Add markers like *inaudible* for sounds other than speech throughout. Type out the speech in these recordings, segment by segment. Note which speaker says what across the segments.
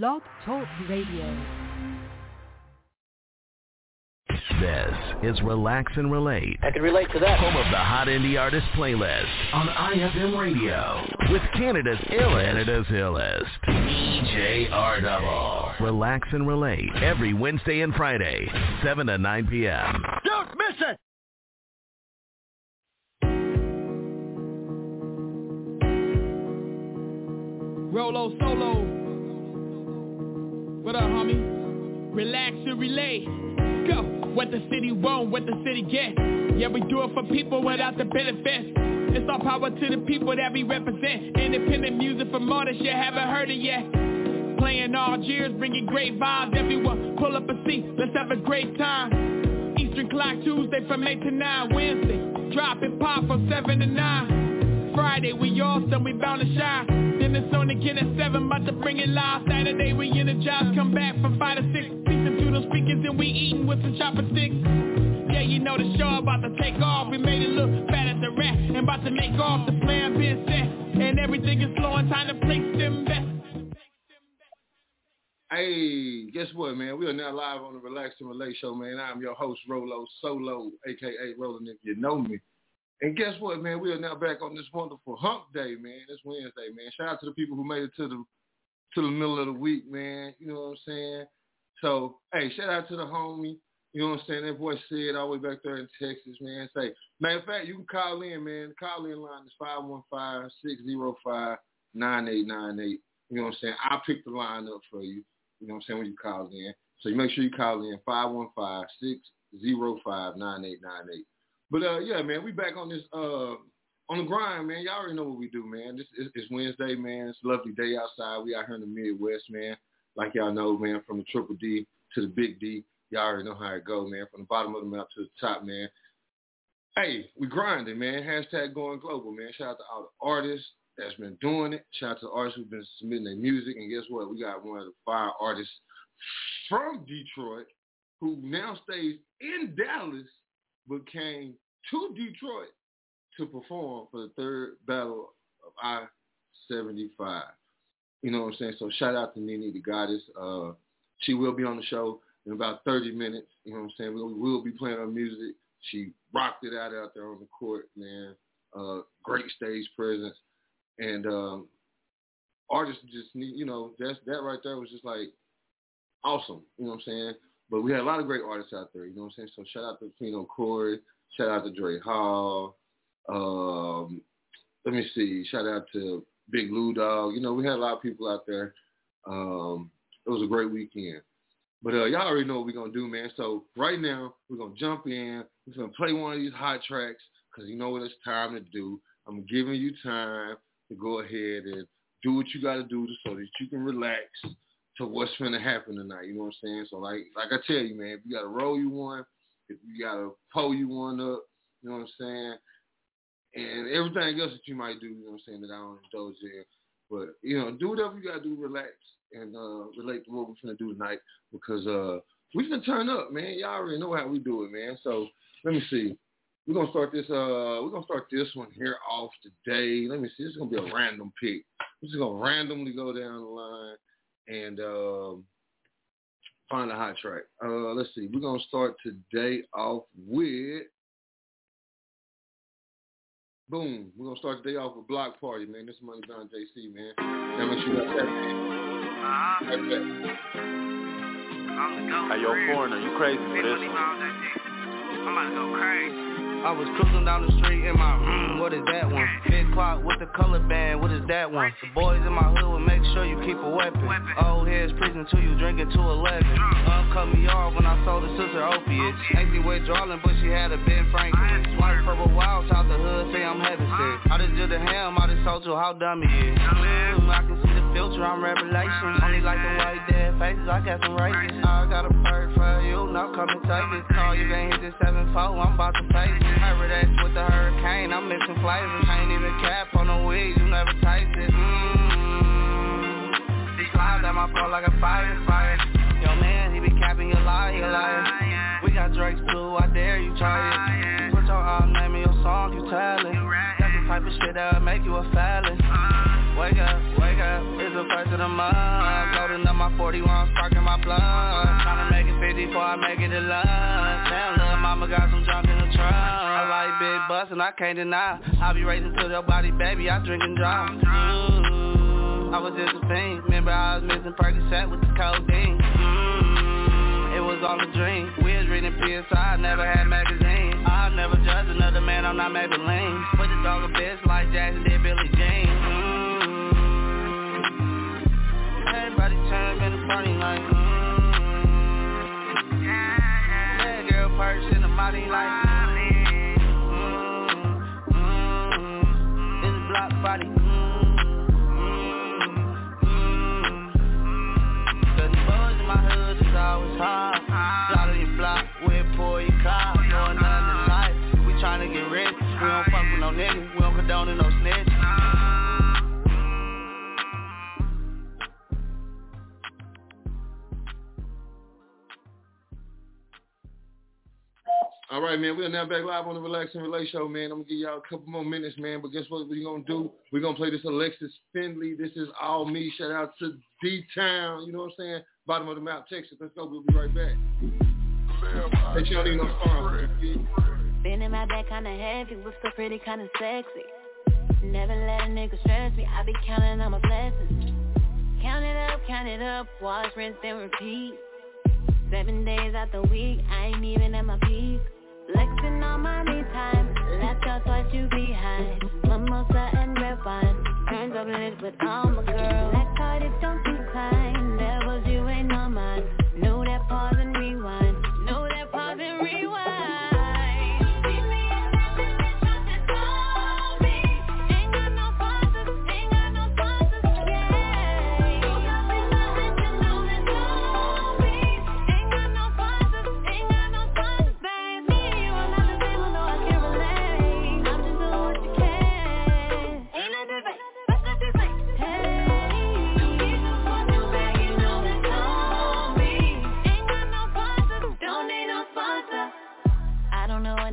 Speaker 1: Blog Talk Radio.
Speaker 2: This is Relax and Relate.
Speaker 3: I can relate to that.
Speaker 2: Home of the Hot Indie Artist Playlist on IFM Radio with Canada's illest, Canada's illest, EJ Double. Relax and Relate every Wednesday and Friday, 7 to 9 p.m.
Speaker 3: Don't miss it!
Speaker 4: Rolo solo. What up, homie? Relax and relay. Go. What the city want, what the city get. Yeah, we do it for people without the benefits. It's all power to the people that we represent. Independent music from artists you haven't heard it yet. Playing all years, bringing great vibes. Everyone pull up a seat, let's have a great time. Eastern Clock Tuesday from 8 to 9. Wednesday, drop it pop from 7 to 9. Friday, we awesome, we bound to shine. Then it's on again at 7, about to bring it live. Saturday, we energize, come back from 5 to 6. Season through those speakers and we eating with some chopper sticks. Yeah, you know the show about to take off. We made it look bad at the rap and about to make off. The plan being set and everything is flowing. Time to place them best.
Speaker 5: Hey, guess what, man? We are now live on the Relax and Relate show, man. I'm your host, Rolo Solo, aka Roland, if you know me. And guess what, man? We are now back on this wonderful hump day, man. It's Wednesday, man. Shout out to the people who made it to the to the middle of the week, man. You know what I'm saying? So, hey, shout out to the homie. You know what I'm saying? That boy said all the way back there in Texas, man. Say, matter of fact, you can call in, man. The call in line is 515-605-9898. You know what I'm saying? I'll pick the line up for you. You know what I'm saying? When you call in. So you make sure you call in 515-605-9898. But uh, yeah, man, we back on this uh on the grind, man. Y'all already know what we do, man. This is it's Wednesday, man. It's a lovely day outside. We out here in the Midwest, man. Like y'all know, man, from the triple D to the big D. Y'all already know how it go, man. From the bottom of the map to the top, man. Hey, we grinding, man. Hashtag going global, man. Shout out to all the artists that's been doing it. Shout out to the artists who've been submitting their music. And guess what? We got one of the fire artists from Detroit who now stays in Dallas but came to Detroit to perform for the third battle of I-75. You know what I'm saying? So shout out to NiNi DaGodess. Uh, she will be on the show in about 30 minutes. You know what I'm saying? We will be playing her music. She rocked it out out there on the court, man. Uh, great stage presence. And um, artists just need, you know, that's, that right there was just like awesome. You know what I'm saying? But we had a lot of great artists out there. You know what I'm saying? So shout out to Pino Corey. Shout out to Dre Hall. Um, let me see. Shout out to Big Lou Dog. You know, we had a lot of people out there. Um, it was a great weekend. But uh, y'all already know what we're going to do, man. So right now, we're going to jump in. We're going to play one of these hot tracks because you know what it's time to do. I'm giving you time to go ahead and do what you got to do so that you can relax to what's going to happen tonight. You know what I'm saying? So like like I tell you, man, if you got to roll you one, if you got to pull you one up, you know what I'm saying? And everything else that you might do, you know what I'm saying, that I don't indulge in. But, you know, do whatever you got to do, relax, and uh, relate to what we're going to do tonight because uh, we're going to turn up, man. Y'all already know how we do it, man. So let me see. We're gonna start this. Uh, we're gonna start this one here off today. Let me see. This is gonna be a random pick. We're just gonna randomly go down the line and um, find a hot track. Uh, let's see. We're gonna start today off with. Boom. We're gonna start today off with Block Party, man. This is Money Bound JC, man. Now make sure you got that. Right back.
Speaker 6: Hey, yo, foreigner, you crazy for this one?
Speaker 7: I'm about to go crazy.
Speaker 8: I was cruising down the street in my, mm, what is that one? Big clock with the color band, what is that one? The boys in my hood will make sure you keep a weapon. Old heads preaching to you, drinking to 11. Um, cut me off when I sold the sister opiates. Ain't see withdrawing, but she had a Ben Franklin. White purple wild, out the hood, say I'm heaven sick. I just did the ham, I just told you how dumb he is. I can see the filter, I'm revelation. Only like the white dead faces, I got some races. I got a perk for you, now come and take it. Call you ain't hit this 7-4, I'm about to face it. Paradise with the hurricane, I'm mixing flavors. Ain't even cap on the weed, you never taste it. Mmm. She slides at my phone like a fire, fire. Yo man, he be capping your lie, you liar. We got Drake's too, I dare you try it. Put your arm, name in your song, you tell it. That's the type of shit that'll make you a felon. Wake up, wake up. It's the first of the month. Loading up my 41, sparking my blood. Tryna make it 50 before I make it to lunch. Damn, little mama got some junk in the trunk. I like big butts and I can't deny. I be racing to your body, baby. I drink and drive. Mm, I was just a fiend. Remember I was missing Percocet with the codeine. Mm, it was all a dream. We was reading PSI, never had magazines. I'll never judge another man, I'm not Maybelline. Put the dog a bitch like Jackson did Billy Jean. Everybody turn in the funny like. Mm, yeah, girl purse in the body like. Mm, it's block body. Mm, my hood is always on your block, your nothing in life. We get rich. We don't fuck with no niggas. We don't condone no
Speaker 5: All right, man. We are now back live on the Relax and Relay Show, man. I'm gonna give y'all a couple more minutes, man. But guess what we're gonna do? We're gonna play this Alexis Finley. This is all me. Shout out to D Town. You know what I'm saying? Bottom of the map, Texas. Let's go. We'll be right back. Hey, y'all need no sponsors.
Speaker 3: Been in my back kinda heavy, was so pretty kinda sexy. Never let a nigga stress me, I be counting on my blessings. Count it up, count it up, wash, rinse, then repeat. Seven days out the week, I ain't even at my peak. Flexing on my me time, left you behind. And red wine, turns up lit with all my girls. Black it don't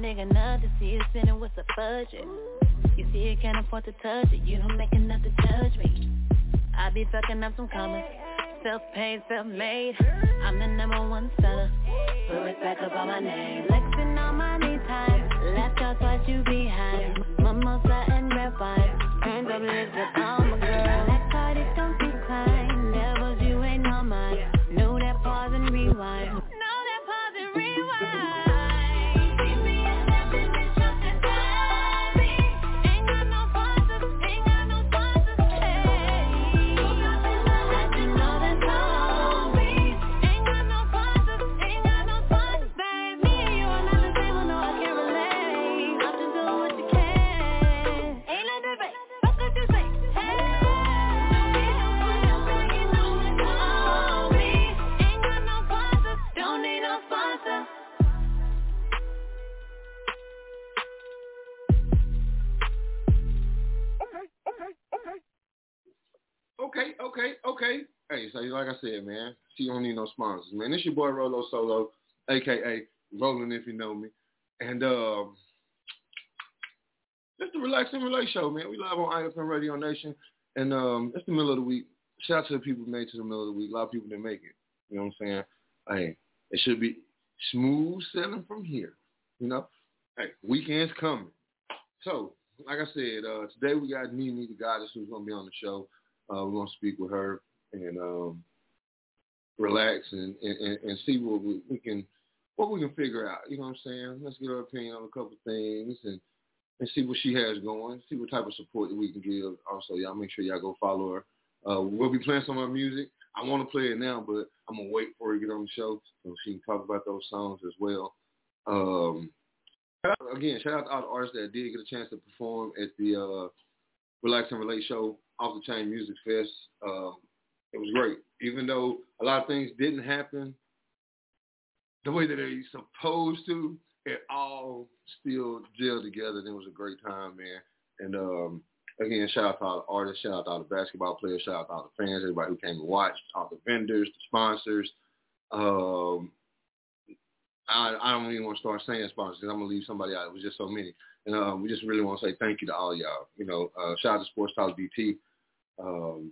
Speaker 3: nigga enough to see it sitting with a budget. You see, you can't afford to touch it. You don't make enough to judge me. I be fucking up some commas. Self-paid, self-made. I'm the number one seller. Put respect up on my name. Flexing on my me time. Left out what you behind. Mimosa and red wine. Turns up lit with all my girls. Card, it don't decline. Devils, you ain't on mine. Know that pause and rewind.
Speaker 5: Like I said, man, she don't need no sponsors, man. This your boy Rolo Solo, aka Roland if you know me. And um it's the Relax and Relay show, man. We live on IFM Radio Nation. And um it's the middle of the week. Shout out to the people who made it to the middle of the week. A lot of people didn't make it. You know what I'm saying? Hey, it should be smooth sailing from here. You know? Hey, weekend's coming. So, like I said, uh, today we got NiNi DaGodess who's gonna be on the show. Uh, we're gonna speak with her and um, relax and, and, and see what we, we can what we can figure out. You know what I'm saying? Let's get her opinion on a couple things and and see what she has going. See what type of support that we can give. Also, y'all make sure y'all go follow her. Uh, we'll be playing some of her music. I want to play it now, but I'm gonna wait for her to get on the show so she can talk about those songs as well. Um, again, shout out to all the artists that did get a chance to perform at the uh, Relax and Relate show off the Chain Music Fest. Um, it was great, even though a lot of things didn't happen the way that they supposed to. It all still gelled together. And it was a great time, man. And um, again, shout out to all the artists, shout out to all the basketball players, shout out to all the fans, everybody who came and watched, all the vendors, the sponsors. Um, I, I don't even want to start saying sponsors because I'm gonna leave somebody out. It was just so many, and um, we just really want to say thank you to all y'all. You know, uh, shout out to Sports Talk DT. Um,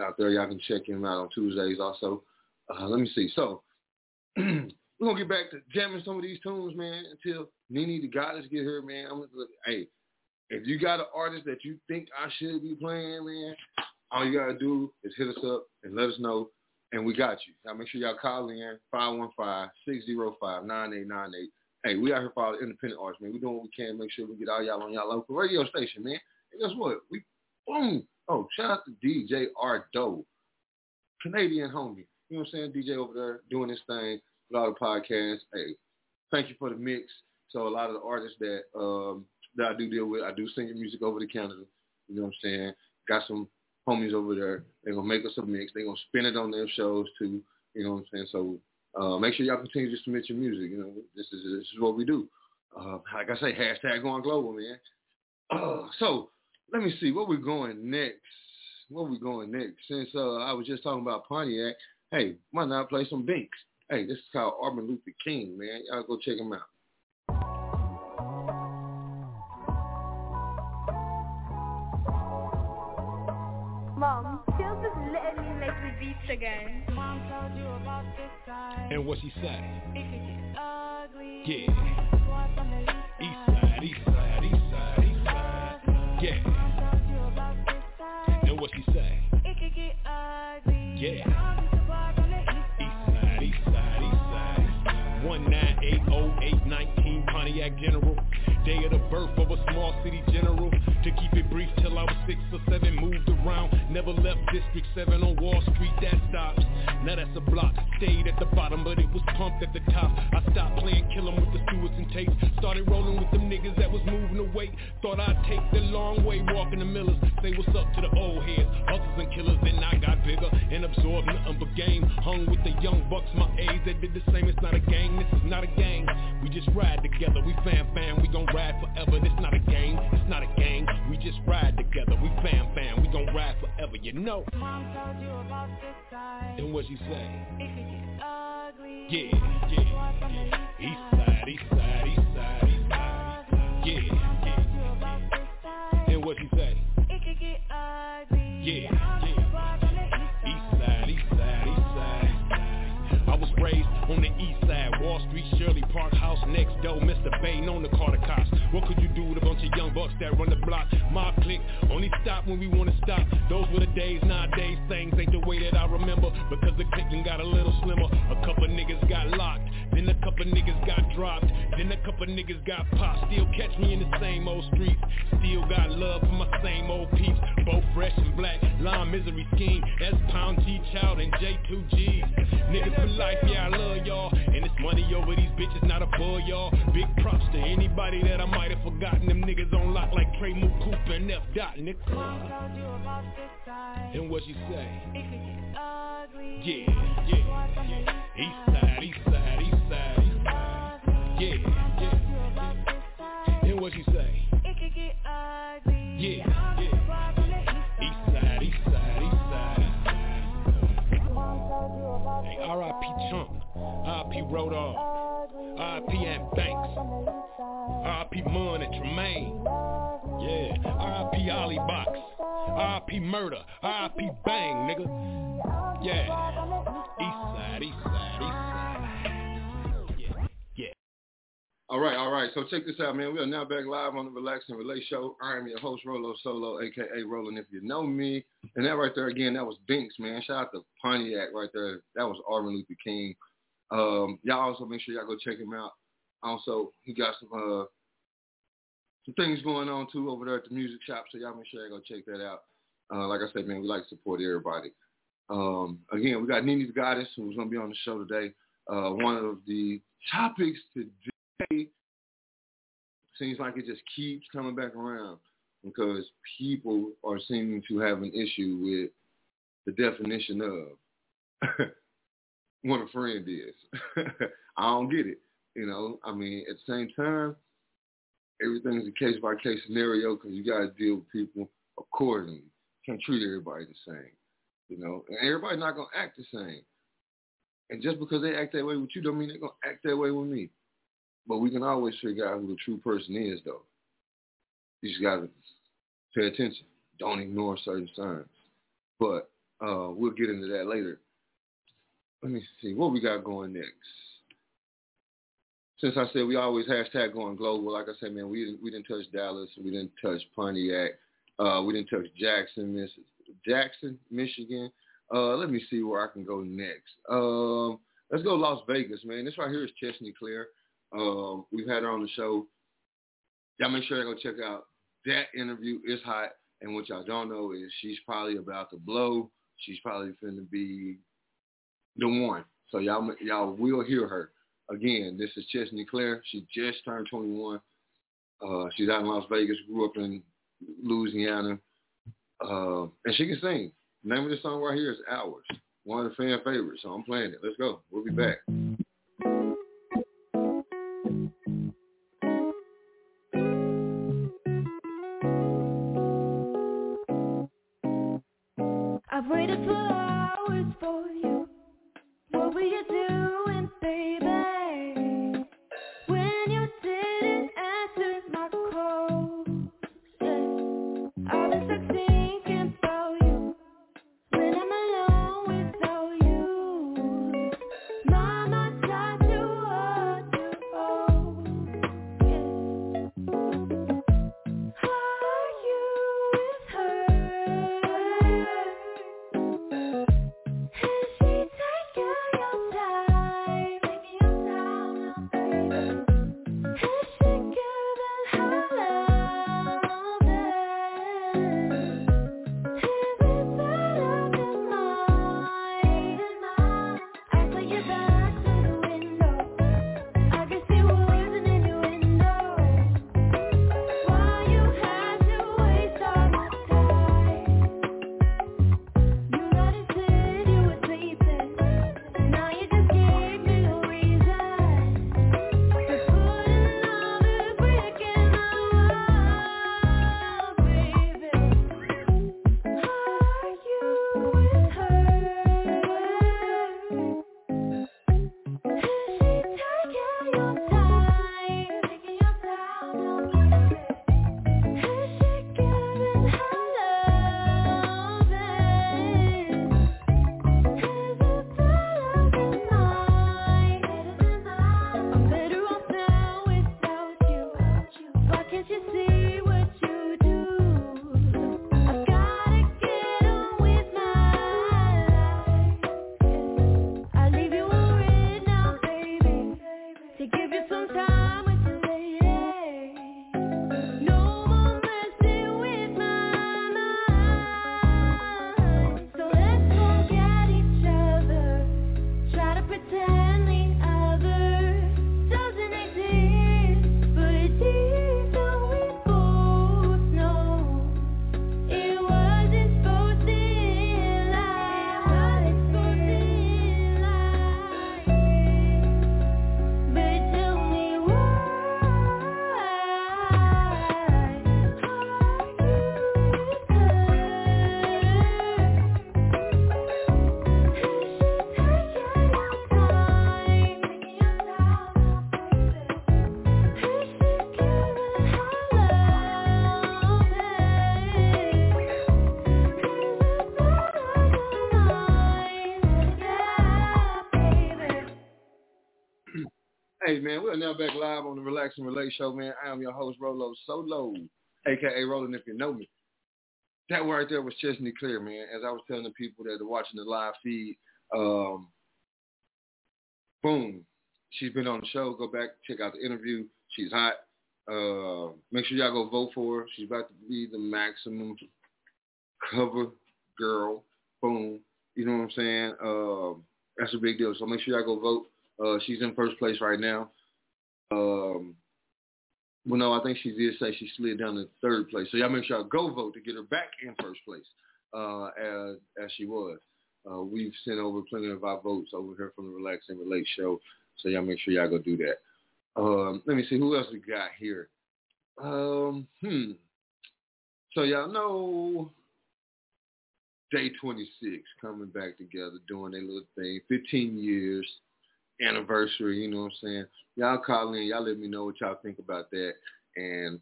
Speaker 5: out there, y'all can check him out on Tuesdays also. Uh, let me see. So *clears throat* we're gonna get back to jamming some of these tunes, man, until NiNi DaGodess get here, man. I'm gonna, hey, if you got an artist that you think I should be playing, man, all you gotta do is hit us up and let us know, and we got you. Now make sure y'all call in 515-605-9898. Hey, we out here for all the independent artists, man. We doing what we can, make sure we get all y'all on y'all local radio station, man. And guess what? We boom. Oh, shout out to DJ R Doe, Canadian homie. You know what I'm saying? DJ over there doing his thing with all the podcasts. Hey, thank you for the mix. So a lot of the artists that um, that I do deal with, I do send your music over to Canada. You know what I'm saying? Got some homies over there. They're gonna make us a mix. They're gonna spin it on their shows too. You know what I'm saying? So uh, make sure y'all continue to submit your music. You know, this is this is what we do. Uh, like I say, hashtag going global, man. Uh, so let me see where we going next. Where we going next? Since uh, I was just talking about Pontiac, hey, why not play some Binx? Hey, this is called Martin Luther King, man. Y'all go check him out.
Speaker 9: Mom, still just letting me make the beats again. Mom told you
Speaker 10: about this guy. And what she said?
Speaker 9: It could get ugly.
Speaker 10: Yeah. East side, east side, Yeah. East side, east side, east side. One nine eight oh eight nineteen Pontiac General. Day of the birth of a small city general. To keep it brief till I was six or seven, moved around. Never left District 7 on Wall Street, that stops. Now that's a block. Stayed at the bottom, but it was pumped at the top. I stopped playing kill 'em with the stewards and tapes. Started rolling with them niggas that was moving away. Thought I'd take the long way, walking the millers. Say what's up to the old heads. Hustlers and killers, then I got bigger and absorbed nothing but game. Hung with the young bucks my age that did the same. It's not a gang, this is not a gang. We just ride together. We fam fam, we gon' ride forever. This not a game, it's not a gang. We just ride together. We fam fam, we gon' ride forever, you know.
Speaker 9: Mom told you about this guy.
Speaker 10: And what she say?
Speaker 9: It could get ugly.
Speaker 10: Yeah, yeah, yeah. East side, east side, east side, east side. Yeah, yeah. And what she say?
Speaker 9: It could get ugly.
Speaker 10: Yeah, yeah. East side, east side, east side. I was raised on the east side, Wall Street, Shirley Park House, next door, Mr. Bay, known to Carter Cops. That run the block? Mob click, only stop when we wanna stop. Those were the days, nowadays things ain't the way that I remember because the clicking got a little slimmer. A couple niggas got locked, then a couple niggas got dropped, then a couple niggas got popped. Still catch me in the same old streets, still got love for my same old peeps. Both fresh and black, Lime Misery Scheme, S Pound T Child and J2Gs. Niggas for life, yeah I love y'all, money over these bitches, not above y'all. Big props to anybody that I might have forgotten. Them niggas on lock like Trey Mook Cooper and F. Dot, nigga. And what she say? Yeah, yeah, yeah. East side, east side, east side, east. Yeah, yeah. And what she say?
Speaker 9: It could get ugly.
Speaker 10: Yeah, yeah. East side, east side, east side. Hey, R.I.P. Chunk. R.I.P. Rodolph. R.I.P. Ant Banks. R.I.P. Mun and Tremaine. Yeah. R.I.P. Ollie Box. R.I.P. Murder. R.I.P. Bang, nigga. Yeah. East side, east side. Yeah. Yeah.
Speaker 5: All right, all right. So check this out, man. We are now back live on the Relax and Relate Show. I am your host, Rolo Solo, aka Roland. If you know me, and that right there again, that was Binx, man. Shout out to Pontiac right there. That was Auburn Luther King. Um, y'all also make sure y'all go check him out. Also, he got some uh, some things going on too over there at the music shop, so y'all make sure y'all go check that out. Uh, like I said, man, we like to support everybody. Um, again, we got the Goddess who's going to be on the show today. Uh, one of the topics today seems like it just keeps coming back around because people are seeming to have an issue with the definition of *laughs* what a friend is. *laughs* I don't get it. You know, I mean, at the same time, everything's a case by case scenario because you got to deal with people accordingly. Can't treat everybody the same. You know, and everybody's not gonna act the same. And just because they act that way with you, don't mean they're gonna act that way with me. But we can always figure out who the true person is, though. You just gotta pay attention.
Speaker 9: don't ignore certain signs. But uh, we'll get into that later. Let me see what we got going next. Since I said we always hashtag going global, like I said, man, we didn't we didn't touch Dallas, we didn't touch Pontiac, uh, we didn't touch Jackson, Miss Jackson, Michigan. Uh, let me see where I can go next. Um, let's go Las Vegas, man. This right here is Chesney Claire. Um, we've had her on the show. Y'all make sure y'all go check out that interview. It's hot. And what y'all don't know is she's probably about to blow. She's probably going to be the one. So y'all y'all will hear her. Again, this is Chesney Claire. She just turned 21. Uh, she's out in Las Vegas, grew up in Louisiana. Uh, and she can sing. Name of the song right here is Hours. One of the fan favorites. So I'm playing it. Let's go. We'll be back. Hey man, we are now back live on the Relax and Relate show, man. I am your host, Rolo Solo, aka Roland if you know me. That right there was Chesney Claire, man. As I was telling the people that are watching the live feed, um, boom, she's been on the show. Go back, check out the interview. She's hot. Uh, make sure y'all go vote for her. She's about to be the maximum cover girl. Boom. You know what I'm saying? Uh, that's a big deal. So make sure y'all go vote. Uh, she's in first place right now. Um, well, no, I think she did say she slid down to third place. So y'all make sure y'all go vote to get her back in first place uh, as as she was. Uh, we've sent over plenty of our votes over here from the Relax and Relate show. So y'all make sure y'all go do that. Um, let me see who else we got here. Um, hmm. So y'all know Day 26 coming back together, doing their little thing. 15 years anniversary, you know what I'm saying? Y'all call in, y'all let me know what y'all think about that. And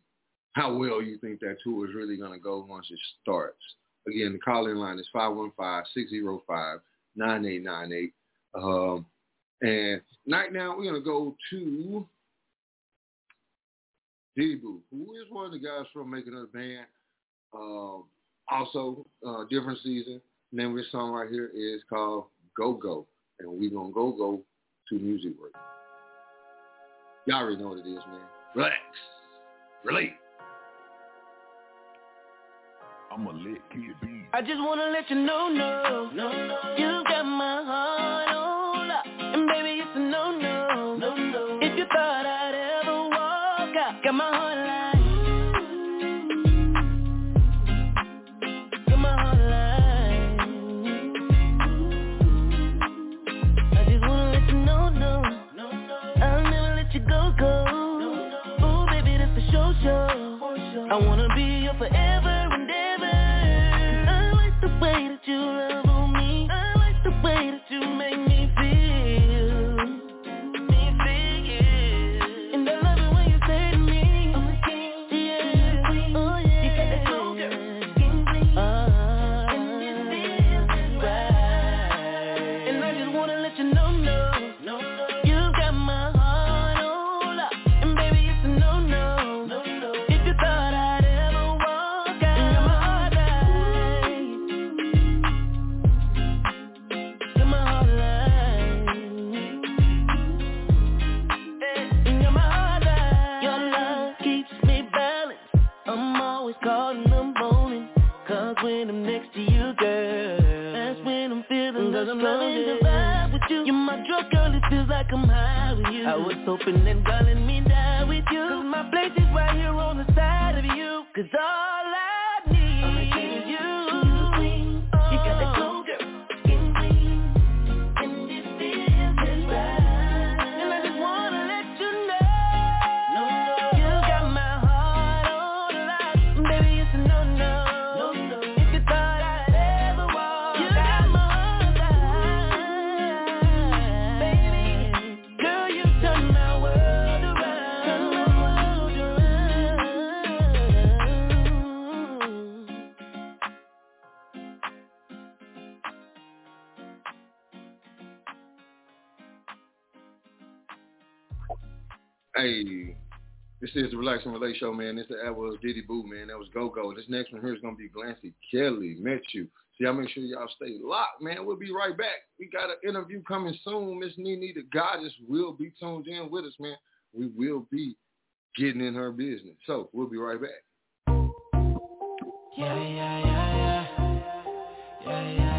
Speaker 5: how well you think that tour is really going to go once it starts. Again, the call-in line is 515-605-9898. Um, and right now we're going to go to Boo, who is one of the guys from Making Us Band. Um, also, uh, different season. The name of this song right here is called Go Go. And we're going to go go to music break. Y'all already know what it is, man. Relax. Relate.
Speaker 11: I'ma let Kid be.
Speaker 12: I just wanna let you know, no, no, no. You got my heart on lock, and baby it's a no, no, no, no. If you thought I'd ever walk out, got my heart like, sure. I wanna be your forever you. I the
Speaker 5: Relax Show, man. This that was DiDi Boo, man. That was Go Go. This next one here is gonna be Glancy Kelly. Met you. So y'all make sure y'all stay locked, man. We'll be right back. We got an interview coming soon. Miss Nene the Goddess will be tuned in with us, man. We will be getting in her business. So we'll be right back.
Speaker 12: Yeah, yeah. Yeah, yeah, yeah, yeah.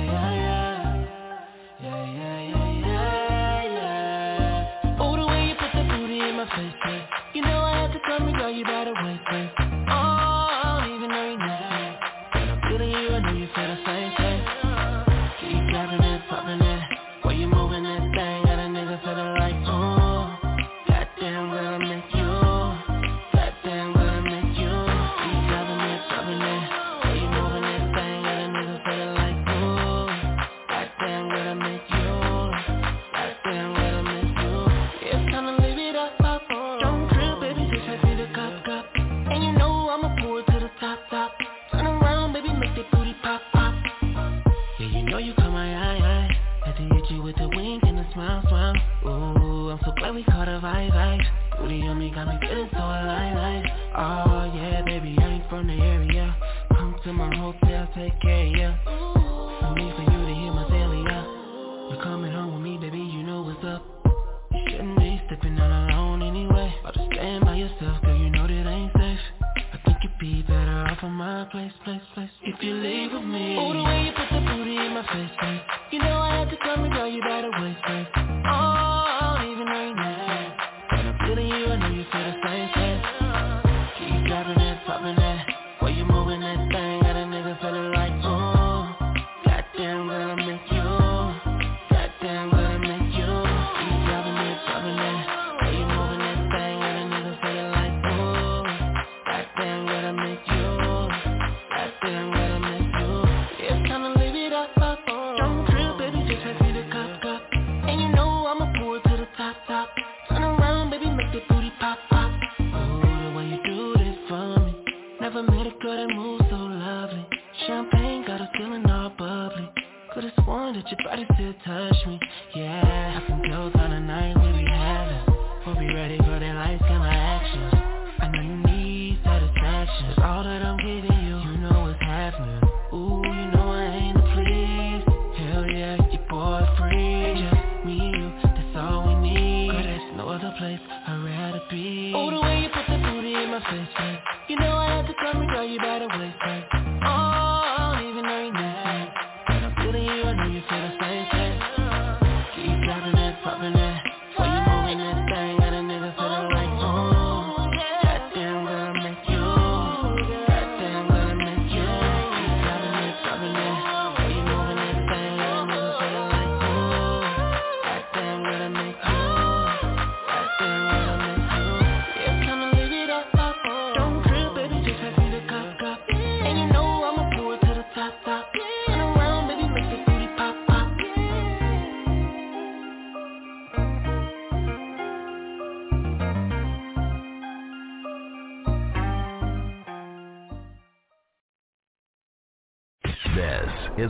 Speaker 12: Me got me feeling so alive. Oh yeah, baby, I ain't from the area. Come to my hotel, take care of. No need for you to hear my daily, yeah. You're coming home with me, baby, you know what's up. You shouldn't be stepping out alone anyway. About to stand by yourself, girl, you know that ain't safe. I think you'd be better off on my place, place, place. If you leave with me. Oh, the way you put the booty in my face, face. You know I had to come and girl, you better wait.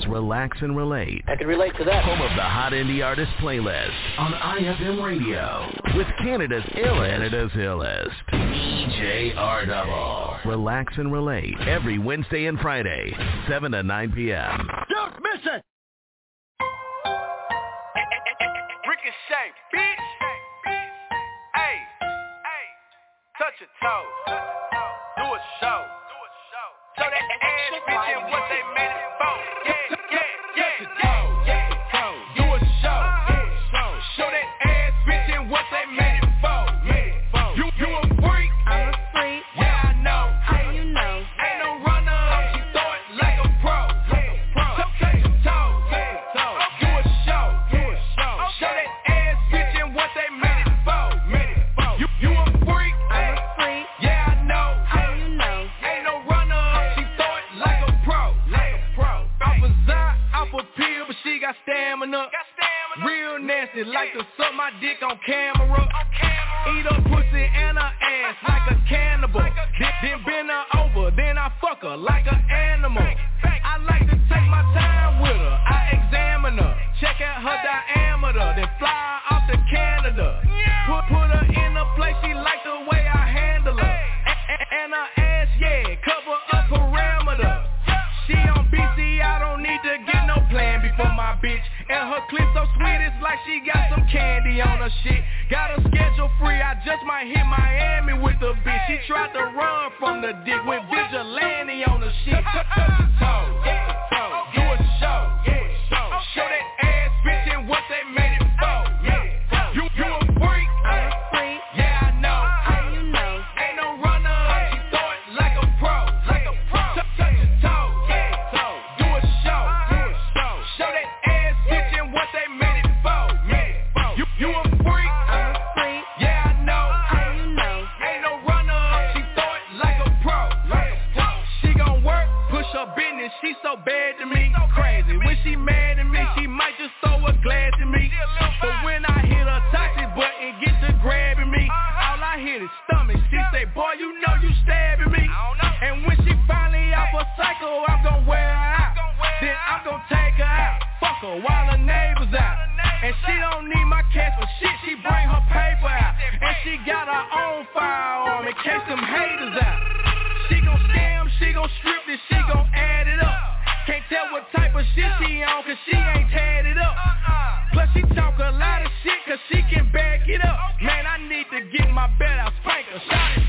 Speaker 2: Relax and Relate.
Speaker 13: I can relate to that.
Speaker 2: Home of the Hot Indie Artist playlist on IFM Radio with Canada's illest, Canada's illest, DJ R Relax and Relate every Wednesday and Friday, 7 to 9 p.m.
Speaker 14: stomach. She say, boy, you know you stabbing me. And when she finally off a cycle, I'm gonna wear her out. Then I'm gonna take her out. Fuck her while her neighbors out. And she don't need my cash for shit. She bring her paper out. And she got her own firearm in case them haters out. She gon' scam, she gon' strip this, she gon' add it up. Can't tell what type of shit she on, cause she ain't tatted up. Plus she talk a lot of shit, cause she can back it up shot it.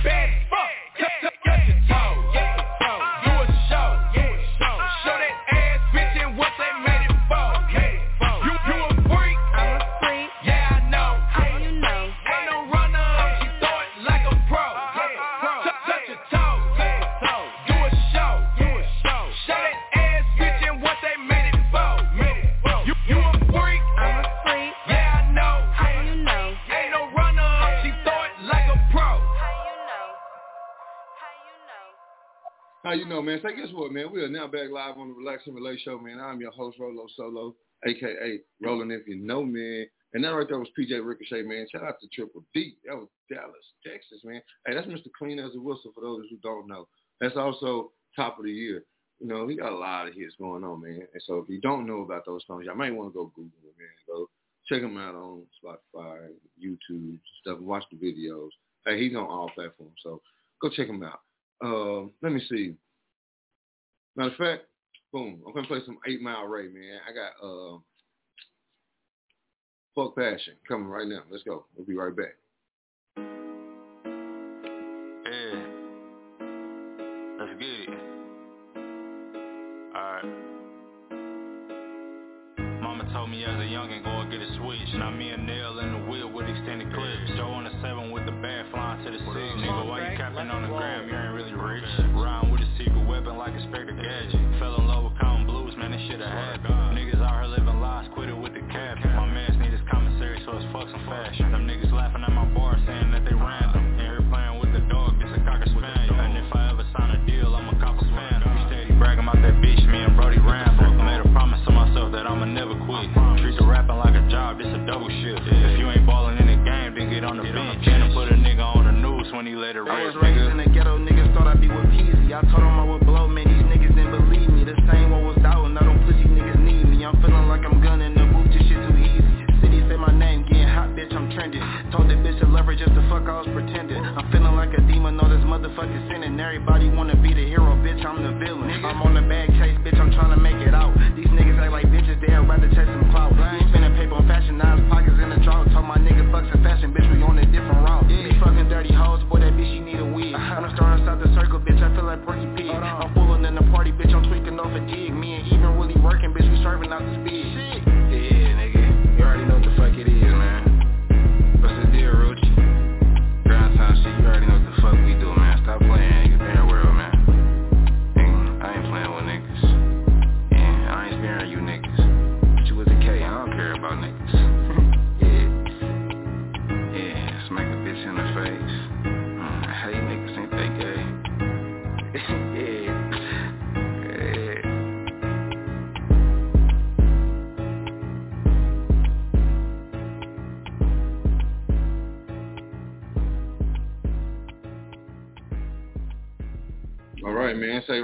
Speaker 5: man. Say, guess what, man? We are now back live on the Relax and Relay Show, man. I'm your host, Rolo Solo, a.k.a. Roland If You Know, me, And that right there was PJ Ricochet, man. Shout out to Triple D. That was Dallas, Texas, man. Hey, that's Mr. Clean as a Whistle for those who don't know. That's also top of the year. You know, he got a lot of hits going on, man. And so if you don't know about those songs, y'all might want to go Google them, man. Go check him out on Spotify, YouTube, stuff. Watch the videos. Hey, he's on all platforms, so go check him out. Uh, let me see. Matter of fact, boom, I'm gonna play some Eight Mile Ray, man. I got uh, Fuck Fashion coming right now. Let's go. We'll be right back.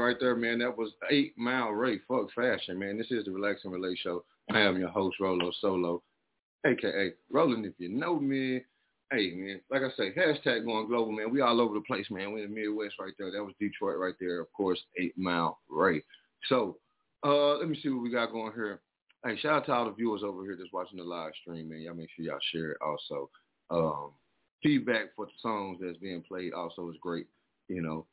Speaker 5: Right there, man. That was Eight Mile Ray. Fuck fashion, man. This is the Relax and Relate Show. I am your host, Rolo Solo, aka Roland. If you know me, hey man, like I say, hashtag going global, man. We all over the place, man. We in the Midwest right there. That was Detroit right there. Of course, Eight Mile Ray. So, uh, let me see what we got going here. Hey, shout out to all the viewers over here that's watching the live stream, man. Y'all make sure y'all share it also. Um, feedback for the songs that's being played also is great. You know,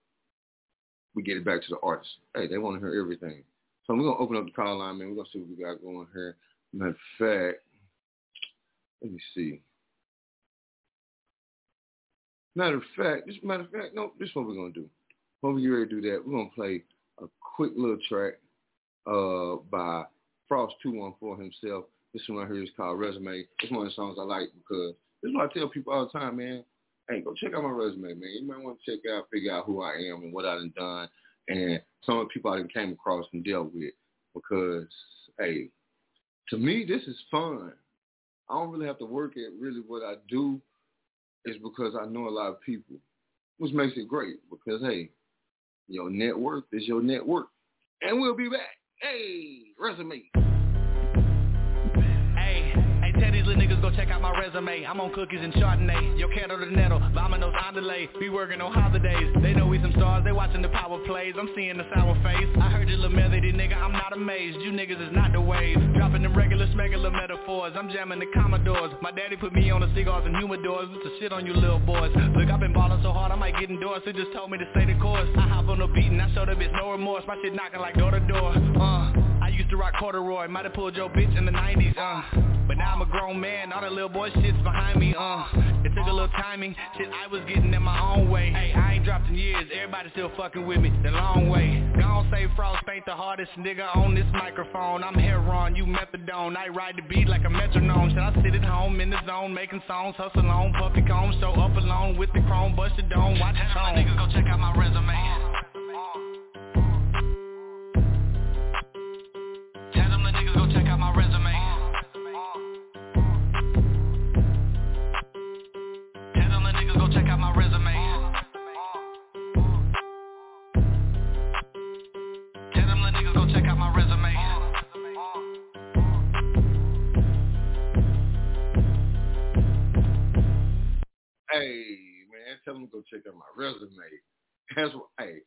Speaker 5: we get it back to the artists. Hey, they want to hear everything. So we're gonna open up the call line, man. We're gonna see what we got going here. Matter of fact, let me see. Matter of fact, this matter of fact, no, this is what we're gonna do. Before we get ready to do that, we're gonna play a quick little track uh by Frost two one four himself. This one right here is called Resume. It's one of the songs I like because this is what I tell people all the time, man. Hey, go check out my resume, man. You might want to check out, figure out who I am and what I done done and some of the people I done came across and dealt with. Because, hey, to me, this is fun. I don't really have to work at really what I do is because I know a lot of people, which makes it great because, hey, your net worth is your net worth. And we'll be back. Hey, resume.
Speaker 15: Hey, hey, niggas go check out my resume. I'm on cookies and Chardonnay. Yo quiero dinero, vámonos on delay. We working on holidays. They know we some stars. They watching the power plays. I'm seeing the sour face. I heard you little melody, nigga. I'm not amazed. You niggas is not the wave. Dropping them regular, smegular metaphors. I'm jamming the Commodores. My daddy put me on the cigars and humidors. With the shit on you little boys. Look, I've been balling so hard I might get endorsed. They just told me to stay the course. I hop on the beat and I show the bitch no remorse. My shit knocking like door to door. Uh, used to rock corduroy. Might have pulled your bitch in the 90s. Uh, but now I'm a grown man. All the little boy shit's behind me. Uh, it took a little timing. Shit, I was getting in my own way. Hey, I ain't dropped in years. Everybody still fucking with me the long way. Gone say Frost ain't the hardest nigga on this microphone. I'm Heron, you methadone. I ride the beat like a metronome. Should I sit at home in the zone making songs, hustle on, puffy combs, show up alone with the chrome, bust the dome, watch the tone. Nigga, go check out my resume. Tell them little niggas go check out my resume.
Speaker 5: Hey man, tell them go check out my resume. That's what hey.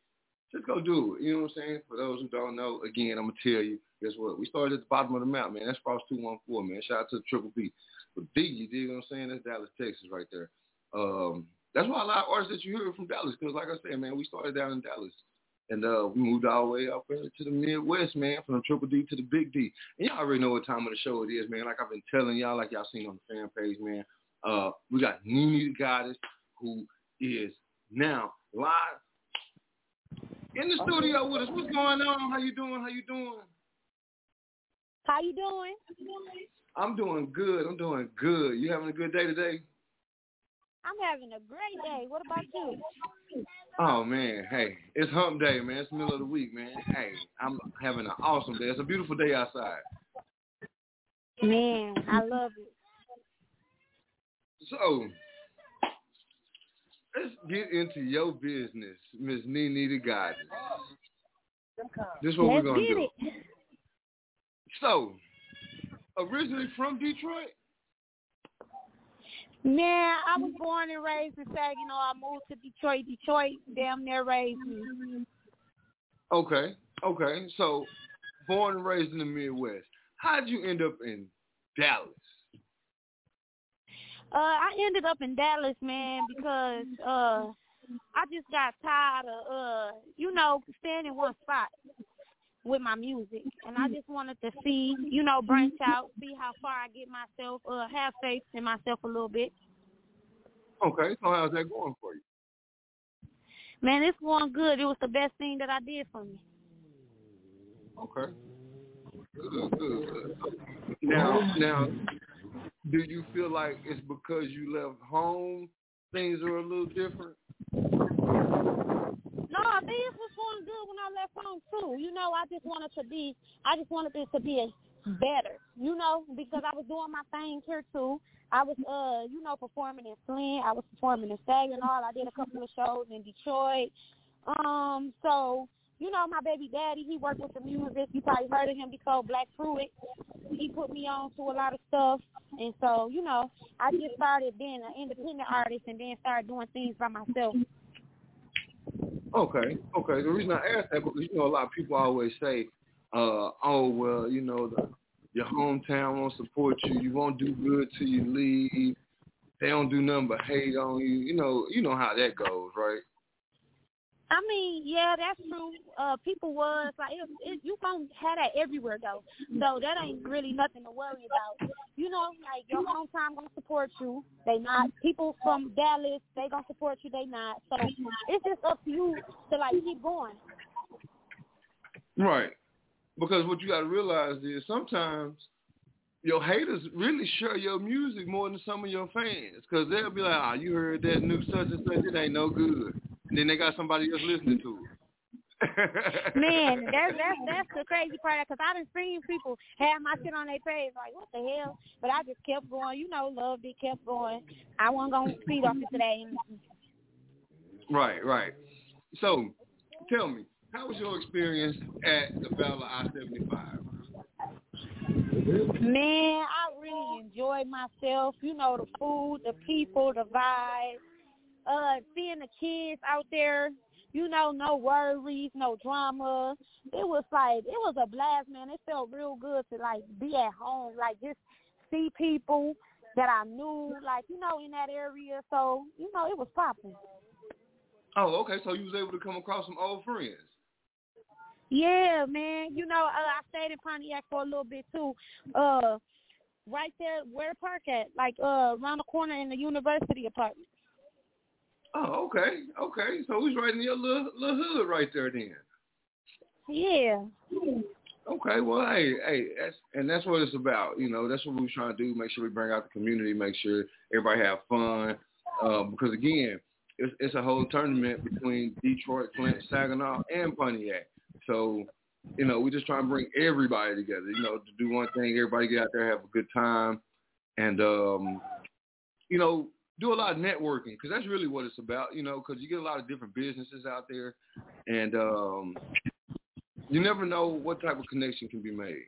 Speaker 5: Just go do it. You know what I'm saying? For those who don't know, again, I'm going to tell you, guess what? We started at the bottom of the map, man. That's Frost 214, man. Shout out to Triple B. But Biggie, you know what I'm saying? That's Dallas, Texas right there. Um, that's why a lot of artists that you hear from Dallas, because like I said, man, we started down in Dallas. And uh, we moved all the way up to the Midwest, man, from the Triple D to the Big D. And y'all already know what time of the show it is, man. Like I've been telling y'all, like y'all seen on the fan page, man. Uh, we got NiNi DaGodess, who is now live in the studio with us. What's going on? How you doing? How you doing?
Speaker 13: How you doing?
Speaker 5: I'm doing good. I'm doing good. You having a good day today?
Speaker 13: I'm having a great day. What about you?
Speaker 5: Oh man, hey, it's hump day, man. It's the middle of the week, man. Hey, I'm having an awesome day. It's a beautiful day outside.
Speaker 13: Man, I love it.
Speaker 5: So, let's get into your business, Miss NiNi DaGodess. This is what
Speaker 13: Let's
Speaker 5: we're gonna
Speaker 13: get
Speaker 5: do.
Speaker 13: it.
Speaker 5: So, originally from Detroit.
Speaker 13: Man, I was born and raised in Saginaw. I moved to Detroit. Detroit damn near raised me.
Speaker 5: Okay, okay. So, born and raised in the Midwest. How'd you end up in Dallas?
Speaker 13: Uh, I ended up in Dallas, man, because uh, I just got tired of uh, you know, staying in one spot with my music, and I just wanted to see, you know, branch out, see how far I get myself, uh, have faith in myself a little bit.
Speaker 5: Okay, so how's that going for you?
Speaker 13: Man, it's going good. It was the best thing that I did for me.
Speaker 5: Okay. Good, good, good. Now, now, do you feel like it's because you left home, things are a little different?
Speaker 13: No, things was going good when I left home too. You know, I just wanted to be, I just wanted it to be better. You know, because I was doing my thing here too. I was, uh, you know, performing in Flint. I was performing in Saginaw. I did a couple of shows in Detroit. Um, so you know, my baby daddy, he worked with the music. You probably heard of him before, Black Pruitt. He put me on to a lot of stuff. And so, you know, I just started being an independent artist and then started doing things by myself.
Speaker 5: Okay, okay. The reason I asked that because you know a lot of people always say, uh, "Oh well, you know the your hometown won't support you. You won't do good till you leave. They don't do nothing but hate on you. You know, you know how that goes, right?"
Speaker 13: I mean, yeah, that's true. Uh, people was like, it, it, you gonna have that everywhere though. So that ain't really nothing to worry about. You know, like your hometown gonna support you. They not. People from Dallas, they gonna support you. They not. So it's just up to you to like keep going.
Speaker 5: Right. Because what you got to realize is sometimes your haters really share your music more than some of your fans. Because they'll be like, ah, you heard that new such and such, it ain't no good. And then they got somebody else listening to it. *laughs*
Speaker 13: Man, that's that's that's the crazy part because I done seen people have my shit on their page like what the hell, but I just kept going. You know, loved it, kept going. I wasn't gonna speed off it today.
Speaker 5: Right, right. So, tell me, how was your experience at the Battle of I-75?
Speaker 13: Man, I really enjoyed myself. You know, the food, the people, the vibe. Uh, seeing the kids out there, you know, no worries, no drama. It was like it was a blast, man. It felt real good to like be at home, like just see people that I knew, like you know, in that area. So you know, it was popping.
Speaker 5: Oh, okay. So you was able to come across some old friends.
Speaker 13: Yeah, man. You know, uh, I stayed in Pontiac for a little bit too. Uh, right there, where park at? Like uh, around the corner in the university apartment.
Speaker 5: Oh, okay, okay. So he's right in your little little hood right there then.
Speaker 13: Yeah.
Speaker 5: Okay, well, hey, hey, that's and that's what it's about. You know, that's what we're trying to do. Make sure we bring out the community. Make sure everybody have fun. Uh, because again, it's it's a whole tournament between Detroit, Flint, Saginaw, and Pontiac. So, you know, we just trying to bring everybody together. You know, to do one thing, everybody get out there, have a good time, and um, you know, do a lot of networking because that's really what it's about. You know, because you get a lot of different businesses out there, and um, you never know what type of connection can be made.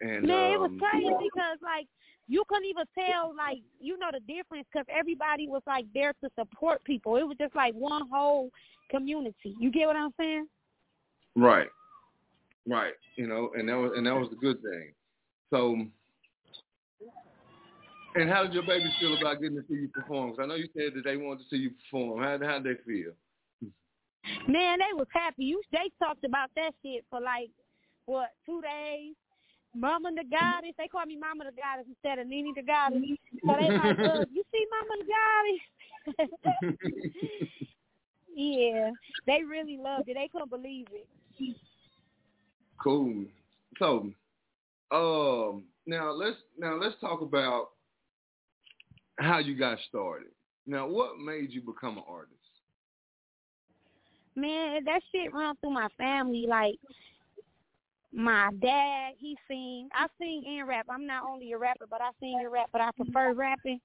Speaker 5: And
Speaker 13: Man, it was
Speaker 5: um,
Speaker 13: crazy because like you couldn't even tell like you know the difference because everybody was like there to support people. It was just like one whole community. You get what I'm saying?
Speaker 5: Right. Right. You know, and that was and that was the good thing. So and how did your babies feel about getting to see you perform? 'Cause I know you said that they wanted to see you perform. How how did they feel?
Speaker 13: Man, they was happy. You they talked about that shit for like what two days. Mama the goddess. They call me Mama the goddess instead of NiNi DaGodess. So they like, *laughs* uh, you see Mama the goddess? *laughs* yeah, they really loved it. They couldn't believe it.
Speaker 5: Cool. So, um, now let's now let's talk about how you got started. Now, what made you become an artist?
Speaker 13: Man, that shit run through my family. Like my dad, he sing. I sing and rap. I'm not only a rapper, but I sing and rap. But I prefer rapping.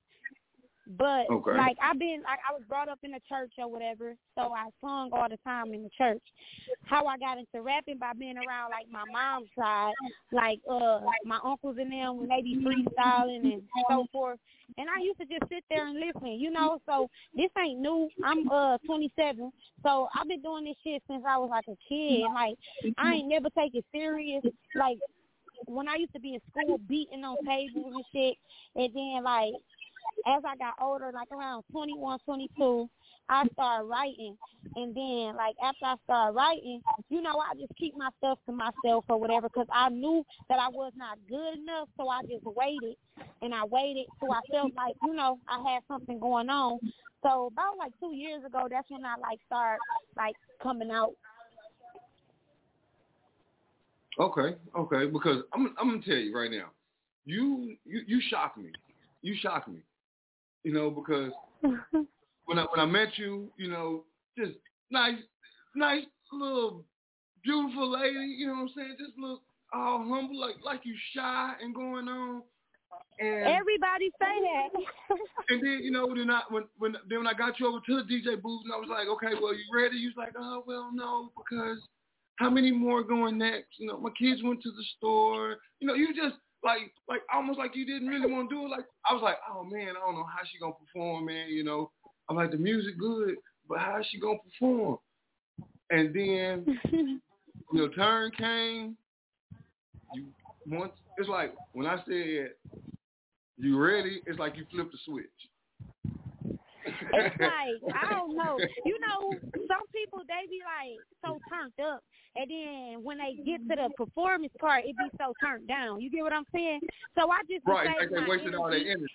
Speaker 13: But
Speaker 16: Okay.
Speaker 13: like I've been, like I was brought up in the church or whatever, so I sung all the time in the church. How I got into rapping by being around like my mom's side, like uh my uncles and them when they be freestyling and so forth. And I used to just sit there and listen, you know. So this ain't new. I'm uh 27, so I've been doing this shit since I was like a kid. Like I ain't never take it serious. Like when I used to be in school beating on tables and shit, and then like as I got older, like around 21, 22, I started writing. And then, like, after I started writing, you know, I just keep my stuff to myself or whatever because I knew that I was not good enough. So I just waited and I waited. So I felt like, you know, I had something going on. So about like two years ago, that's when I, like, started, like, coming out.
Speaker 5: Okay, okay, because I'm I'm gonna tell you right now, you you you shocked me, you shocked me, you know, because *laughs* when I when I met you, you know, just nice, nice little beautiful lady, you know what I'm saying, just look all humble, like like you shy and going on, and
Speaker 13: Everybody say that. *laughs*
Speaker 5: and then you know then I when when then when I got you over to the DJ booth and I was like, okay, well you ready? You was like, oh well no because how many more going next? You know, my kids went to the store. You know, you just like like almost like you didn't really want to do it. Like I was like, oh man, I don't know how she gonna perform, man. You know, I'm like the music good, but how is she gonna perform? And then *laughs* your turn came. You once it's like when I said you ready, it's like you flipped the switch.
Speaker 13: It's *laughs* like I don't know. You know, some people they be like so turned up, and then when they get to the performance part, it be so turned down. You get what I'm saying? So I just
Speaker 5: right, like they wasted all their
Speaker 13: energy.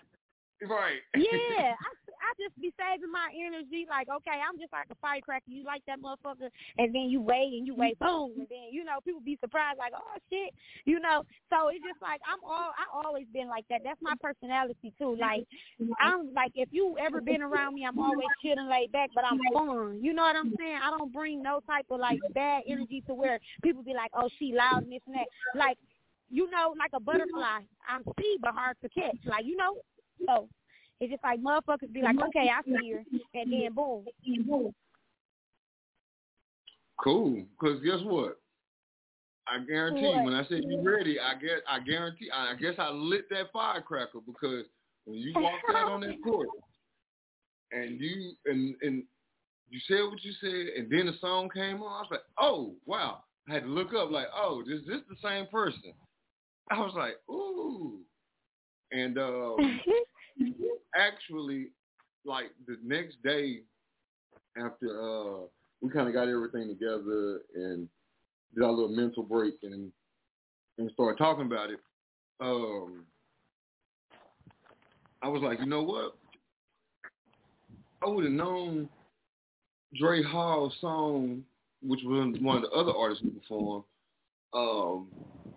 Speaker 5: Right.
Speaker 13: Yeah, I, I just be saving my energy. Like, okay, I'm just like a firecracker. You like that motherfucker, and then you wait and you wait, mm-hmm. boom, and then you know people be surprised, like, oh shit, you know. So it's just like I'm all I always been like that. That's my personality too. Like, I'm like if you ever been around me, I'm always chill and laid back, but I'm fun. You know what I'm saying? I don't bring no type of like bad energy to where people be like, oh, she loud and this and that. Like, you know, like a butterfly. I'm see but hard to catch. Like, you know. So it's just like motherfuckers be like, okay, I see her, and then boom.
Speaker 5: Cool. Because guess what? I guarantee you,
Speaker 13: What?
Speaker 5: when I said you ready, I guess I guarantee I guess I lit that firecracker because when you walked out on that court and you and and you said what you said and then the song came on, I was like, Oh, wow. I had to look up like, oh, is this the same person? I was like, ooh. And um *laughs* actually like the next day after uh we kind of got everything together and did our little mental break and and started talking about it. Um, I was like, you know what? I would have known Dre Hall's song, which was one of the other artists who performed. Um,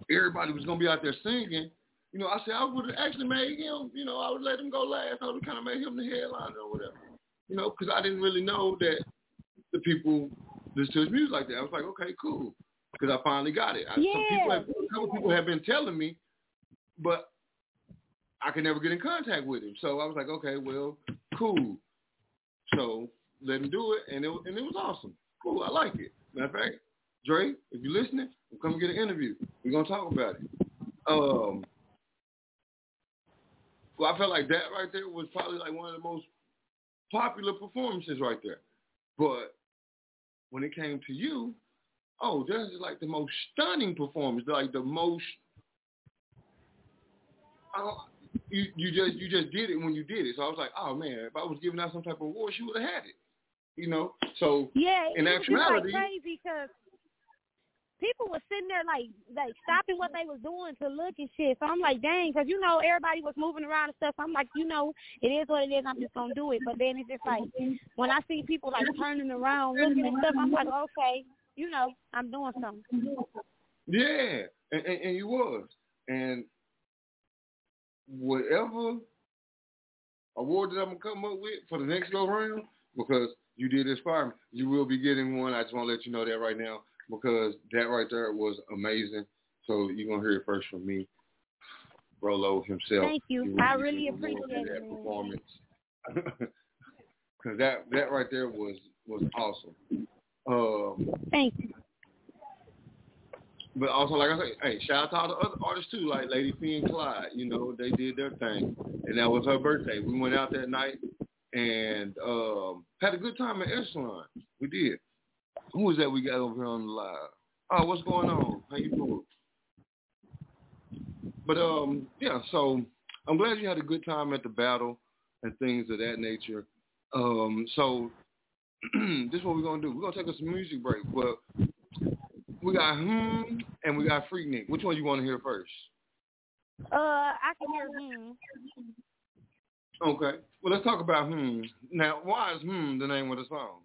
Speaker 5: everybody was gonna be out there singing. You know, I said I would have actually made him. You know, I would let him go last. I would have kind of made him the headliner or whatever. You know, because I didn't really know that the people listen to his music like that. I was like, okay, cool, because I finally got it. I, Some people, have, a couple people have been telling me, but I could never get in contact with him. So I was like, okay, well, cool. So let him do it, and it and it was awesome. Cool, I like it. Matter of fact, Dre, if you're listening, come get an interview. We're gonna talk about it. Um, well, I felt like that right there was probably like one of the most popular performances right there. But when it came to you, oh, this is like the most stunning performance, like the most. Uh, you you just you just did it when you did it. So I was like, oh man, if I was giving out some type of award, she would have had it. You know. So
Speaker 13: Yeah,
Speaker 5: in
Speaker 13: it was like
Speaker 5: actuality,
Speaker 13: crazy because people were sitting there like like stopping what they was doing to look and shit. So I'm like, dang, because you know everybody was moving around and stuff. So I'm like, you know, it is what it is. I'm just gonna do it. But then it's just like when I see people like turning around, looking and stuff, I'm like, okay, you know, I'm doing something.
Speaker 5: Yeah, and, and, and you was. And whatever award that I'm gonna come up with for the next go round, because you did inspire me, you will be getting one. I just want to let you know that right now because that right there was amazing. So you're gonna hear it first from me, Brolo himself.
Speaker 13: Thank you.
Speaker 5: Will
Speaker 13: I really appreciate it,
Speaker 5: that
Speaker 13: man.
Speaker 5: performance. *laughs* Because that that right there was was awesome. Um,
Speaker 13: Thank you.
Speaker 5: But also, like I say, hey, shout out to all the other artists too, like Lady P and Clyde. You know, they did their thing, and that was her birthday. We went out that night and um, had a good time at Echelon. We did. Who was that we got over here on the live? Oh, what's going on? How you doing? But um, yeah. So I'm glad you had a good time at the battle and things of that nature. Um, so *clears throat* this is what we're gonna do. We're gonna take us a music break, but we got hmm and we got Freaknik. Which one you want to hear first?
Speaker 13: Uh, I can hear hmm.
Speaker 5: Okay. Well, let's talk about hmm. Now, why is hmm the name of the song?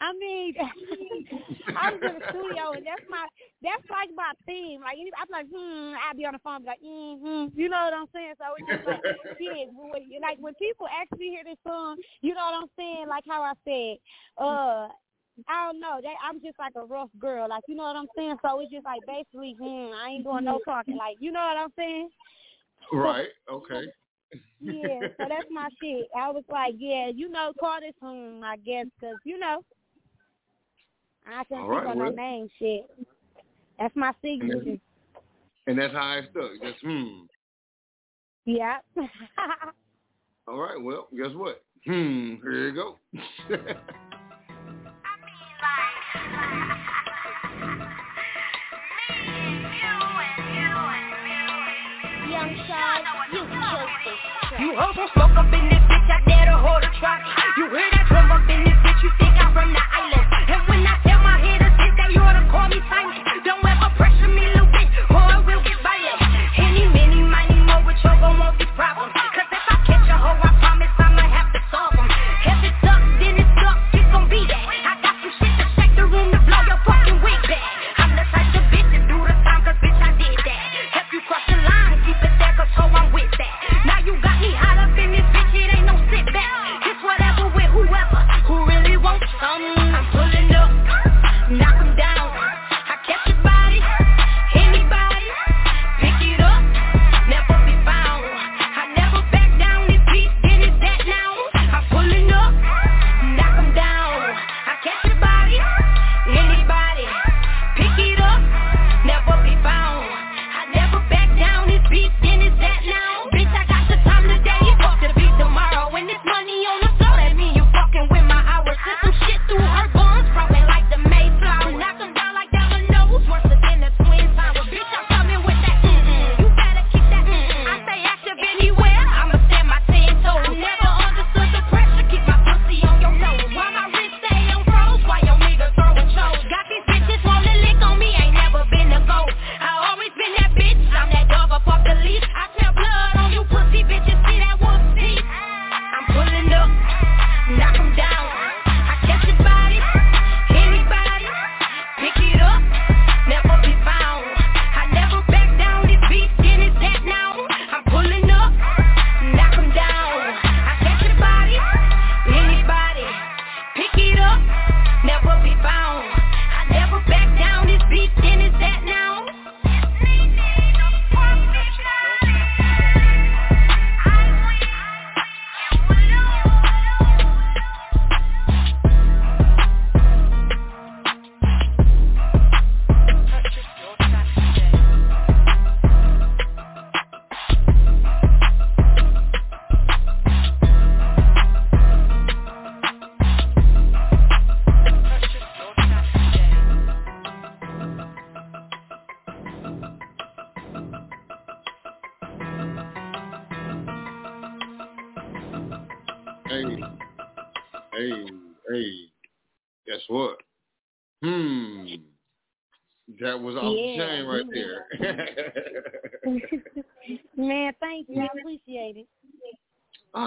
Speaker 13: I mean, *laughs* I was in the studio and that's my that's like my theme. Like I'm like, hmm, I'll be on the phone, be like, mm-hmm. You know what I'm saying? So it's just like, *laughs* shit. When, like when people actually hear this song, you know what I'm saying? Like how I said, uh. I don't know. They, I'm just like a rough girl, like you know what I'm saying. So it's just like basically, hmm, I ain't doing no *laughs* talking, like you know what I'm saying.
Speaker 5: Right. Okay.
Speaker 13: Yeah, so that's my shit. I was like, yeah, you know, call this hmm, I guess, because you know, I couldn't
Speaker 5: All
Speaker 13: think
Speaker 5: right,
Speaker 13: on
Speaker 5: well.
Speaker 13: that name shit. That's my signature.
Speaker 5: And that's how I stuck. Just hmm.
Speaker 13: Yeah.
Speaker 5: All right. Well, guess what? *laughs* Hmm. Here you go.
Speaker 13: Young side, you killed this track.
Speaker 16: You also smoke up in this bitch, I dare to hold a track. You hear that drum up in this bitch, you think I'm from the island.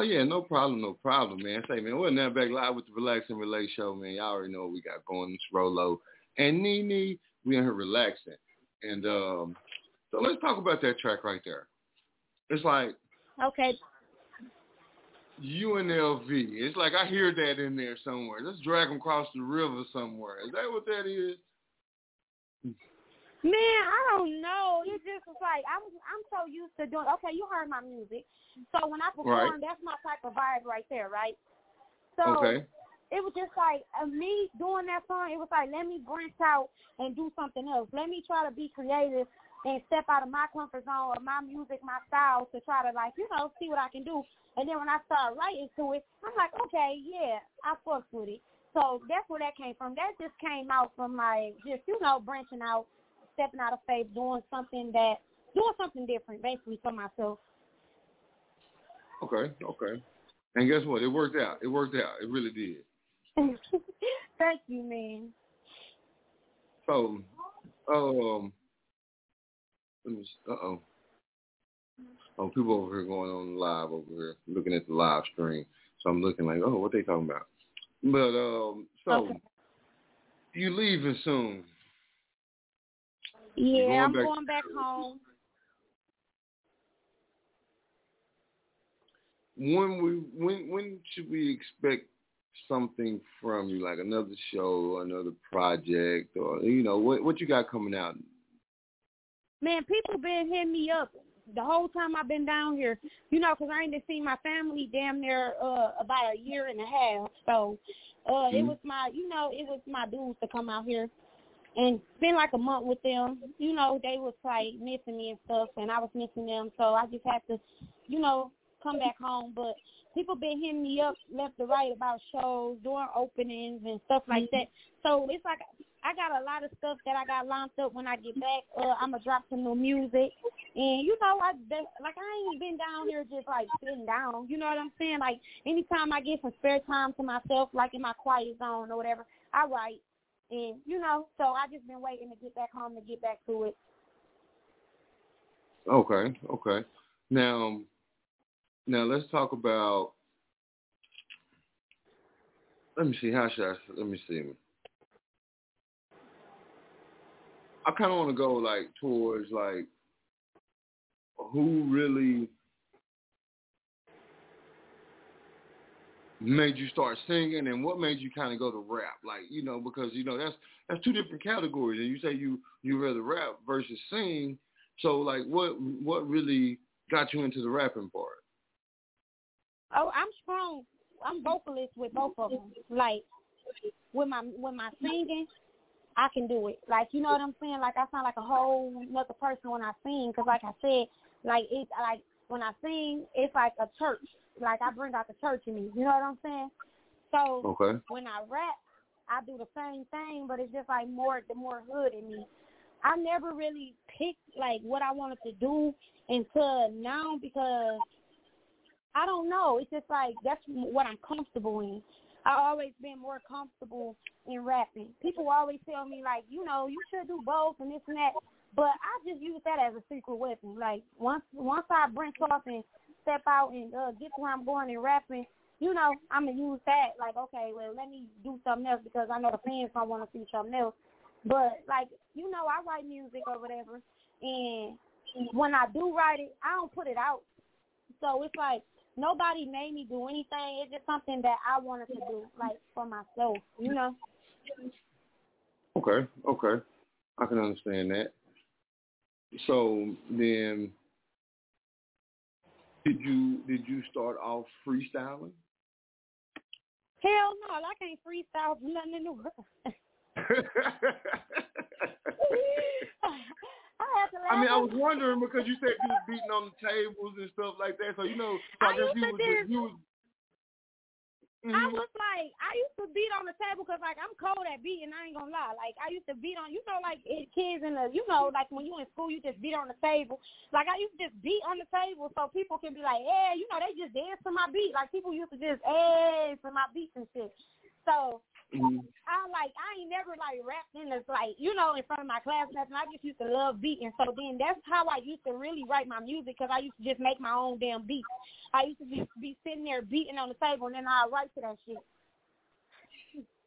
Speaker 13: Yeah,
Speaker 5: no problem, no problem, man. Say man, we're now back live with the Relax and Relate show, man. Y'all already know what we got going. It's Rolo and NiNi. We in here relaxing. And um so let's talk about that track right there. It's like
Speaker 13: Okay.
Speaker 5: UNLV. It's like I hear that in there somewhere. Let's drag them across the river somewhere. Is that what that is?
Speaker 13: Man, I don't know. It just was like I'm I'm so used to doing okay, you heard my music. So when I perform,
Speaker 5: Right.
Speaker 13: that's my type of vibe right there, right? So
Speaker 5: Okay.
Speaker 13: it was just like uh, me doing that song, it was like let me branch out and do something else. Let me try to be creative and step out of my comfort zone of my music, my style to try to like, you know, see what I can do. And then when I started writing to it, I'm like, okay, yeah, I fucks with it. So that's where that came from. That just came out from like just, you know, branching out, stepping out of faith, doing something that doing something different basically for myself.
Speaker 5: Okay, okay. And guess what? It worked out. It worked out. It really did. *laughs*
Speaker 13: Thank you, man.
Speaker 5: So, um, let me. Uh oh. Oh, people over here going on live over here, looking at the live stream. So I'm looking like, oh, what they talking about? But um, so
Speaker 13: Okay.
Speaker 5: you leaving soon?
Speaker 13: Yeah,
Speaker 5: going
Speaker 13: I'm
Speaker 5: back-
Speaker 13: going back home.
Speaker 5: When we when when should we expect something from you, like another show, another project, or you know what what you got coming out?
Speaker 13: Man, people been hitting me up the whole time I've been down here. You know, 'cause I ain't been seeing my family damn near uh, about a year and a half. So uh, it
Speaker 5: Mhm.
Speaker 13: was my, you know, it was my dudes to come out here and spend like a month with them. You know, they was like missing me and stuff, and I was missing them. So I just had to, you know, come back home. But people been hitting me up left to right about shows, doing openings and stuff like that. So it's like I got a lot of stuff that I got lined up when I get back. Uh, I'm gonna drop some new music, and you know, I been, like I ain't been down here just like sitting down. You know what I'm saying? Like anytime I get some spare time to myself, like in my quiet zone or whatever, I write. And you know, so I just been waiting to get back home to get back to it.
Speaker 5: Okay, okay. Now, now let's talk about. Let me see. How should I? Let me see. I kind of want to go like towards like who really made you start singing and what made you kind of go to rap like you know because you know that's that's two different categories and you say you you rather rap versus sing so like what what really got you into the rapping part
Speaker 13: Oh, I'm strong. I'm vocalist with both of them. Like with my with my singing, I can do it. Like you know what I'm saying? Like I sound like a whole another person when I sing. Because like I said, like it like when I sing, it's like a church. Like I bring out the church in me. You know what I'm saying? So
Speaker 5: Okay.
Speaker 13: when I rap, I do the same thing, but it's just like more the more hood in me. I never really picked like what I wanted to do until now because I don't know. It's just like that's what I'm comfortable in. I always been more comfortable in rapping. People always tell me like, you know, you should do both and this and that. But I just use that as a secret weapon. Like once once I branch off and step out and uh, get where I'm going in rapping, you know, I'm gonna use that. Like, okay, well, let me do something else because I know the fans don't want to see something else. But like, you know, I write music or whatever, and when I do write it, I don't put it out. So it's like nobody made me do anything. It's just something that I wanted to do, like for myself, you know.
Speaker 5: Okay, okay. I can understand that. So then did you did you start off freestyling?
Speaker 13: Hell no, I can't freestyle for nothing in the world. *laughs* *laughs* I had to laugh.
Speaker 5: I mean, I was wondering because you said you was beating on the tables and stuff like that. So you know, I,
Speaker 13: I
Speaker 5: guess you
Speaker 13: to
Speaker 5: was you was
Speaker 13: I mm-hmm. was like, I used to beat on the table because like I'm cold at beating. I ain't gonna lie. Like I used to beat on, you know, like it, kids in the, you know, like when you in school, you just beat on the table. Like I used to just beat on the table so people can be like, hey, you know, they just dance to my beat. Like people used to just hey to my beats and shit. So
Speaker 5: Mm-hmm.
Speaker 13: I like I ain't never like rapped in this like you know in front of my class and nothing. I just used to love beating. So then that's how I used to really write my music because I used to just make my own damn beats. I used to just be sitting there beating on the table and then I write to that shit.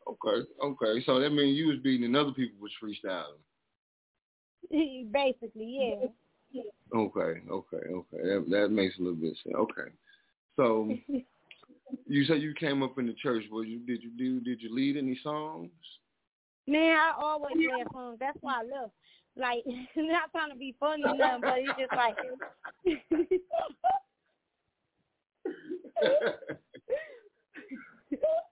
Speaker 5: Okay, okay. So that means you was beating and other people was freestyling. *laughs*
Speaker 13: Basically, yeah.
Speaker 5: Okay, okay, okay. That that makes a little bit sense. Okay. So *laughs* you said you came up in the church. Well, you did you do did you lead any songs?
Speaker 13: Man, I always led songs. That's why I love. Like, *laughs* not trying to be funny or nothing, but it's just like. *laughs* *laughs*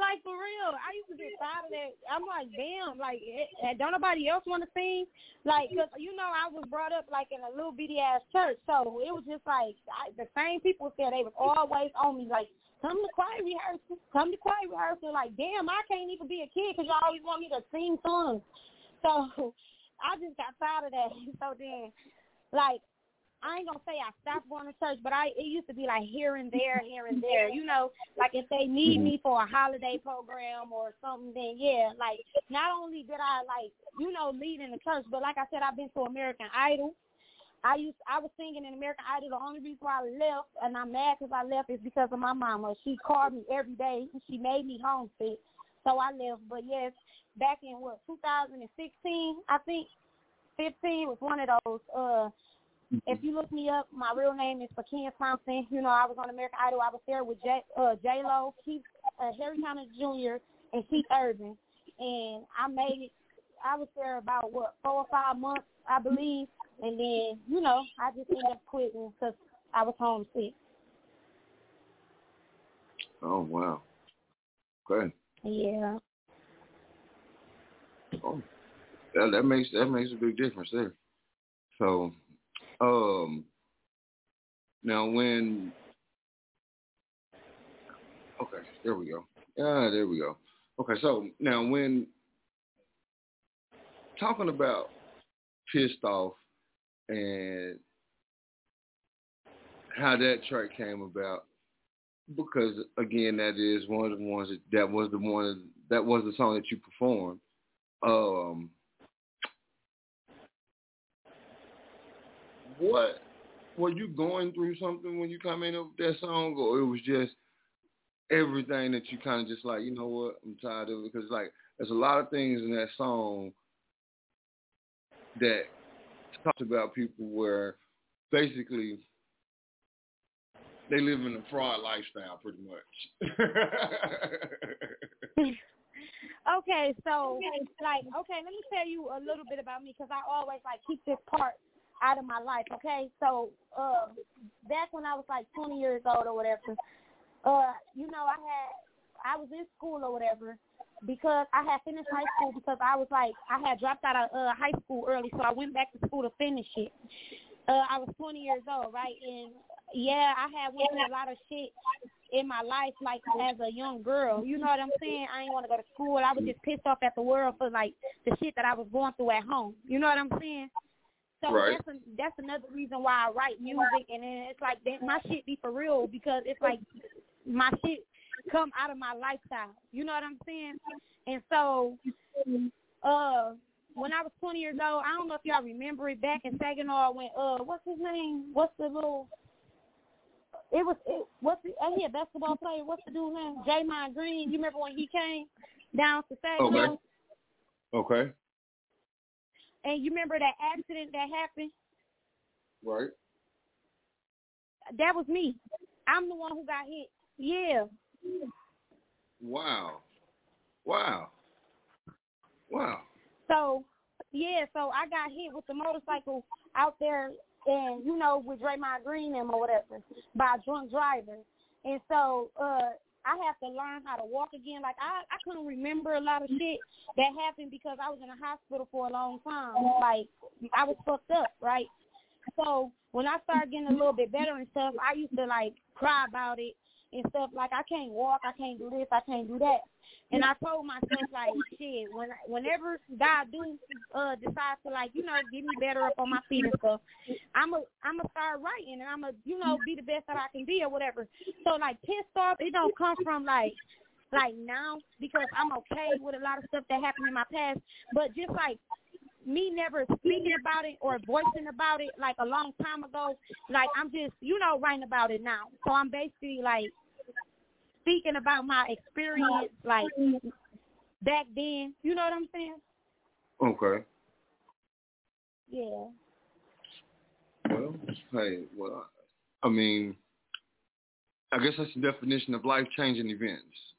Speaker 13: like for real, I used to get tired of that. I'm like, damn, like, it, don't nobody else want to sing? Like, 'cause, you know, I was brought up like in a little bitty ass church, so it was just like I, the same people said they was always on me, like, come to choir rehearsal, come to choir rehearsal. Like, damn, I can't even be a kid 'cause y'all always want me to sing songs. So *laughs* I just got tired of that. *laughs* So then, like, I ain't gonna say I stopped going to church, but I it used to be like here and there, here and there. You know, like if they need me for a holiday program or something, then yeah. Like not only did I like you know lead in the church, but like I said, I've been to American Idol. I used I was singing in American Idol. The only reason why I left, and I'm mad because I left, is because of my mama. She called me every day. and She made me homesick, so I left. But yes, back in what 2016, I think 15 was one of those. Uh, if you look me up, my real name is Fakia Thompson. You know, I was on American Idol. I was there with J uh, J Lo, Keith, uh, Harry Connick Jr. and Keith Urban, and I made it. I was there about what four or five months, I believe, and then you know I just ended up quitting because I was homesick.
Speaker 5: Oh wow. Okay.
Speaker 13: Yeah.
Speaker 5: Oh, that that makes that makes a big difference there. So, um, now when, okay, there we go. Ah, there we go. Okay, so now when talking about pissed off and how that track came about, because again, that is one of the ones that, that was the one that was the song that you performed. Um, what were you going through something when you come in with that song, or it was just everything that you kind of just like, you know what, I'm tired of it because like there's a lot of things in that song that talks about people where basically they live in a fraud lifestyle pretty much. *laughs*
Speaker 13: Okay, so like, okay, let me tell you a little bit about me because I always like keep this part out of my life. Okay, so uh, back when I was like 20 years old or whatever, uh, you know, I had I was in school or whatever because I had finished high school because I was like I had dropped out of uh, high school early, so I went back to school to finish it. Uh, I was 20 years old, right? And yeah, I had went through a lot of shit in my life, like as a young girl. You know what I'm saying? I didn't want to go to school. I was just pissed off at the world for like the shit that I was going through at home. You know what I'm saying? So
Speaker 5: Right.
Speaker 13: that's a, that's another reason why I write music, and then it's like that my shit be for real because it's like my shit come out of my lifestyle. You know what I'm saying? And so, uh, when I was 20 years old, I don't know if y'all remember it back in Saginaw when uh, what's his name? What's the little? It was it, what's the? Ain't he a basketball player? What's the dude's name? Draymond Green. You remember when he came down to Saginaw?
Speaker 5: Okay. Okay.
Speaker 13: And you remember that accident that happened?
Speaker 5: Right.
Speaker 13: That was me. I'm the one who got hit. Yeah.
Speaker 5: Wow. Wow. Wow.
Speaker 13: So yeah, so I got hit with the motorcycle out there, and you know, with Draymond Green and or whatever by a drunk driver, and so uh I have to learn how to walk again. Like I, I couldn't remember a lot of shit that happened because I was in a hospital for a long time. Like I was fucked up, right? So when I started getting a little bit better and stuff, I used to like cry about it
Speaker 17: and stuff. Like I can't walk, I can't do this, I can't do that. And I told myself like, shit, when whenever God do uh decide to like, you know, get me better up on my feet and stuff, I'm a I'm a start writing and I'm a you know be the best that I can be or whatever. So like pissed off, it don't come from like like now because I'm okay with a lot of stuff that happened in my past, but just like me never speaking about it or voicing about it like a long time ago, like I'm just, you know, writing about it now. So I'm basically like speaking about my experience like back then. You know what I'm saying?
Speaker 5: Okay.
Speaker 17: Yeah.
Speaker 5: Well, hey, well, I mean, I guess that's the definition of life-changing events.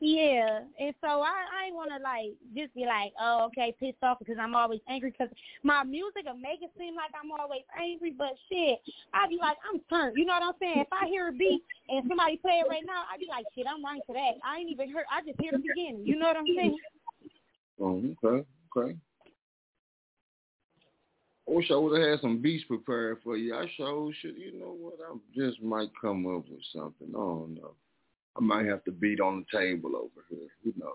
Speaker 17: Yeah, and so I I ain't want to like just be like, oh, okay, pissed off because I'm always angry because my music will make it seem like I'm always angry, but shit, I be like, I'm turned. You know what I'm saying? If I hear a beat and somebody play it right now, I be like, shit, I'm right to that. I ain't even heard. I just hear the beginning. You know what I'm saying?
Speaker 5: Oh, okay, okay. I wish I would have had some beats prepared for you. I sure should. You know what? I just might come up with something. I don't know. I might have to beat on the table over here. Who knows?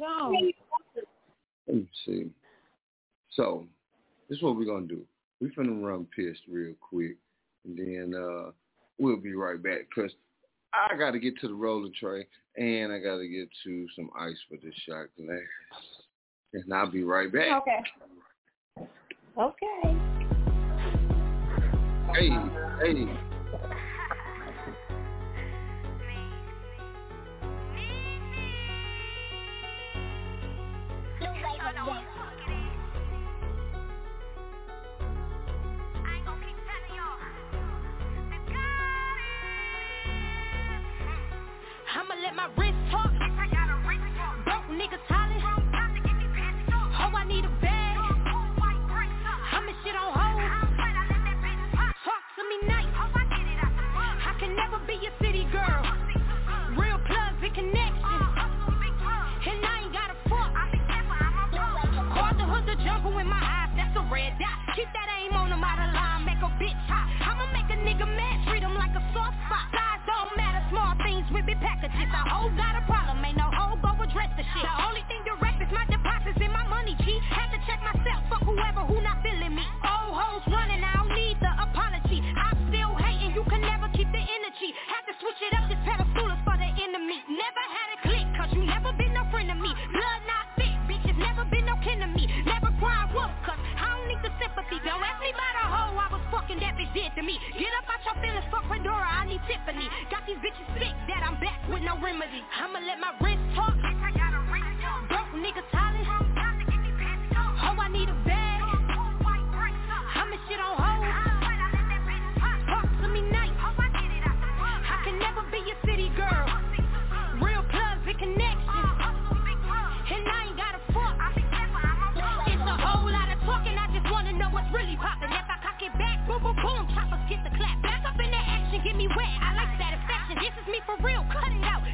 Speaker 17: Go.
Speaker 5: Let me see. So, this is what we're gonna do. We finna run pissed real quick, and then uh we'll be right back because I got to get to the roller tray and I got to get to some ice for this shot glass, and I'll be right back.
Speaker 17: Okay. Okay.
Speaker 5: Hey, hey.
Speaker 13: I'ma let my wrist never be a city girl. Real plugs and connections. And I ain't got a fuck. Call the hood the jungle in my eyes. That's a red dot. Keep that aim on them out of line. Make a bitch hot. I'ma make a nigga mad. Treat him like a soft spot. Size don't matter. Small things with big packages. A hoe got a problem. Tiffany. Got these bitches sick that I'm back with no remedy. I'ma let my wrist talk.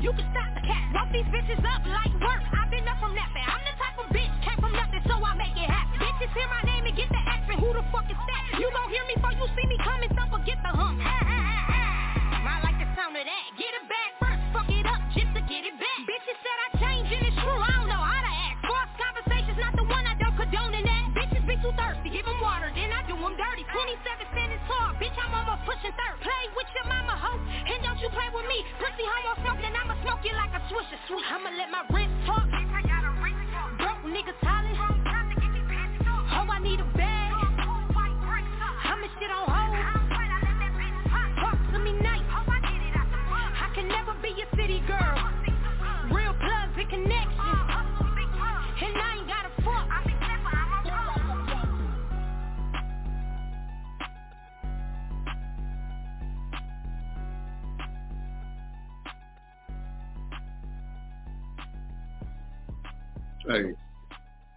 Speaker 13: You can stop the cat. Walk these bitches up like push it. I'ma let my wrist talk.
Speaker 5: Hey.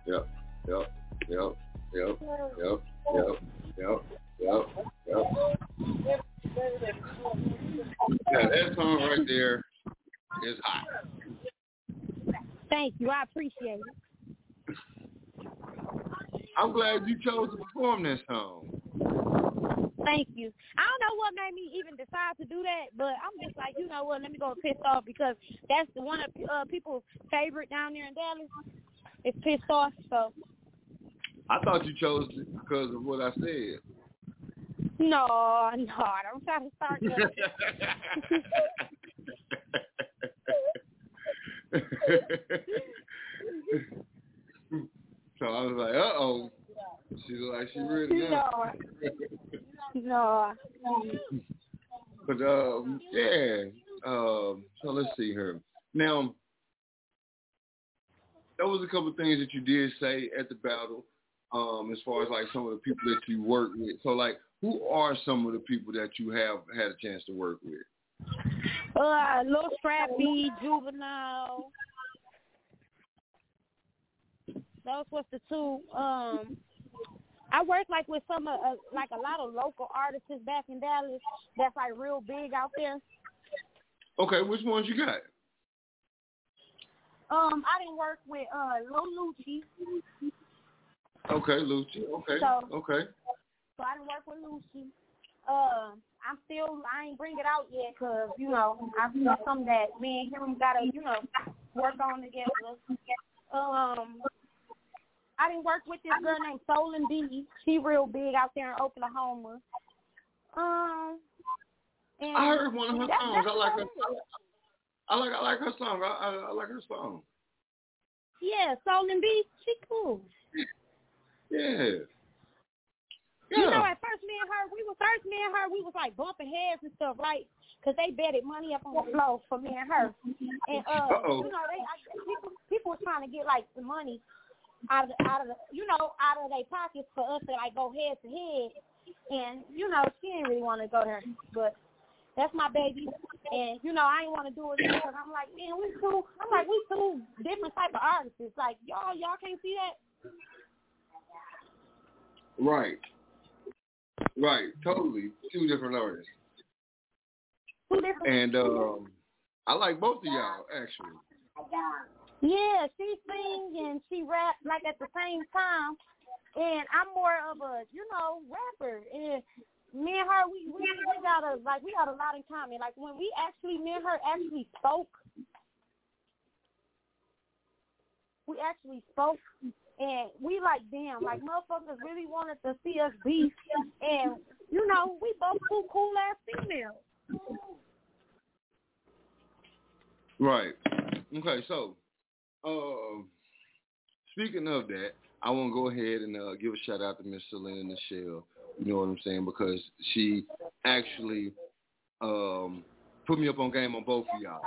Speaker 5: Yep. Yep. Yep. Yep. Yep. Yep. Yep. Yep. Yep. Yeah, that song right there is hot.
Speaker 17: Thank you. I appreciate it.
Speaker 5: I'm glad you chose to perform this song.
Speaker 13: Thank you. I don't know what made me even decide to do that, but I'm just like, you know what? Let me go pissed off because that's the one of uh, people's favorite down there in Dallas. It's pissed off. So
Speaker 5: I thought you chose it because of what I said.
Speaker 13: no, no, I don't try to start that. *laughs*
Speaker 5: so I was like, uh oh. She's like, she really. *laughs*
Speaker 13: no.
Speaker 5: But um, yeah. Um, so let's see here. Now, there was a couple of things that you did say at the battle, um, as far as like some of the people that you work with. So like, who are some of the people that you have had a chance to work with?
Speaker 13: Uh, Lil Scrappy, Juvenile. Those was the two. Um, I work like with some of uh, like a lot of local artists back in Dallas. That's like real big out there.
Speaker 5: Okay, which ones you got?
Speaker 13: Um, I didn't work with uh Lil Lucci.
Speaker 5: Okay, Lucci. Okay,
Speaker 13: So-
Speaker 5: okay.
Speaker 13: So I didn't work with Lucci. Uh, I'm still, I ain't bring it out yet 'cause you know, I that's something that me and him gotta, you know, work on together. Um, I didn't work with this girl named Souln B. She real big out there in Oklahoma. Um, and
Speaker 5: I heard one of her
Speaker 13: that-
Speaker 5: songs. I like her.
Speaker 13: about.
Speaker 5: I like I like her song. I, I, I like her song.
Speaker 13: Yeah, Souln B. She cool.
Speaker 5: Yeah.
Speaker 13: You know, at first me and her, we was first me and her, we was like bumping heads and stuff, right? Because they betted money up on the floor for me and her, and uh,
Speaker 5: Uh-oh.
Speaker 13: you know, they I, people people was trying to get like the money out of the, out of the, you know out of their pockets for us to like go head to head, and you know she didn't really want to go there, but that's my baby, and you know I ain't want to do it because I'm like, man, we two, I'm like we two different type of artists. It's like y'all y'all can't see that.
Speaker 5: Right. Right. Totally. Two different artists.
Speaker 13: Two different.
Speaker 5: And um, I like both of y'all actually.
Speaker 13: Yeah, she sing and she rap like at the same time, and I'm more of a you know rapper. And me and her, we we, we got a like we got a lot in common. Like when we actually, me and her actually spoke. We actually spoke, and we like damn, like motherfuckers really wanted to see us beef, and you know we both two cool ass females.
Speaker 5: Right. Okay. So, um, speaking of that, I want to go ahead and uh, give a shout out to Miss Selena Michelle. You know what I'm saying? Because she actually um, put me up on game on both of y'all.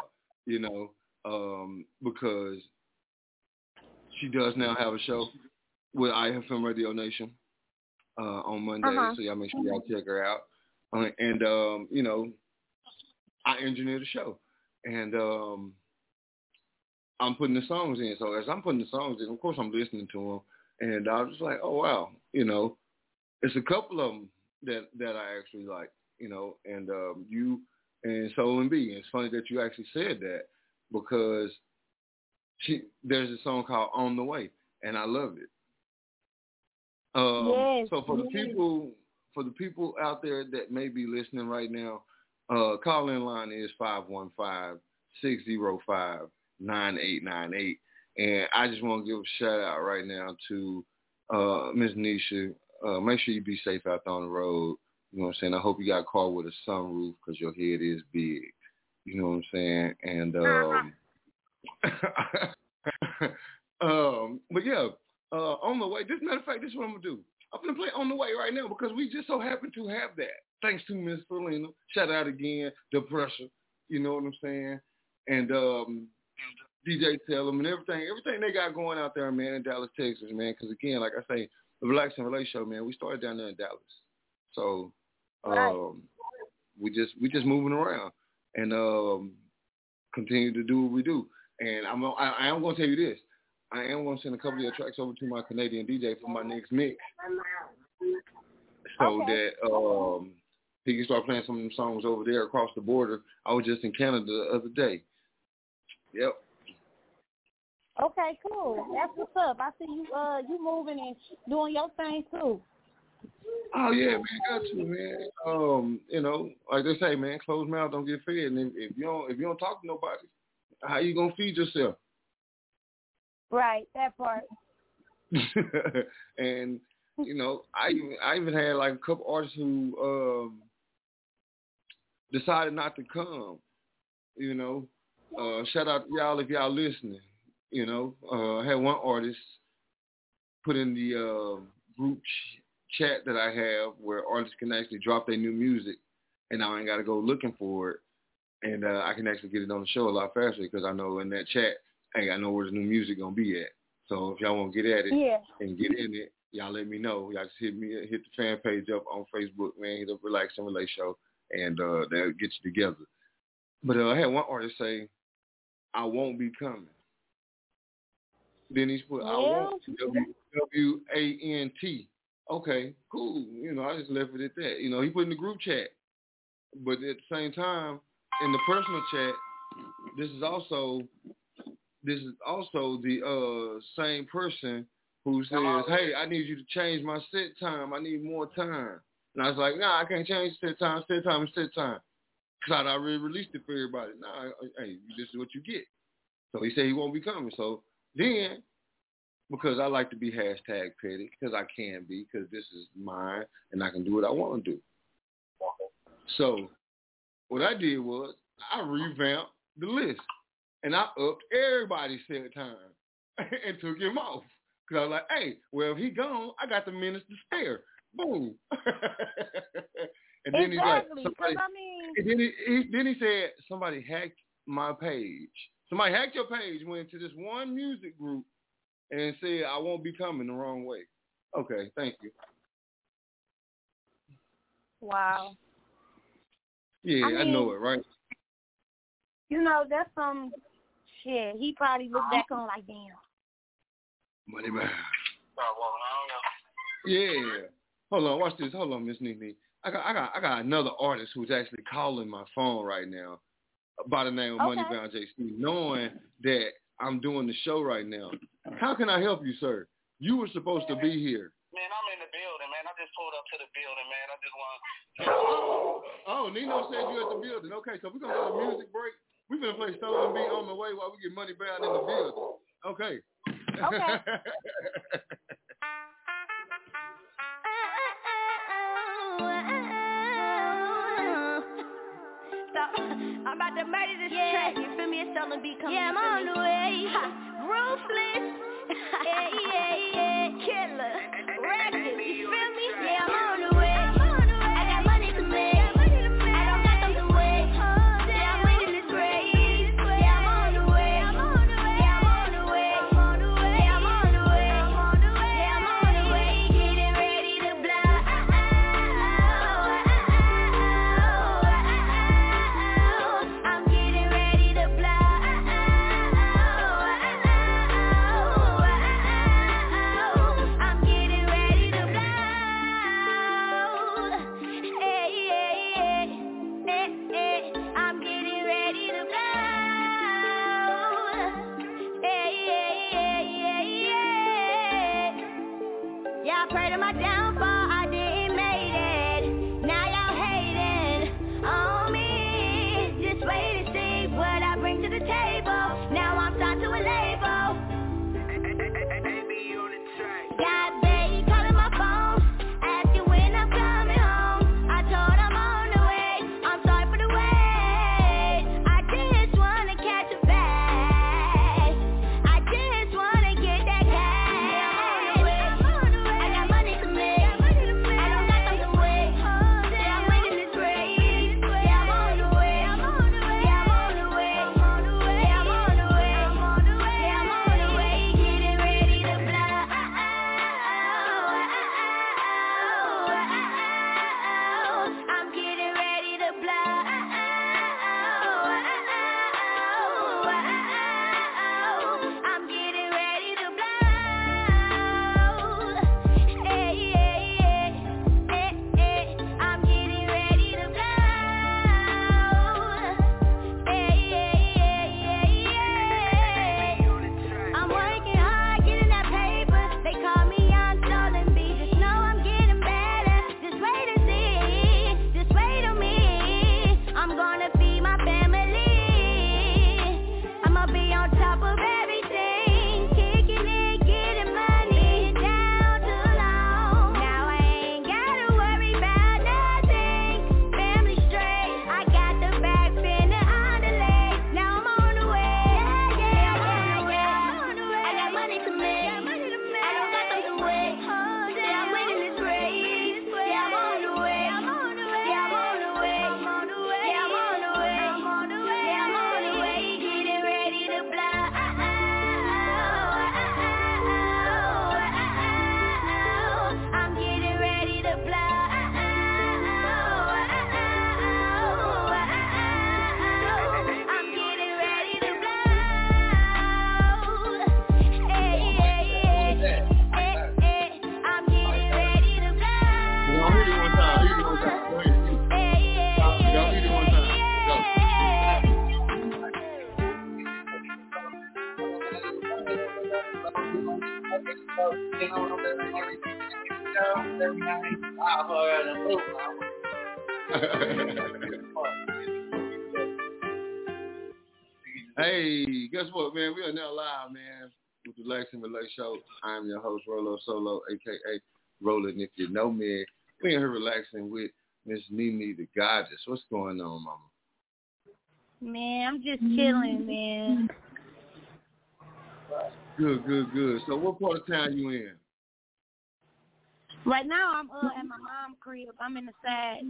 Speaker 5: You know, um, because she does now have a show with IFM Radio Nation uh, on Monday.
Speaker 18: Uh-huh.
Speaker 5: So y'all make sure y'all check her out. Uh, and um, you know, I engineer the show, and um, I'm putting the songs in. So as I'm putting the songs in, of course I'm listening to them, and I was just like, oh wow, you know, it's a couple of them that that I actually like, you know, and um, you and Souln B. It's funny that you actually said that because she there's a song called On the Way, and I love it. Um,
Speaker 18: Yes,
Speaker 5: so for the people for the people out there that may be listening right now, uh, call in line is 515-605-9898. And I just want to give a shout out right now to uh, Miss Nisha. Uh, make sure you be safe out there on the road. You know what I'm saying? I hope you got a car with a sunroof because your head is big. You know what I'm saying? And um, *laughs* um, but yeah, uh, on the way. This matter of fact, this is what I'm gonna do. I'm gonna play on the way right now because we just so happen to have that. Thanks to Miss Selena. Shout out again, the pressure. You know what I'm saying? And um, DJ Tell them and everything, everything they got going out there, man, in Dallas, Texas, man. Because again, like I say, the Relax and Relate Show, man, we started down there in Dallas, so um, we just we just moving around and um, continue to do what we do. And I'm I, I am gonna tell you this. I am gonna send a couple of tracks over to my Canadian DJ for my next mix, so that um, he can start playing some of them songs over there across the border. I was just in Canada the other day. Yep.
Speaker 13: Okay, cool. That's what's up. I see you uh you moving and doing your thing too.
Speaker 5: Oh yeah, man, got to man. Um, you know, like they say, man, closed mouth don't get fed. And if, if you don't if you don't talk to nobody, how you gonna feed yourself?
Speaker 13: Right, that part. *laughs*
Speaker 5: and you know, I even I even had like a couple artists who um decided not to come. You know, uh, shout out to y'all if y'all listening. You know, uh, I had one artist put in the uh, group ch- chat that I have where artists can actually drop their new music, and now I ain't got to go looking for it, and uh, I can actually get it on the show a lot faster because I know in that chat, hey, I know where the new music gonna be at. So if y'all want to get at it
Speaker 13: Yeah.
Speaker 5: and get in it, y'all let me know. Y'all just hit me, hit the fan page up on Facebook, man. Hit up Relax and Relate Show, and uh, they'll get you together. But uh, I had one artist say, "I won't be coming." Then he's put, "I won't." W W A N T. Okay, cool. You know, I just left it at that. You know, he put in the group chat, but at the same time, in the personal chat, this is also this is also the uh same person who says, "Hey, I need you to change my set time. I need more time." And I was like, "Nah, I can't change set time. Set time set time." Cause I already released it for everybody. Nah, hey, this is what you get. So he said he won't be coming. So then, because I like to be hashtag petty, because I can be, because this is mine and I can do what I want to do. So what I did was I revamped the list and I upped everybody's set time *laughs* and took him off. Because I was like, hey, well, if he gone, I got the minutes to spare. Boom. *laughs* and then he's like,
Speaker 13: exactly.
Speaker 5: somebody,
Speaker 13: Because I mean,
Speaker 5: and then he, he then he said somebody hacked my page. Somebody hacked your page, went to this one music group, and said I won't be coming the wrong way. Okay, thank you.
Speaker 13: wow.
Speaker 5: Yeah,
Speaker 13: I
Speaker 5: I, know it, right?
Speaker 13: You know, that's some shit. He probably looked back on like, damn.
Speaker 5: Money man. Yeah. Hold on, watch this. Hold on, Miss NiNi. I got I got I got another artist who's actually calling my phone right now by the name of
Speaker 13: Okay.
Speaker 5: Moneybound JC, knowing that I'm doing the show right now. How can I help you, sir? You were supposed to be here.
Speaker 8: Man, I'm in the building, man. I just pulled up to the building, man. I just want
Speaker 5: Oh, Nino said you at the building. Okay, so we're gonna go to music break. We're gonna play Souln B on the way while we get Moneybound in the building. Okay.
Speaker 13: Okay. *laughs* *laughs*
Speaker 16: I'm about to murder this track. You feel me? It's selling beat coming. Yeah, I'm on the way. *laughs* Ruthless. *laughs* yeah, yeah, yeah. Killer. Reckless. You feel me? Yeah, I'm on
Speaker 5: Show. I'm your host, Rolo Solo, aka Roland. If you know me, we here relaxing with Miss Nene the Goddess. What's going on, Mama?
Speaker 13: Man, I'm just chilling, man.
Speaker 5: Good, good, good. So, what part of town you in?
Speaker 13: Right now, I'm uh, at my mom's crib. I'm in the side.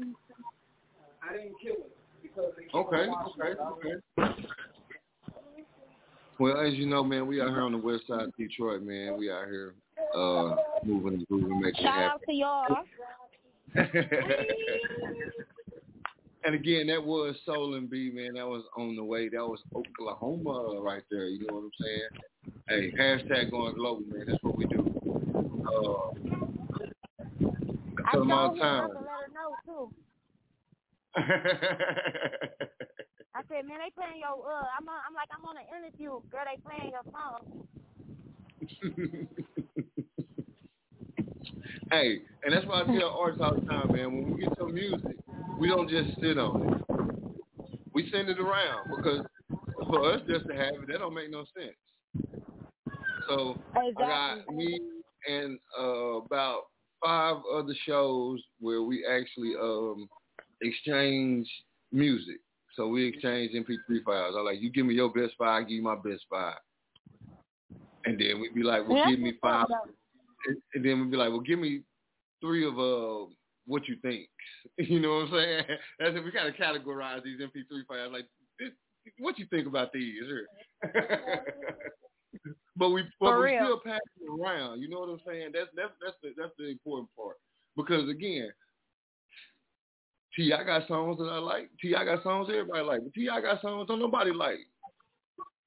Speaker 18: I didn't kill it because they
Speaker 5: Okay, okay, okay. Well, as you know, man, we out here on the west side of Detroit, man. We out here uh moving and grooving, making it happen.
Speaker 13: Shout out to y'all. *laughs*
Speaker 5: and again, that was Souln B, man. That was on the way. That was Oklahoma right there. You know what I'm saying? Hey, hashtag going global, man. That's what we do. Uh, I tell them all
Speaker 13: told
Speaker 5: the
Speaker 13: him I
Speaker 5: time.
Speaker 13: let her know too. *laughs* I said, man, they playing your uh. I'm on, I'm like I'm on an interview, girl. They playing your song. *laughs*
Speaker 5: hey, and that's why I tell artists all the time, man. When we get some music, we don't just sit on it. We send it around because for us just to have it, that don't make no sense. So I got me and uh, about five other shows where we actually um, exchange music. So we exchange MP3 files. I'm like you give me your best file, I give you my best file, and then we'd be like, well,
Speaker 13: Yeah,
Speaker 5: give me five, and, then we'd be like, well, give me three of uh what you think. *laughs* You know what I'm saying? *laughs* That's if we gotta categorize these MP3 files. Like, this, what you think about these? *laughs* But we but we still pass it around. You know what I'm saying? That's that's that's the that's the important part. Because again, T I got songs that I like. T I got songs everybody like. But T I got songs don't nobody like.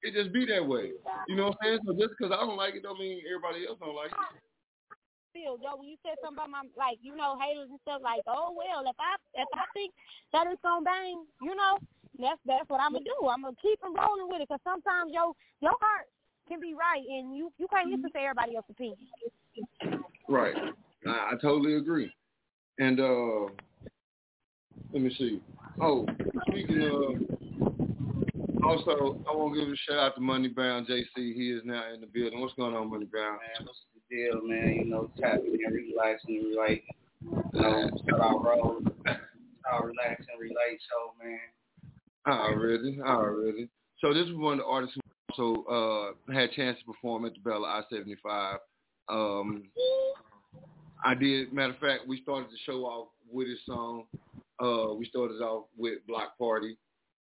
Speaker 5: It just be that way. You know what I'm saying? So just because I don't like it don't mean everybody else don't like it.
Speaker 13: Feel yo, when you said something about my like, you know, haters and stuff like, oh well, if I if I think that it's gonna bang, you know, that's that's what I'm gonna do. I'm gonna keep on rolling with it because sometimes your your heart can be right and you you can't listen to everybody else's opinion.
Speaker 5: Right. I, I totally agree. And uh let me see. Oh, speaking of also I want to give a shout out to Moneybound JC. He is now in the building. What's going on, Moneybound?
Speaker 8: Man, what's the deal, man? You know, tapping and relaxing, relate. You know, shout out Roll. Our relax and relate show, man.
Speaker 5: Already, already. So this is one of the artists who also uh, had a chance to perform at the Bella I-75. Um, I did. Matter of fact, we started the show off with his song. Uh, we started off with Block Party.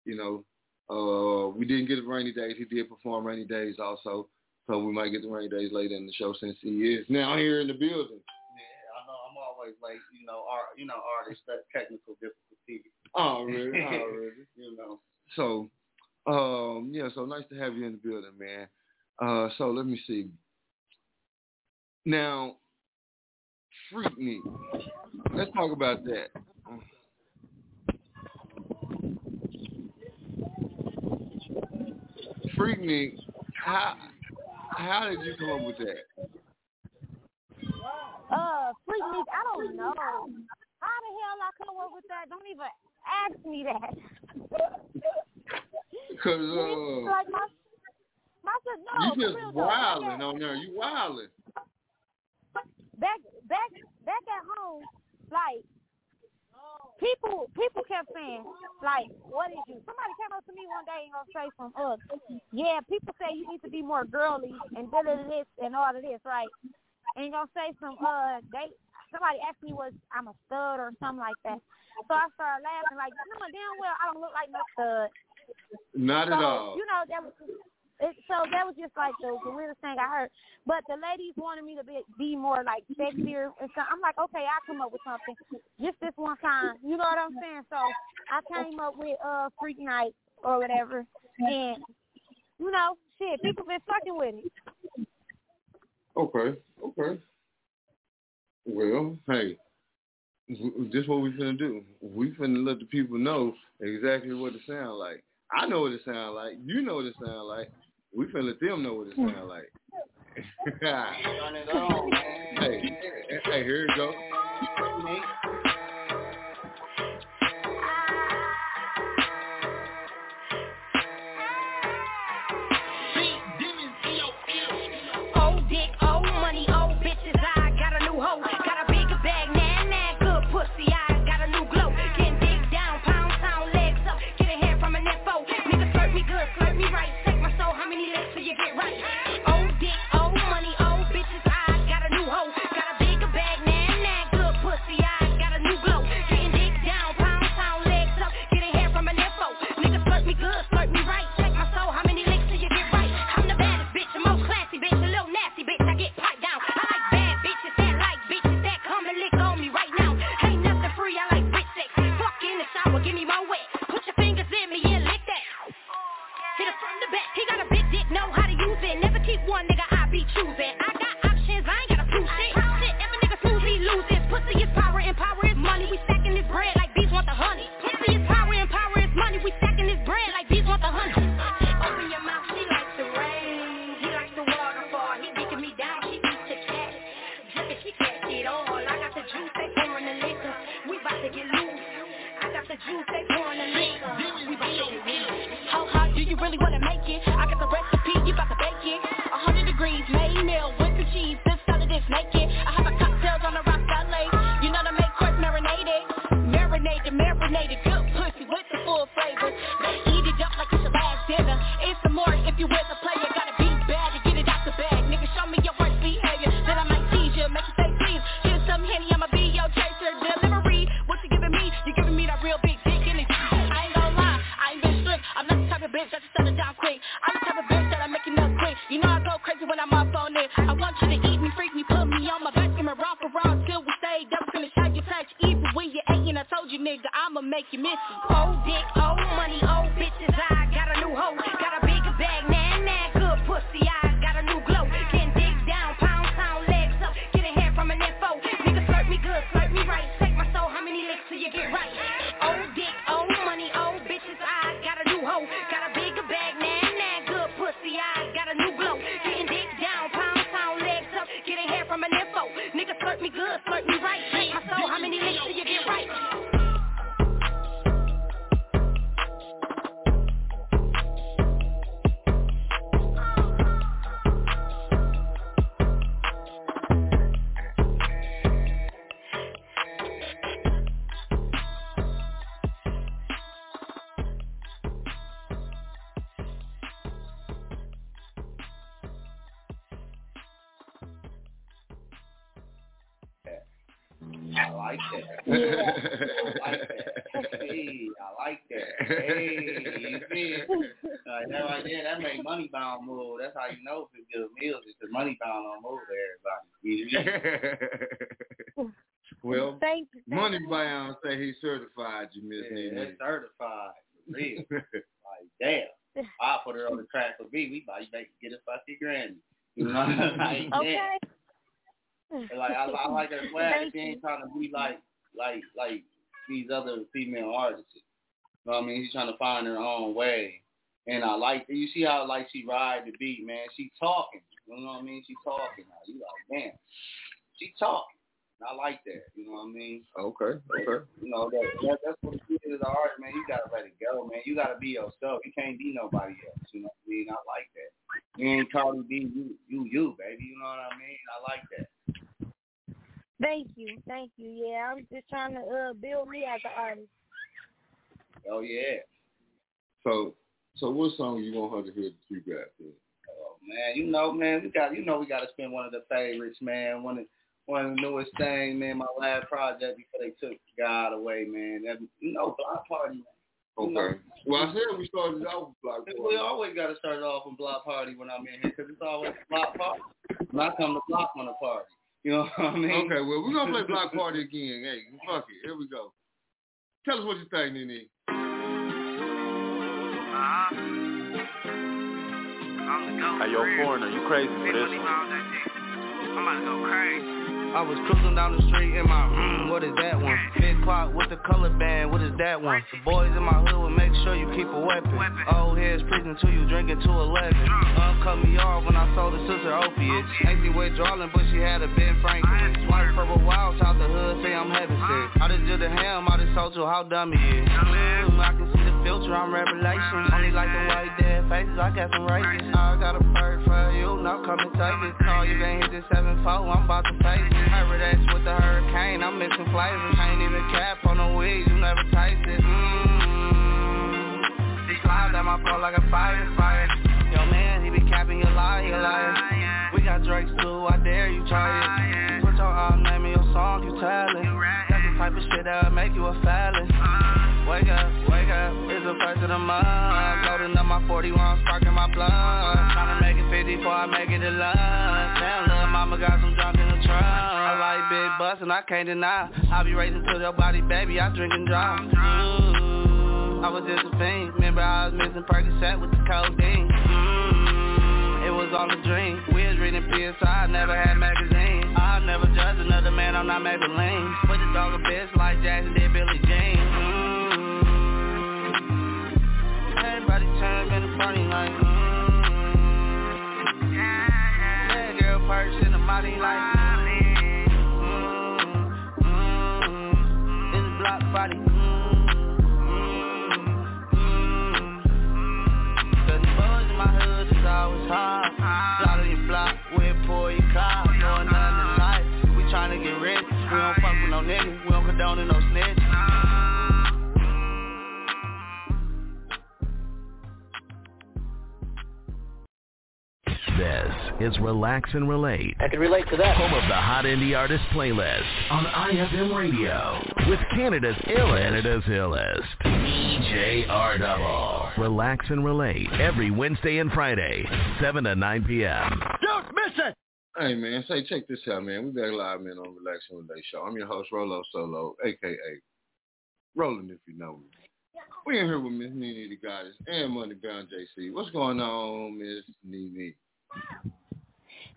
Speaker 5: You know, uh, we didn't get Rainy Days. He did perform Rainy Days also. So we might get the Rainy Days later in the show since he is now here in the building.
Speaker 8: Yeah, I know. I'm always like, you know, art, you know, artists that technical difficulty.
Speaker 5: Already, already. *laughs*
Speaker 8: You know.
Speaker 5: So, um, yeah, so nice to have you in the building, man. Uh, so let me see. Now, Freaknik. Let's talk about that. Freaknik, how how did you come up with that?
Speaker 13: Uh, freak me, I don't know. How the hell I come up with that? Don't even ask me that. *laughs*
Speaker 5: Because uh,
Speaker 13: like my my sis- no,
Speaker 5: you just wilding on there. You wilding.
Speaker 13: back back back at home, like people people kept saying, like, what is you? Somebody came up to me one day and gonna say some uh yeah, people say you need to be more girly and da this and all of this, right? And gonna say some uh they somebody asked me was I'm a stud or something like that. So I started laughing like, you know damn well I don't look like no stud.
Speaker 5: Not
Speaker 13: so,
Speaker 5: at all.
Speaker 13: You know, that was it, so that was just like the, the weirdest thing I heard. But the ladies wanted me to be be more like sexier and so I'm like, okay, I'll come up with something. Just this one time. You know what I'm saying? So I came up with uh Freaknik or whatever. And you know, shit, people been fucking with it.
Speaker 5: Okay, okay. Well, hey, just what we finna do. We finna let the people know exactly what it sound like. I know what it sound like. You know what it sound like. We finna let them know what it sound like. *laughs*
Speaker 8: Turn it on, *laughs* man.
Speaker 5: hey,
Speaker 16: Hey, here you go. *laughs* well,
Speaker 13: Thank you. thank
Speaker 16: Money
Speaker 13: you.
Speaker 16: Bound say he certified you, Miss
Speaker 18: Yeah,
Speaker 16: NiNi.
Speaker 18: that's certified. Real. *laughs* like damn. I put her on the track for me. We might make get a fucking grand. You know, like
Speaker 13: Okay.
Speaker 18: damn. And, Like I, I like her *laughs* swag.
Speaker 13: Thank
Speaker 18: She ain't
Speaker 13: you.
Speaker 18: trying to be like like like these other female artists. You know what I mean? She's trying to find her own way. And I like you see how like she ride the beat, man. She talking. You know what I mean? She talking now. You like, damn. She talking. And I like that. You know what I mean?
Speaker 16: Okay, okay.
Speaker 18: You know, that, that that's what it is as an artist, man. You gotta let it go, man. You gotta be yourself. You can't be nobody else. You know what I mean? I like that. You ain't Cardi B, you you you, baby. You know what I mean? I like that.
Speaker 13: Thank you, thank you. Yeah, I'm just trying to uh build me as an artist.
Speaker 18: Oh yeah.
Speaker 16: So, so what song you want her to hear that you got? Then?
Speaker 18: Oh man, you know, man, we got you know we gotta spend one of the favorites, man. One of one of the newest things, man, my last project before they took God away, man. That, you know, Block Party, man. You know,
Speaker 16: Okay. Well, I said we started out with Black
Speaker 18: We always got to start it off on block party when I'm in here because it's always block party. When I come to block on a party, you know what I mean?
Speaker 16: Okay, well, we're going to play Block *laughs* Party again. Hey, fuck it. Here we go. Tell us what you think, NiNi. Uh-huh.
Speaker 8: Hey, yo, foreigner, you crazy for this one.
Speaker 19: I'm.
Speaker 18: I was cruising down the street in my, mm, what is that one? Big clock with the color band, what is that one? The boys in my hood will make sure you keep a weapon. Old heads preaching to you, drinking to 11. Um, cut me off when I sold the sister opiates. Ain't see withdrawing, but she had a Ben Franklin. White purple wild, out
Speaker 8: the hood, ham, I just told you how dumb he is. I can see I'm revelation. Only like the white dead faces, I got some races. I got a bird for you, now come and take it. No, you can't hit this 7 4 I'm about to face it. Heard X with the hurricane, I'm mixing flavors. Ain't even cap on the weed, you never taste it. Mm, these clouds at my flow like a fire, fire. Yo man, he be capping your lie, you liar. We got Drake's too, I dare you try it. Put your arm, name of your song, you tell it. That's the type of shit that'll make you a felon. Wake up, wake up, it's the first of the month. Loading up my 41, sparking my blood. Trying to make it 50 before I make it to lunch. Damn, little mama got some junk in the trunk. I like big butts and I can't deny. I be racing to your body, baby, I drink and drive. Ooh, I was just a fiend. Remember I was missing Percocet with the codeine. Mm, it was all a dream. We was reading PSI, never had magazines. I'll never judge another man, I'm not Maybelline. Put the dog a bitch like Jackson did Billie Jean. Everybody turn up in the party like, mm, yeah, girl, purse in the body like, mm, mm, a block body. Cause the boys in my hood is always block, where pour your car. Knowing nothing in life. We tryna get rich. We don't fuck with no niggas. We don't condone no snitch.
Speaker 2: This is Relax and Relate.
Speaker 20: I can relate to that.
Speaker 2: Home of the Hot Indie Artist Playlist on IFM Radio with Canada's illest illest. EJR Double. Relax and Relate every Wednesday and Friday, 7 to 9 p.m.
Speaker 5: Don't miss it! Hey man, say check this out, man. We back live, man, on Relax and Relate Show. I'm your host, Rolo Solo, aka Roland, if you know me. We in here with Miss NiNi DaGodess and Moneybound JC. What's going on, Miss NiNi?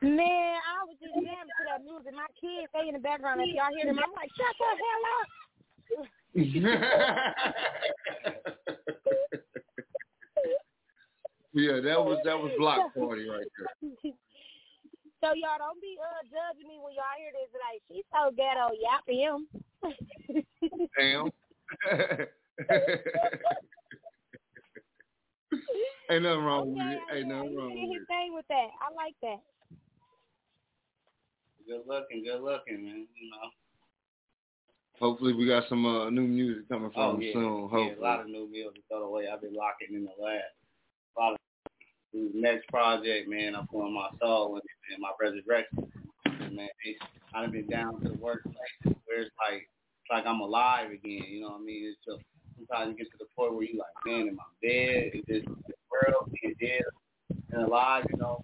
Speaker 13: Man, I was just jamming to that music. My kids, they in the background. If y'all hear them, I'm like, shut the hell up. *laughs*
Speaker 5: yeah, that was that was block party right there. *laughs*
Speaker 13: So y'all don't be uh judging me when y'all hear this. Like she's so ghetto, yap him.
Speaker 5: Damn. *laughs* Ain't nothing wrong with it. Ain't nothing wrong with
Speaker 13: his
Speaker 5: it.
Speaker 13: thing with that. I like that.
Speaker 8: Good looking, good looking, man. You know.
Speaker 5: Hopefully we got some uh, new music coming from
Speaker 8: Oh
Speaker 5: him
Speaker 8: yeah,
Speaker 5: soon.
Speaker 8: yeah,
Speaker 5: Hopefully.
Speaker 8: a lot of new music thrown away. I've been locking in the lab. A lot of the next project, man. I'm pouring my soul in it, man. My resurrection, and man. It's, I've been down to the workplace where it's like, it's like I'm alive again. You know what I mean? It's just sometimes you get to the point where you like, man, am I dead? Is this world being dead and alive? You know,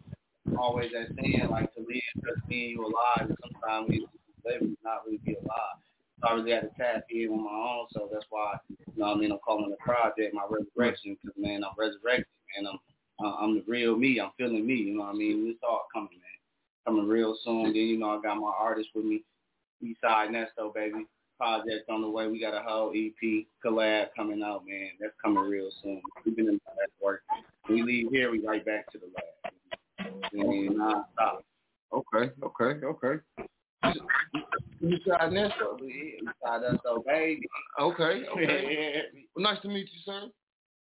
Speaker 8: always that saying like to live just mean you alive. And sometimes we live not really be alive. So I really had to tap in on my own. So that's why, you know what I mean, I'm calling the project my resurrection because, man, I'm resurrected, man. I'm uh, I'm the real me. I'm feeling me, you know what I mean? It's all coming, man. Coming real soon. Then, you know, I got my artist with me, Eastside Nesto, baby. Project on the way. We got a whole EP collab coming out, man. That's coming real soon. We've been in that work. When we leave here, we right back to the lab. And non-stop.
Speaker 5: Okay, okay, okay. You tried Nesto?
Speaker 8: Eastside Nesto, baby.
Speaker 5: Okay, okay. well, *laughs* nice to meet you, sir.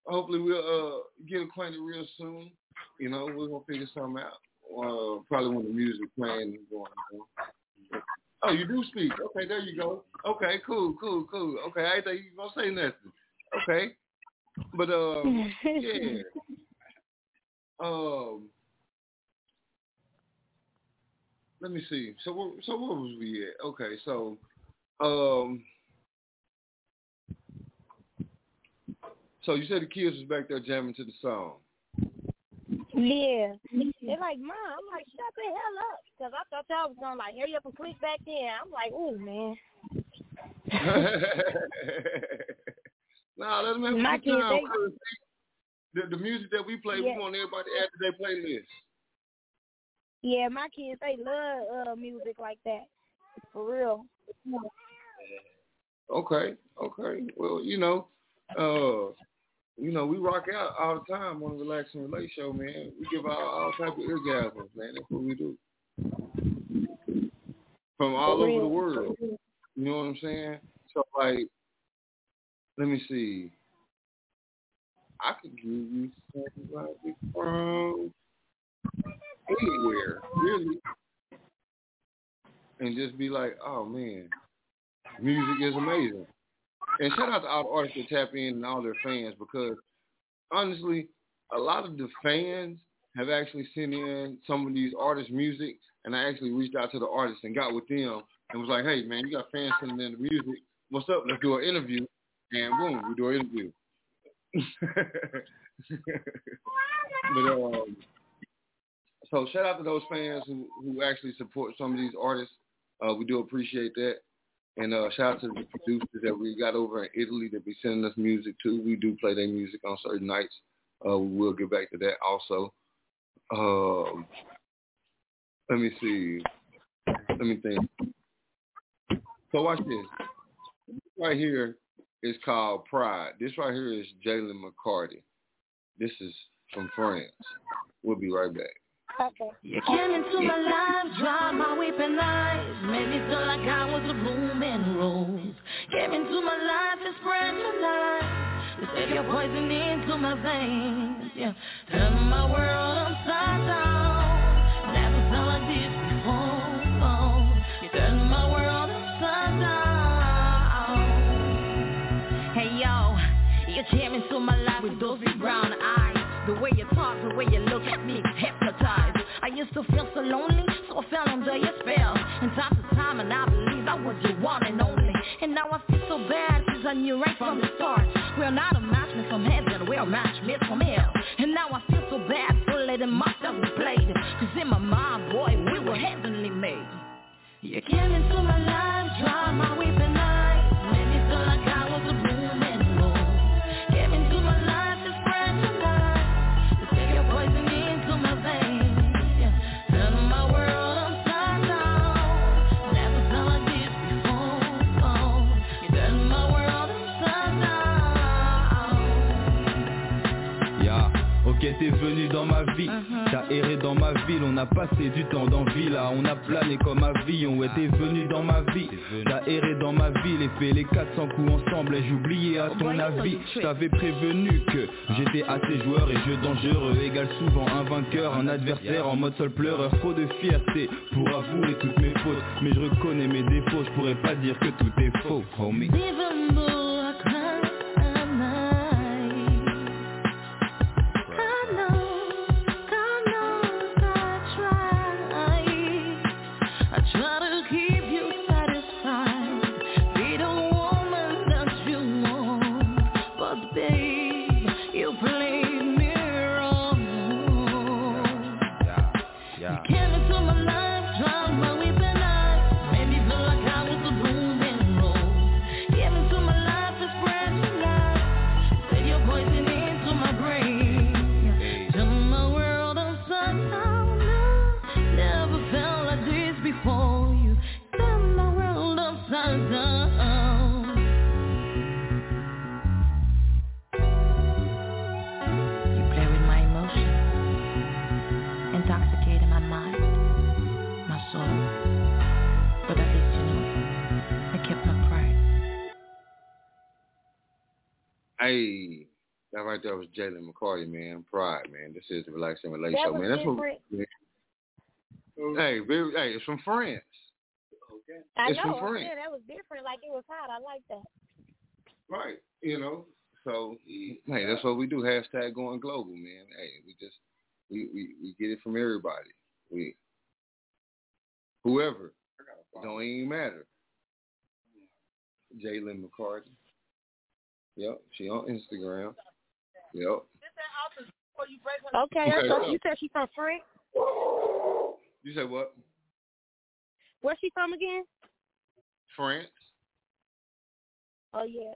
Speaker 5: Hopefully we'll uh, get acquainted real soon. You know, we're gonna figure something out. Uh, probably when the music playing is going on. Oh, you do speak. Okay, there you go. Okay, cool, cool, cool. Okay, I think you gonna say nothing. Okay, but um, *laughs* yeah. Um, let me see. So, where, so where was we at? Okay, so, um, so you said the kids was back there jamming to the song.
Speaker 13: Yeah. They're like, Mom, I'm like, shut the hell up. Because I thought y'all was going to, like, hurry up and click back in. I'm like, ooh, man. *laughs*
Speaker 5: nah, let them have
Speaker 13: My kids,
Speaker 5: time.
Speaker 13: they-
Speaker 5: The, the music that we play,
Speaker 13: Yeah.
Speaker 5: we want everybody to add to their playlist.
Speaker 13: Yeah, my kids, they love uh, music like that. For real.
Speaker 5: Okay, okay. Well, you know, uh, you know, we rock out all the time on the Relax and Relate show, man. We give out all type of orgasms, man. That's what we do. From all over the world. You know what I'm saying? So like, let me see. I could give you somebody from anywhere, really, and just be like, oh man, music is amazing. And shout out to all the artists that tap in and all their fans because honestly, a lot of the fans have actually sent in some of these artists' music, and I actually reached out to the artists and got with them and was like, hey man, you got fans sending in the music. What's up? Let's do an interview. And boom, we do an interview. *laughs* but um, so shout out to those fans who who actually support some of these artists. Uh, we do appreciate that. And uh, shout out to the producers that we got over in Italy that be sending us music too. We do play their music on certain nights. Uh, we will get back to that also. Um, let me see. Let me think. So watch this. This right here is called Pride. This right here is Jayleen McCarty. This is from France. We'll be right back.
Speaker 13: Okay.
Speaker 21: You came into my life, dried my weeping eyes, made me feel like I was a blooming rose. Came into my life and spread your light. You said your poison into my veins, yeah. Turn my world upside down. Came into my life with those big brown eyes. The way you talk, the way you look at me, hypnotized. I used to feel so lonely, so I fell under your spell. And time to time, and I believe I was your one and only. And now I feel so bad, cause I knew right from the start. We're not a match made from heaven, we're a match made from hell. And now I feel so bad for letting myself be played. Cause in my mind, boy, we were heavenly made. You came into my life, dry my weeping
Speaker 3: dans ma vie. T'as erré dans ma ville, on a passé du temps dans Villa. On a plané comme avion, ouais t'es venu dans ma vie. T'as erré dans ma ville et fait les 400 coups ensemble Et j'oubliais à ton avis, je t'avais prévenu que J'étais assez joueur et jeu dangereux. Égale souvent un vainqueur, un adversaire en mode seul pleureur. Trop de fierté pour avouer toutes mes fautes. Mais je reconnais mes défauts, je pourrais pas dire que tout est faux, homie
Speaker 5: right there was Jayleen McCarty, man. Pride, man. This is the Relaxing
Speaker 13: That
Speaker 5: Show, man. That's what.
Speaker 13: different.
Speaker 5: Hey, hey, it's from France.
Speaker 13: I
Speaker 5: It's
Speaker 13: know.
Speaker 5: from France.
Speaker 13: Yeah, that was different. Like it was hot. I like that.
Speaker 5: Right. You know. So hey, that's what we do. Hashtag going global, man. Hey, we just we, we, we get it from everybody. We whoever. Don't even matter. Jayleen McCarty. Yep, she on Instagram. Yep.
Speaker 13: Okay,
Speaker 5: Okay,
Speaker 13: so
Speaker 5: so-
Speaker 13: you said she's from France.
Speaker 5: You said what?
Speaker 13: Where's she from again?
Speaker 5: France?
Speaker 13: Oh yeah.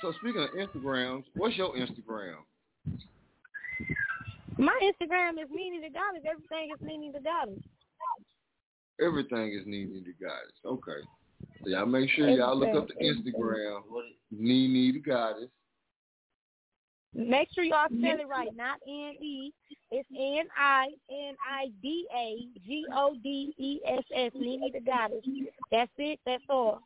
Speaker 5: So speaking of Instagrams, what's your Instagram?
Speaker 13: My Instagram is Nene the Goddess. Everything is NiNi DaGodess.
Speaker 5: Everything is NiNi DaGodess. Okay. So y'all make sure y'all look up the
Speaker 13: Everything,
Speaker 5: Instagram. NiNi DaGodess.
Speaker 13: Make sure y'all spell it right. Not N E. It's N I N I D A G O D E S S. NiNi DaGodess. That's it. That's all.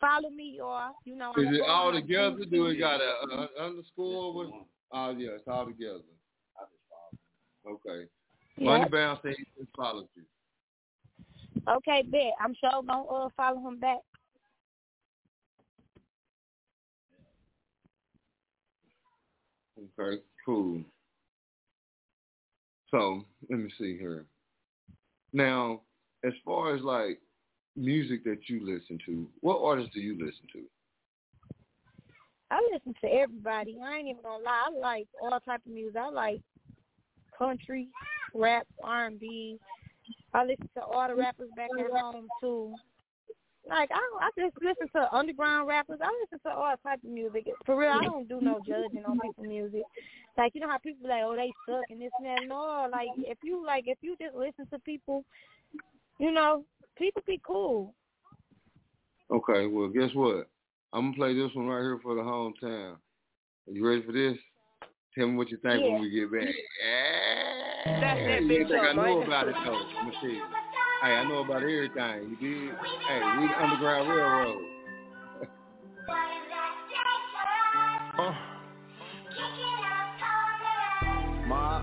Speaker 13: Follow me, y'all. You know.
Speaker 5: Is
Speaker 13: I'm
Speaker 5: it all together?
Speaker 13: TV.
Speaker 5: Do it got a, a underscore with? Oh yeah, it's all together. Okay.
Speaker 13: Yeah.
Speaker 5: Moneybound said he just followed you.
Speaker 13: Okay, bet. I'm sure gonna uh, follow him back.
Speaker 5: Okay, cool. So let me see here. Now, as far as like music that you listen to, what artists do you listen to?
Speaker 13: I listen to everybody. I ain't even gonna lie. I like all type of music. I like country, rap, R and B. I listen to all the rappers back at home too. Like I, I just listen to underground rappers. I listen to all type of music. For real, I don't do no judging on people's music. Like you know how people like, oh they suck and this and that. No, like if you like if you just listen to people, you know, people be cool.
Speaker 5: Okay, well guess what? I'm gonna play this one right here for the hometown. Are you ready for this? Tell me what you think
Speaker 2: Yeah.
Speaker 5: when we get back.
Speaker 2: That's that
Speaker 5: you
Speaker 2: bitch
Speaker 5: think I
Speaker 2: up,
Speaker 5: know
Speaker 2: man.
Speaker 5: about it though? Let me see. Hey, I know about everything. You did? Hey, we the Underground Railroad. *laughs*
Speaker 22: Uh. Ma.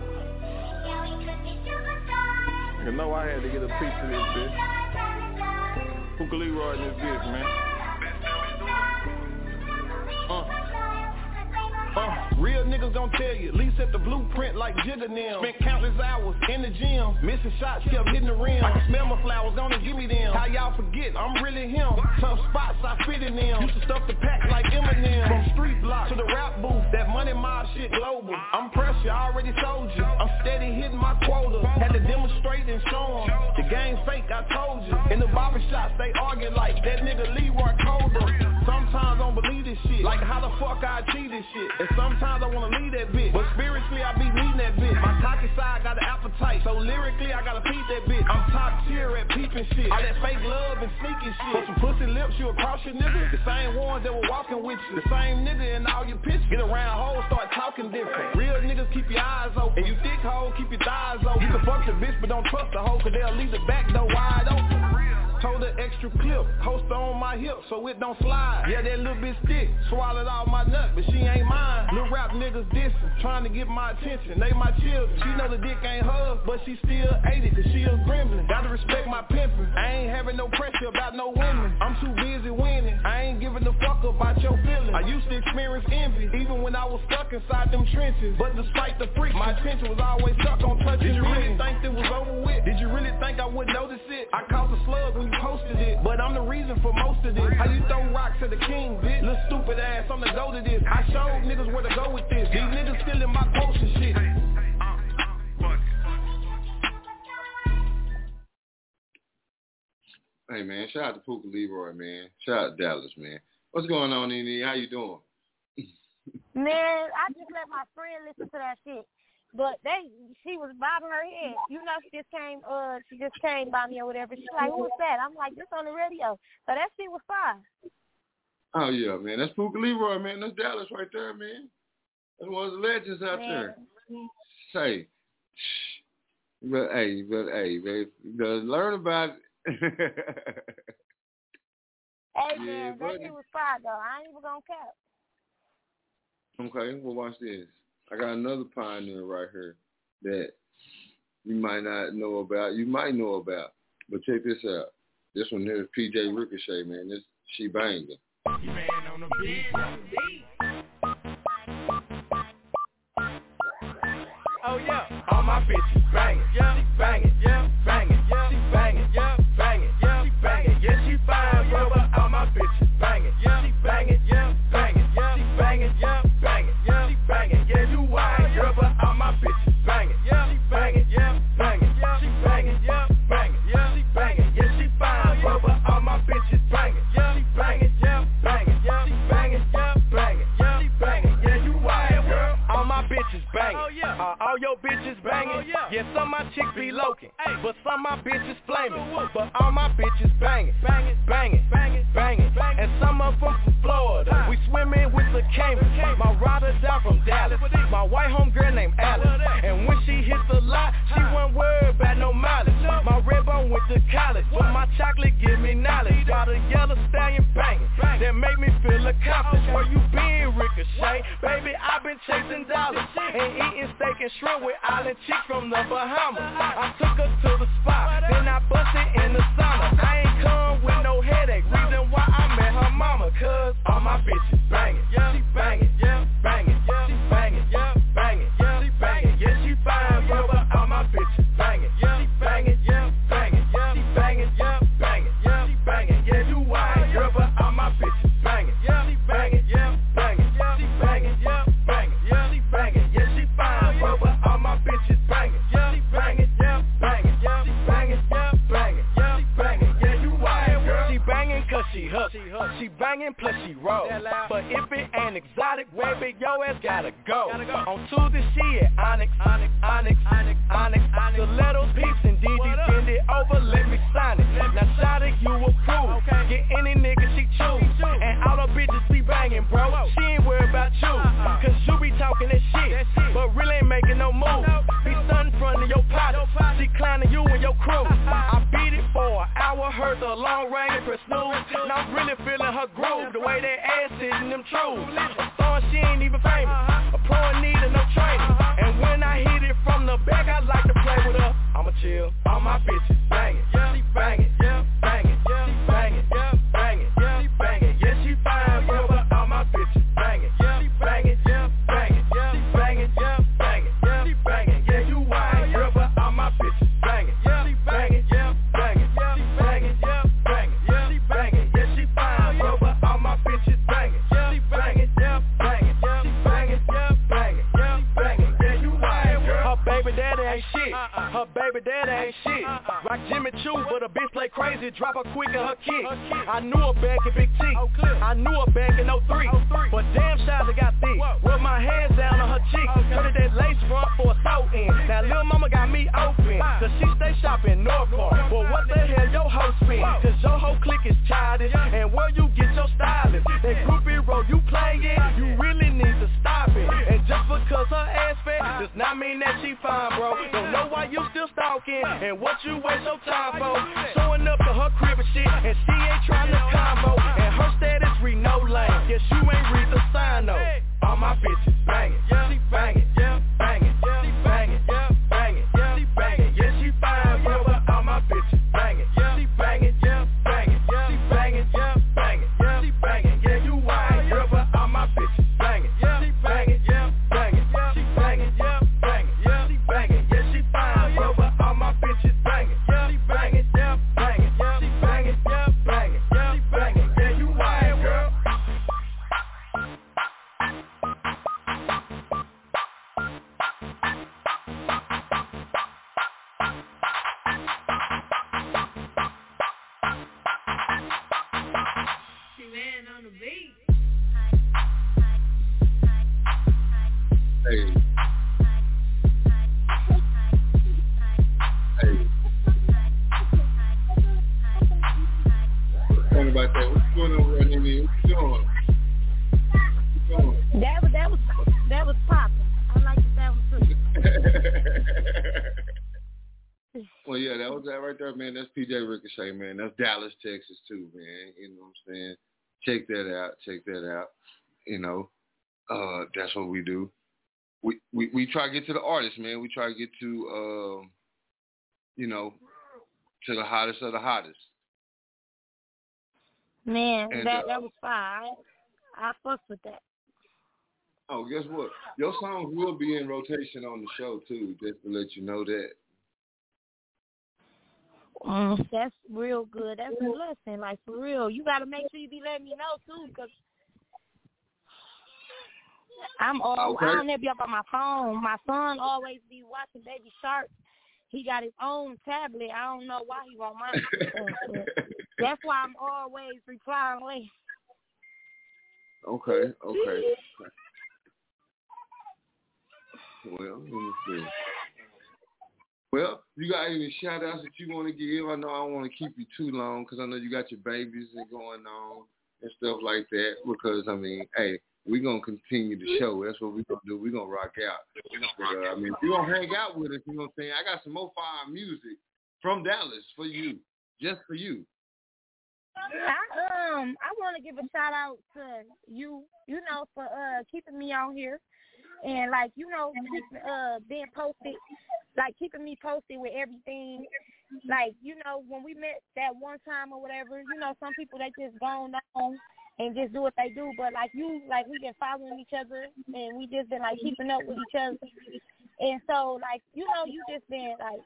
Speaker 22: You know I had to get a piece of this bitch. Pooca Leroy in this bitch, man. Uh, real niggas gon' tell you, at least at the blueprint like Jigga Nim. Spent countless hours in the gym, missing shots, kept hitting the rim. I can smell my flowers, gonna give me them. How y'all forget, I'm really him. Tough spots, I fit in them. Used to stuff the pack like Eminem. From street block to the rap booth, that money mob shit global. I'm pressure, I already told you. I'm steady hitting my quota. Had to demonstrate and show 'em. The game fake, I told you. In the barber shops, they arguing like that nigga Leroy Colder. Sometimes I don't believe shit. Like how the fuck I achieve this shit. And sometimes I wanna leave that bitch. But spiritually I be needing that bitch. My cocky side got an appetite. So lyrically I gotta feed that bitch. I'm top tier at peeping shit. All that fake love and sneaking shit. Put some pussy lips, you across your nigga. The same ones that were walking with you. The same nigga in all your pictures. Get around hoes, start talking different. Real niggas keep your eyes open. And you thick hoes, keep your thighs open. You can fuck the bitch, but don't trust the hoe, cause they'll leave the back door wide open. Told her extra clip, holster on my hip so it don't slide. Yeah, that little bitch thick, swallowed all my nut, but she ain't mine. Little rap niggas dissing, trying to get my attention. They my children. She know the dick ain't hers, but she still ate it, cause she a gremlin. Gotta respect my pimpin'. I ain't having no pressure about no women. I'm too busy winning. I ain't giving a fuck about your feelings. I used to experience envy, even when I was stuck inside them trenches. But despite the freak, my attention was always stuck on touching Did you really think it was over with? Did you really think I wouldn't notice it? I caught the slug when you posted it, but I'm the reason for most of this. How you throw rocks at the king, bitch? Little stupid ass, I'm the go to this. I showed niggas where to go with this. These niggas still in my post and shit.
Speaker 5: Hey man, shout out to Pooca Leroy, man. Shout out to Dallas, man. What's going on, NiNi? How you doing?
Speaker 13: Man, I just let my friend listen to that shit. But they, she was bobbing her head. You know, she just came, uh, she just came by me or whatever. She's like, "Who's that?" I'm like, "This on the radio." So that shit was fine.
Speaker 5: Oh yeah, man. That's Pooca Leroy, man. That's Dallas right there, man. That's one of the legends out there. Say, but hey, but hey, man, gotta learn about it.
Speaker 13: Hey *laughs*
Speaker 5: Yeah,
Speaker 13: man, that shit was fine though. I ain't even gonna cap.
Speaker 5: Okay, well watch this. I got another pioneer right here that you might not know about. You might know about, but check this out. This one here is PJ Ricochet, man. This she banging.
Speaker 2: Oh yeah, all my bitches banging, yeah, she banging, yeah, banging, yeah, your bitches banging. Yeah. yeah, some my chicks be loking, but some my bitches flaming. But all my bitches banging, banging, banging, banging, banging. And some of them from Florida. We swimming with the Cayman. My rider down from Dallas. My white homegirl named Alice. And when she hits the lot, she won't worry about no mileage. My Young went to college, but my chocolate give me knowledge. By the yellow stallion banging, that make me feel accomplished. Where you been, Ricochet? Baby, i been chasing dollars and eating steak and shrimp with island chicks from the Bahamas. I took her to the spot, then I busted in the sauna. I ain't come with no headache. Reason why I met her mama, cause all my bitches hook, she banging plus she roll, but if it ain't exotic, baby, yo ass gotta go. On Tuesday she at Onyx, Onyx, Onyx, Onyx, Onyx, Stiletto peeps and DD bend it over, let me sign it. Now shout it, you approve. Get any nigga she choose, and all the bitches be banging, bro. She ain't worried about you, uh-uh. cause you be talking that shit, but really ain't making no move. Be stunting in front of your partner, she clowning you and your crew. Uh-uh. I beat it for an hour, heard the long range press snooze. Now I'm really feeling her groove, the way that ass in them trues. Star, she ain't even famous, a pro in need of no training. And when I hit it from the back, I like to play with her. I'ma chill, all my bitches banging, baby daddy ain't shit. Jimmy Choo, but a bitch play crazy, drop her quick in her kick. I knew her back in Big T, I knew her back in 03, but damn Shawty got thick. With my hands down on her cheek, heard that lace front for a throat in. Now lil' mama got me open, cause she stay shopping North Park. But what the hell your hoe spin? Cause your whole clique is childish, and where you get your stylist? That groupie role you playing, you really need to stop it. And just because her ass fat does not mean that she fine, bro. Don't know why you still stalking and what you waste your for. Showing up to her crib and shit, and she ain't trying to combo. And her status read no lane. Guess you ain't read the sign though. All my bitches banging, she banging,
Speaker 5: Ricochet, man. That's Dallas, Texas, too, man. You know what I'm saying? Check that out. Check that out. You know, uh, that's what we do. We, we we try to get to the artists, man. We try to get to, um, you know, to the hottest of the hottest.
Speaker 13: Man,
Speaker 5: And,
Speaker 13: that
Speaker 5: uh,
Speaker 13: that was fine. I, I fucked with that.
Speaker 5: Oh, guess what? Your songs will be in rotation on the show too, just to let you know that.
Speaker 13: Mm, that's real good. That's a blessing. Like for real, you got to make sure you be letting me know too, because I'm all
Speaker 5: Okay.
Speaker 13: I don't never be up on my phone. My son always be watching Baby Shark. He got his own tablet. I don't know why he want mine. *laughs* That's why I'm always replying late.
Speaker 5: Okay, okay. Well, let me see. Well, you got any shout outs that you want to give? I know I don't want to keep you too long because I know you got your babies and going on and stuff like that. Because, I mean, hey, we're to continue the show. That's what we're to do. We're to rock out. But, uh, I mean, you're to hang out with us, you know what I'm saying? I got some more fire music from Dallas for you, just for you.
Speaker 13: I um I want to give a shout out to you, you know, for uh keeping me on here. and like you know, keep, uh, being posted, like keeping me posted with everything. Like you know, when we met that one time or whatever, you know, some people they just gone on and just do what they do. But like you, like we been following each other and we just been like keeping up with each other. And so like you know, you just been like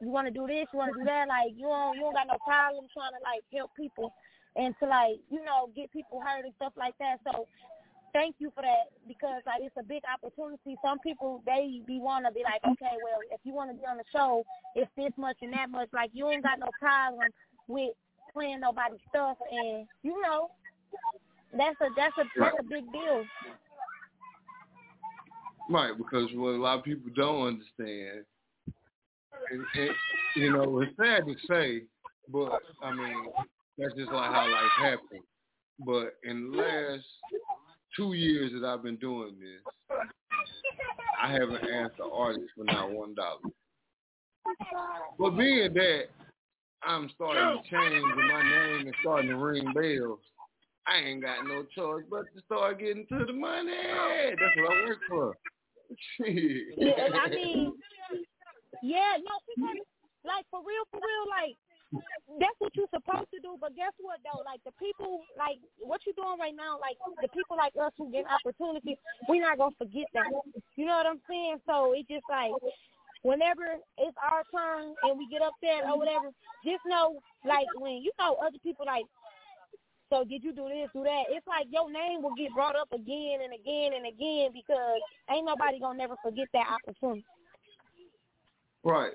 Speaker 13: you want to do this, you want to do that. Like you don't you don't got no problem trying to like help people and to like you know get people heard and stuff like that. So thank you for that because like it's a big opportunity. Some people they be want to be like, okay, well if you want to be on the show, it's this much and that much. Like you ain't got no problem with playing nobody's stuff, and you know that's a that's a that's a big deal.
Speaker 5: Right, because what a lot of people don't understand, and, and, you know, it's sad to say, but I mean, that's just like how life happens. But last two years that I've been doing this, I haven't asked an artist for not one dollar. But being that I'm starting to change and my name is starting to ring bells, I ain't got no choice but to start getting to the money. That's what I work for.
Speaker 13: Yeah, I mean, yeah, no, because like for real, for real, like that's what you're supposed to do. But guess what though? Like the people, like what you're doing right now, like the people like us who get opportunities, we're not gonna forget that. You know what I'm saying? So it's just like whenever it's our turn and we get up there or whatever, just know like when you know other people like. So did you do this, do that? It's like your name will get brought up again and again and again because ain't nobody gonna never forget that opportunity.
Speaker 5: Right.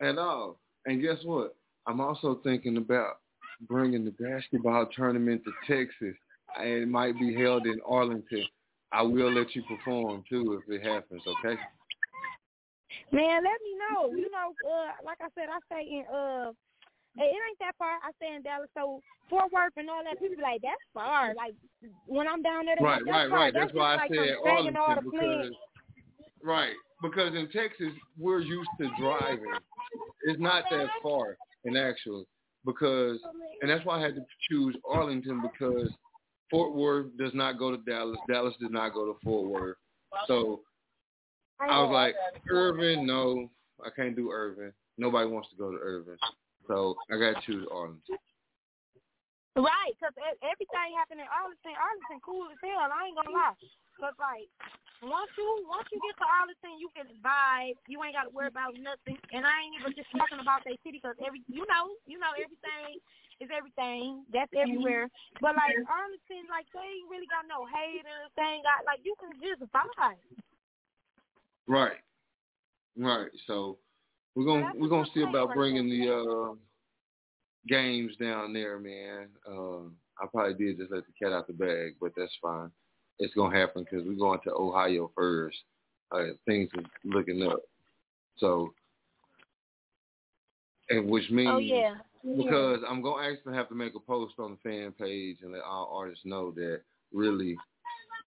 Speaker 5: And all. And guess what? I'm also thinking about bringing the basketball tournament to Texas. It might be held in Arlington. I will let you perform too if it happens, okay?
Speaker 13: Man, let me know. You know, uh, like I said, I stay in uh it ain't that far. I stay in Dallas, so Fort Worth and all that. People be like, that's far. Like when I'm down there,
Speaker 5: Right,
Speaker 13: like,
Speaker 5: right,
Speaker 13: that's far.
Speaker 5: right. That's,
Speaker 13: just
Speaker 5: why I
Speaker 13: like
Speaker 5: said
Speaker 13: and all the
Speaker 5: because
Speaker 13: planes.
Speaker 5: right because in Texas we're used to driving. It's not that far in actual because and that's why I had to choose Arlington because Fort Worth does not go to Dallas. Dallas does not go to Fort Worth. So I was like, Irving, no, I can't do Irving. Nobody wants to go to Irving. So I got to choose Arlington.
Speaker 13: Right, because everything happened in Arlington. Arlington cool as hell. I ain't gonna lie. Cause like once you once you get to Arlington, you can vibe. You ain't got to worry about nothing. And I ain't even just talking about that city because every you know you know everything is everything. That's everywhere. But like Arlington, like they ain't really got no haters. They ain't got like you can just vibe.
Speaker 5: Right. Right. So we're gonna we're gonna see about bringing the uh games down there, man. Uh, I probably did just let the cat out the bag, but that's fine. It's gonna happen because we're going to Ohio first. Uh, things are looking up. So, and which means
Speaker 13: Oh yeah.
Speaker 5: because I'm gonna actually have to make a post on the fan page and let all artists know that really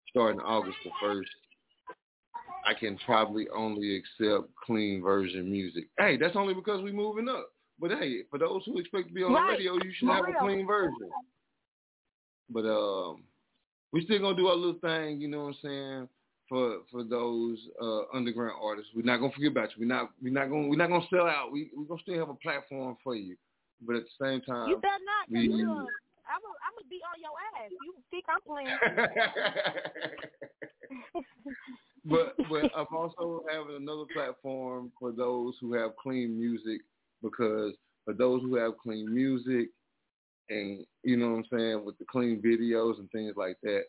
Speaker 5: starting August the first, I can probably only accept clean version music. Hey, that's only because we're moving up. But hey, for those who expect to be on the radio, you should
Speaker 13: For
Speaker 5: have a clean version. But um, we still gonna do our little thing, you know what I'm saying? For for those uh, underground artists, we're not gonna forget about you. We're not we're not gonna we're not gonna sell out. We we're gonna still have a platform for you. But at the same time,
Speaker 13: You better not.
Speaker 5: We-
Speaker 13: you, uh, I'm gonna I'm be on your ass. You think I'm playing? *laughs*
Speaker 5: but but I'm also having another platform for those who have clean music because for those who have clean music and you know what I'm saying with the clean videos and things like that,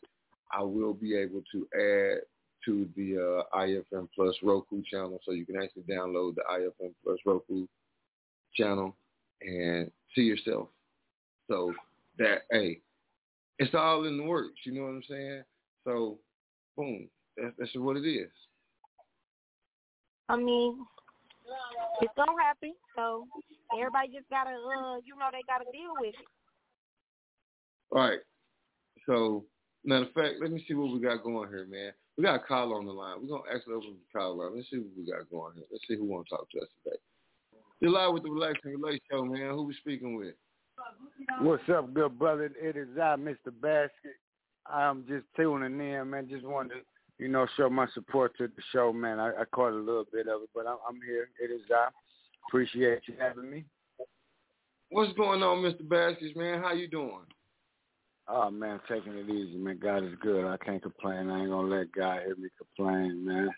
Speaker 5: I will be able to add to the uh, IFM Plus Roku channel so you can actually download the IFM Plus Roku channel and see yourself. So that hey, it's all in the works. You know what I'm saying? So boom, that's that's what it is.
Speaker 13: I mean, it's gonna happen. So everybody just gotta, uh, you know, they gotta deal with it.
Speaker 5: All right. So matter of fact, let me see what we got going here, man. We got a call on the line. We're gonna actually open the call line. Let's see what we got going here. Let's see who wanna talk to us today. You're live with the Relax and Relate Show, man. Who we speaking with?
Speaker 23: What's up, good brother? It is I, Mr. Basket. I'm just tuning in, man. Just wanted to you know, show my support to the show, man. I, I caught a little bit of it, but I'm, I'm here. It is I. Appreciate you having me.
Speaker 5: What's going on, Mr. Baskets, man? How you doing?
Speaker 23: Oh man, taking it easy, man. God is good. I can't complain. I ain't gonna let God hear me complain, man.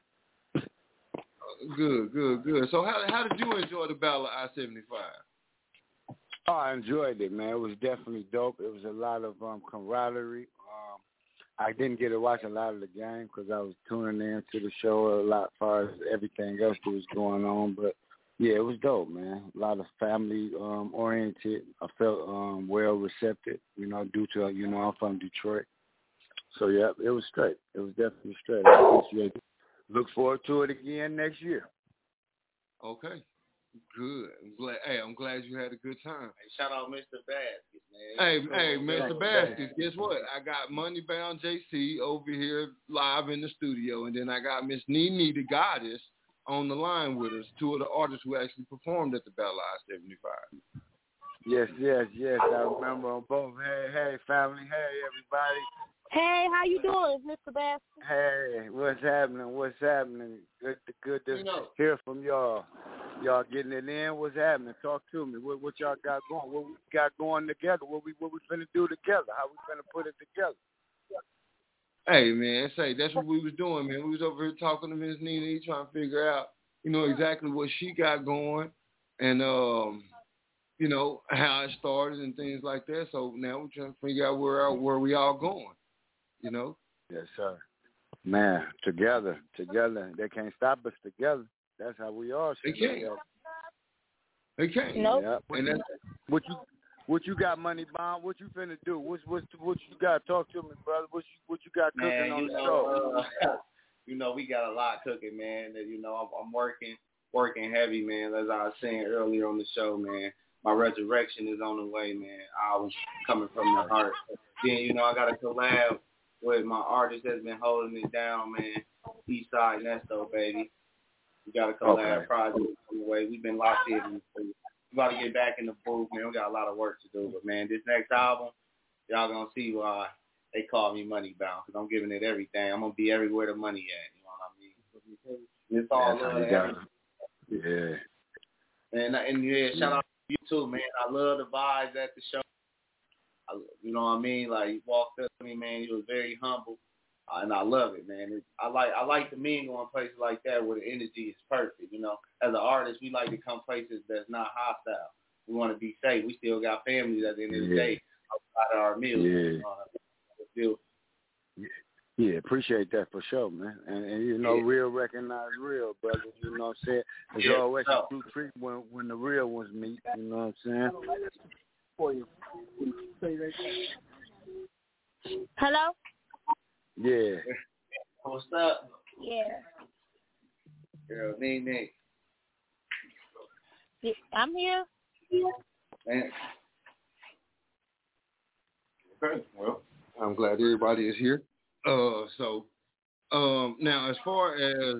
Speaker 5: Good, good, good. So how how did you enjoy the Battle of I seventy five?
Speaker 23: Oh, I enjoyed it, man. It was definitely dope. It was a lot of um camaraderie. I didn't get to watch a lot of the game because I was tuning in to the show a lot as far as everything else that was going on. But yeah, it was dope, man. A lot of family um oriented. I felt um well received, you know, due to you know I'm from Detroit. So yeah, it was straight. It was definitely straight. I appreciate it. Look forward to it again next year.
Speaker 5: Okay. Good. I'm glad hey, I'm glad you had a good time.
Speaker 18: Hey, shout out Mr. Baskets, man.
Speaker 5: Hey, hey, Mr. Baskets, guess what? I got Moneybound JC over here live in the studio, and then I got Miss NiNi DaGodess on the line with us, two of the artists who actually performed at the Battle I seventy five.
Speaker 23: Yes, yes, yes. I remember them both. Hey, hey, family. Hey, everybody.
Speaker 13: Hey, how you doing, Mr. Bass?
Speaker 23: Hey, what's happening? What's happening? Good, to, good to
Speaker 18: You know.
Speaker 23: hear from y'all. Y'all getting it in? What's happening? Talk to me. What, what y'all got going? What we got going together? What we what we finna do together? How we finna put it together?
Speaker 5: Hey man, say that's what we was doing, man. We was over here talking to Miss NiNi, trying to figure out, you know, exactly what she got going, and um, you know how it started and things like that. So now we're trying to figure out where where we all going, you know.
Speaker 23: Yes, sir. Man, together, together. They can't stop us together. That's how we are.
Speaker 5: They can't.
Speaker 23: together.
Speaker 5: They can't.
Speaker 23: Yep.
Speaker 5: And that's
Speaker 23: What you what you got, money bomb? What you finna do? What's what's what you got? Talk to me, brother. What you what you got cooking
Speaker 18: Man,
Speaker 23: on
Speaker 18: you
Speaker 23: the
Speaker 18: know,
Speaker 23: show?
Speaker 18: uh, *laughs* you know, we got a lot cooking, man. That you know, I'm, I'm working, working heavy, man. As I was saying earlier on the show, man, my resurrection is on the way, man. I was coming from the heart. Then you know, I got a collab with my artist that's been holding it down, man. Eastside Nesto, baby. We got a collab
Speaker 23: Okay.
Speaker 18: project on the way. We've been locked in. We got to get back in the booth, man. We got a lot of work to do, but man, this next album, y'all gonna see why they call me Moneybound because I'm giving it everything. I'm gonna be everywhere the money at. You know what I mean? It's all love.
Speaker 23: you got
Speaker 18: everybody.
Speaker 23: Yeah.
Speaker 18: And and yeah, shout out to you too, man. I love the vibes at the show. I, you know what I mean? Like you walked up to me, man. You was very humble, uh, and I love it, man. It, I like I like to mingle in places like that where the energy is perfect. You know, as an artist, we like to come places that's not hostile. We want to be safe. We still got families at the end of the
Speaker 23: Yeah.
Speaker 18: day outside of our meals.
Speaker 23: Yeah.
Speaker 18: Know,
Speaker 23: Yeah, appreciate that for sure, man. And, and you know,
Speaker 18: Yeah.
Speaker 23: real recognize real, brother. You know what I'm saying? There's
Speaker 18: Yeah,
Speaker 23: always a true treat when when the real ones meet. You know what I'm saying?
Speaker 13: Hello?
Speaker 23: Yeah.
Speaker 18: What's up,
Speaker 13: Yeah.
Speaker 18: girl? NiNi.
Speaker 13: Yeah, I'm here.
Speaker 18: Man.
Speaker 5: Okay. Well, I'm glad everybody is here. Uh, so um, now as far as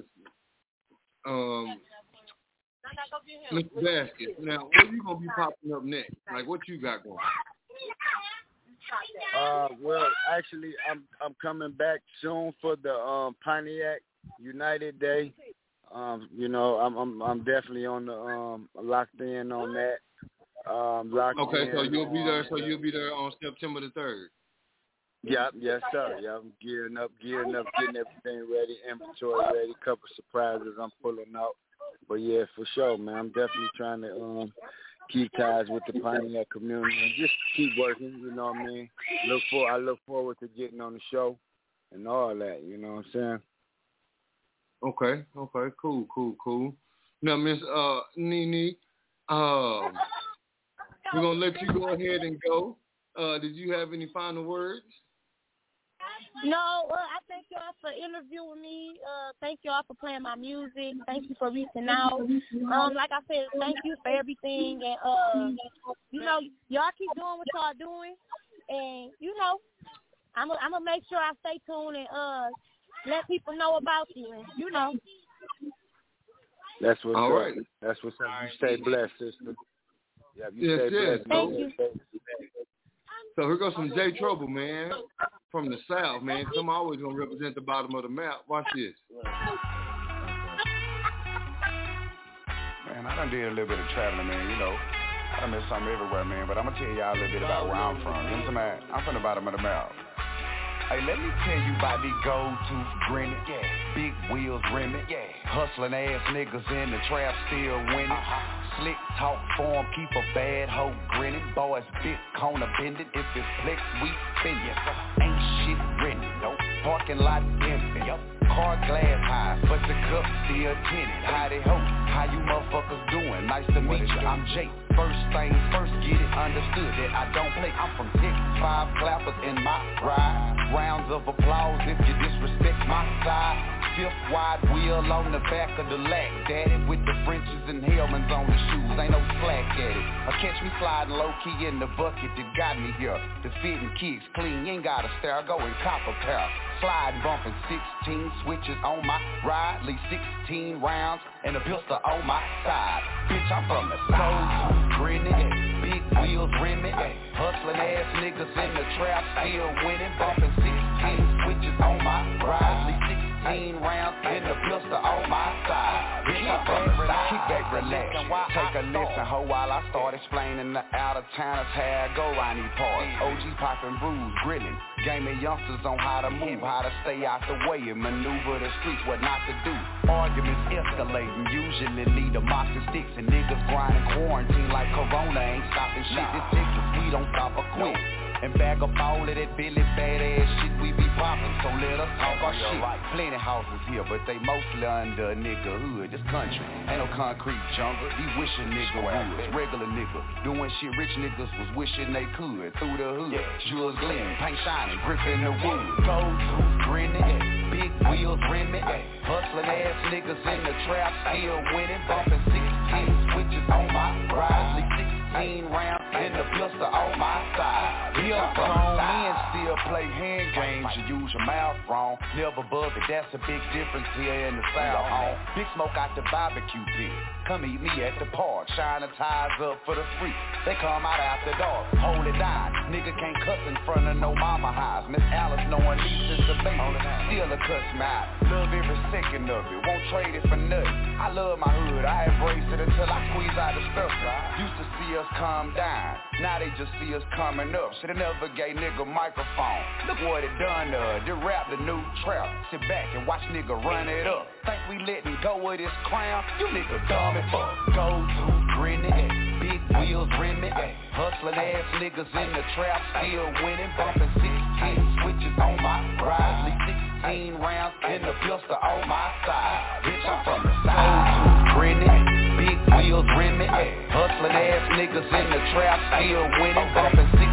Speaker 5: um, Mr. Basket, now where you gonna be popping up next? Like what you got going?
Speaker 23: Uh, well, actually, I'm I'm coming back soon for the um Pontiac United Day. Um, you know, I'm I'm I'm definitely on the um locked in on that. Um, locked
Speaker 5: Okay, so you'll be there. So you'll be there on September the third.
Speaker 23: Yep, yes sir. Yeah, I'm gearing up, gearing up, getting everything ready, inventory ready, couple surprises I'm pulling out. But yeah, for sure, man. I'm definitely trying to um keep ties with the Pontiac community and just keep working, you know what I mean? Look for I look forward to getting on the show and all that, you know what I'm saying?
Speaker 5: Okay, okay, cool, cool, cool. Now, Miss uh NiNi, um, we're gonna let you go ahead and go. Uh, did you have any final words?
Speaker 13: No, uh, I thank y'all for interviewing me. Uh, thank y'all for playing my music. Thank you for reaching out. Um, like I said, thank you for everything. And uh, you know, y'all keep doing what y'all doing. And you know, I'm i I'm gonna make sure I stay tuned and uh let people know about you. And you know,
Speaker 23: That's what's
Speaker 5: All
Speaker 23: up.
Speaker 5: right.
Speaker 23: That's what's up. You stay blessed, sister. Yeah, you
Speaker 5: Yes,
Speaker 23: stay
Speaker 5: yes.
Speaker 23: blessed.
Speaker 13: Thank you.
Speaker 5: So here goes some Jay Truble, man. From the south, man. Cause I'm always gonna represent the bottom of the map. Watch this.
Speaker 24: Man, I done did a little bit of traveling, man, you know. I done met something everywhere, man, but I'm gonna tell y'all a little bit about where I'm from. You know what I'm saying? I'm from the bottom of the map. Hey, let me tell you about these gold tooth grinning, yeah. Big wheels rimming, yeah. Hustling ass niggas in the trap still winning. Uh-huh. Slick talk form, keep a bad hoe grinning. Boys big corner bending, if it's flex, we spin it. Ain't shit renting, nope. Parking lot empty, yup. Car glass high, but the cup still tinted. How they hope, how you motherfuckers doing? Nice to meet you, I'm Jake. First things first, get it understood that I don't play. I'm from Texas, five clappers in my ride. Rounds of applause if you disrespect my side. Fifth wide wheel on the back of the lack, daddy, with the Frenches and helmets on the shoes. Ain't no slack at it. Or catch me sliding low key in the bucket that got me here. The fitting kicks clean, you ain't got to stare. Go and cop a pair. Slide bumping 16 switches on my ride, leave 16 rounds and a pistol on my side. Bitch, I'm from the south, grinning, big wheels rimming, hustling ass niggas in the trap, still winning, bumping 16 switches on my ride, leave 16 rounds and a pistol on my side. Bitch, I'm from the back, relax, take a listen, ho, while I start explaining the out of towners how I go. Around these parts. OG popping brews, grilling, gaming youngsters on how to move, how to stay out the way and maneuver the streets, what not to do. Arguments escalating, usually lead to moxie sticks and niggas grinding quarantine like Corona ain't stopping shit. This Texas, we don't stop or quit. And bag up all of that Billy badass shit we be poppin', so let us talk our shit. Plenty houses here, but they mostly under a nigga hood. This country ain't no concrete jungle. These wishing nigga woods, regular nigga doing shit rich niggas was wishing they could. Through the hood, jewels gleaming, paint shining, gripping the wood. Gold tooth grinning, big wheels rimming, hustling ass niggas in the trap, still winning, bumping 16 switches on my ride, 16 rounds in the pistol on my side. Here grown men still play hand games. You use your mouth wrong. Never bug it. That's a big difference here in the South. Home. Big smoke out the barbecue pit. Come eat me at the park. Shine the ties up for the free. They come out after dark. Hold it down. Nigga can't cuss in front of no mama house. Miss Alice knowing since a baby. Still a cuss me out. Love every second of it. Won't trade it for nothing. I love my hood. I embrace it until I squeeze out the stuff. Used to see us come down. Now they just see us coming up. Shoulda never gave nigga microphone. Look what it done to us. They rap the new trap. Sit back and watch nigga run it up. Think we letting go of this crown? You nigga dumb as fuck. Go to grinning, big wheels rimming. Hustling ass niggas in the trap, still winning. Bumping 16 switches on my ride. Leave 16 rounds in the pistol on my side. Bitch, I'm from the side. Go to Grinning, wheels rimming. Eh, hustling ass niggas in the trap, still winning. Bumping 16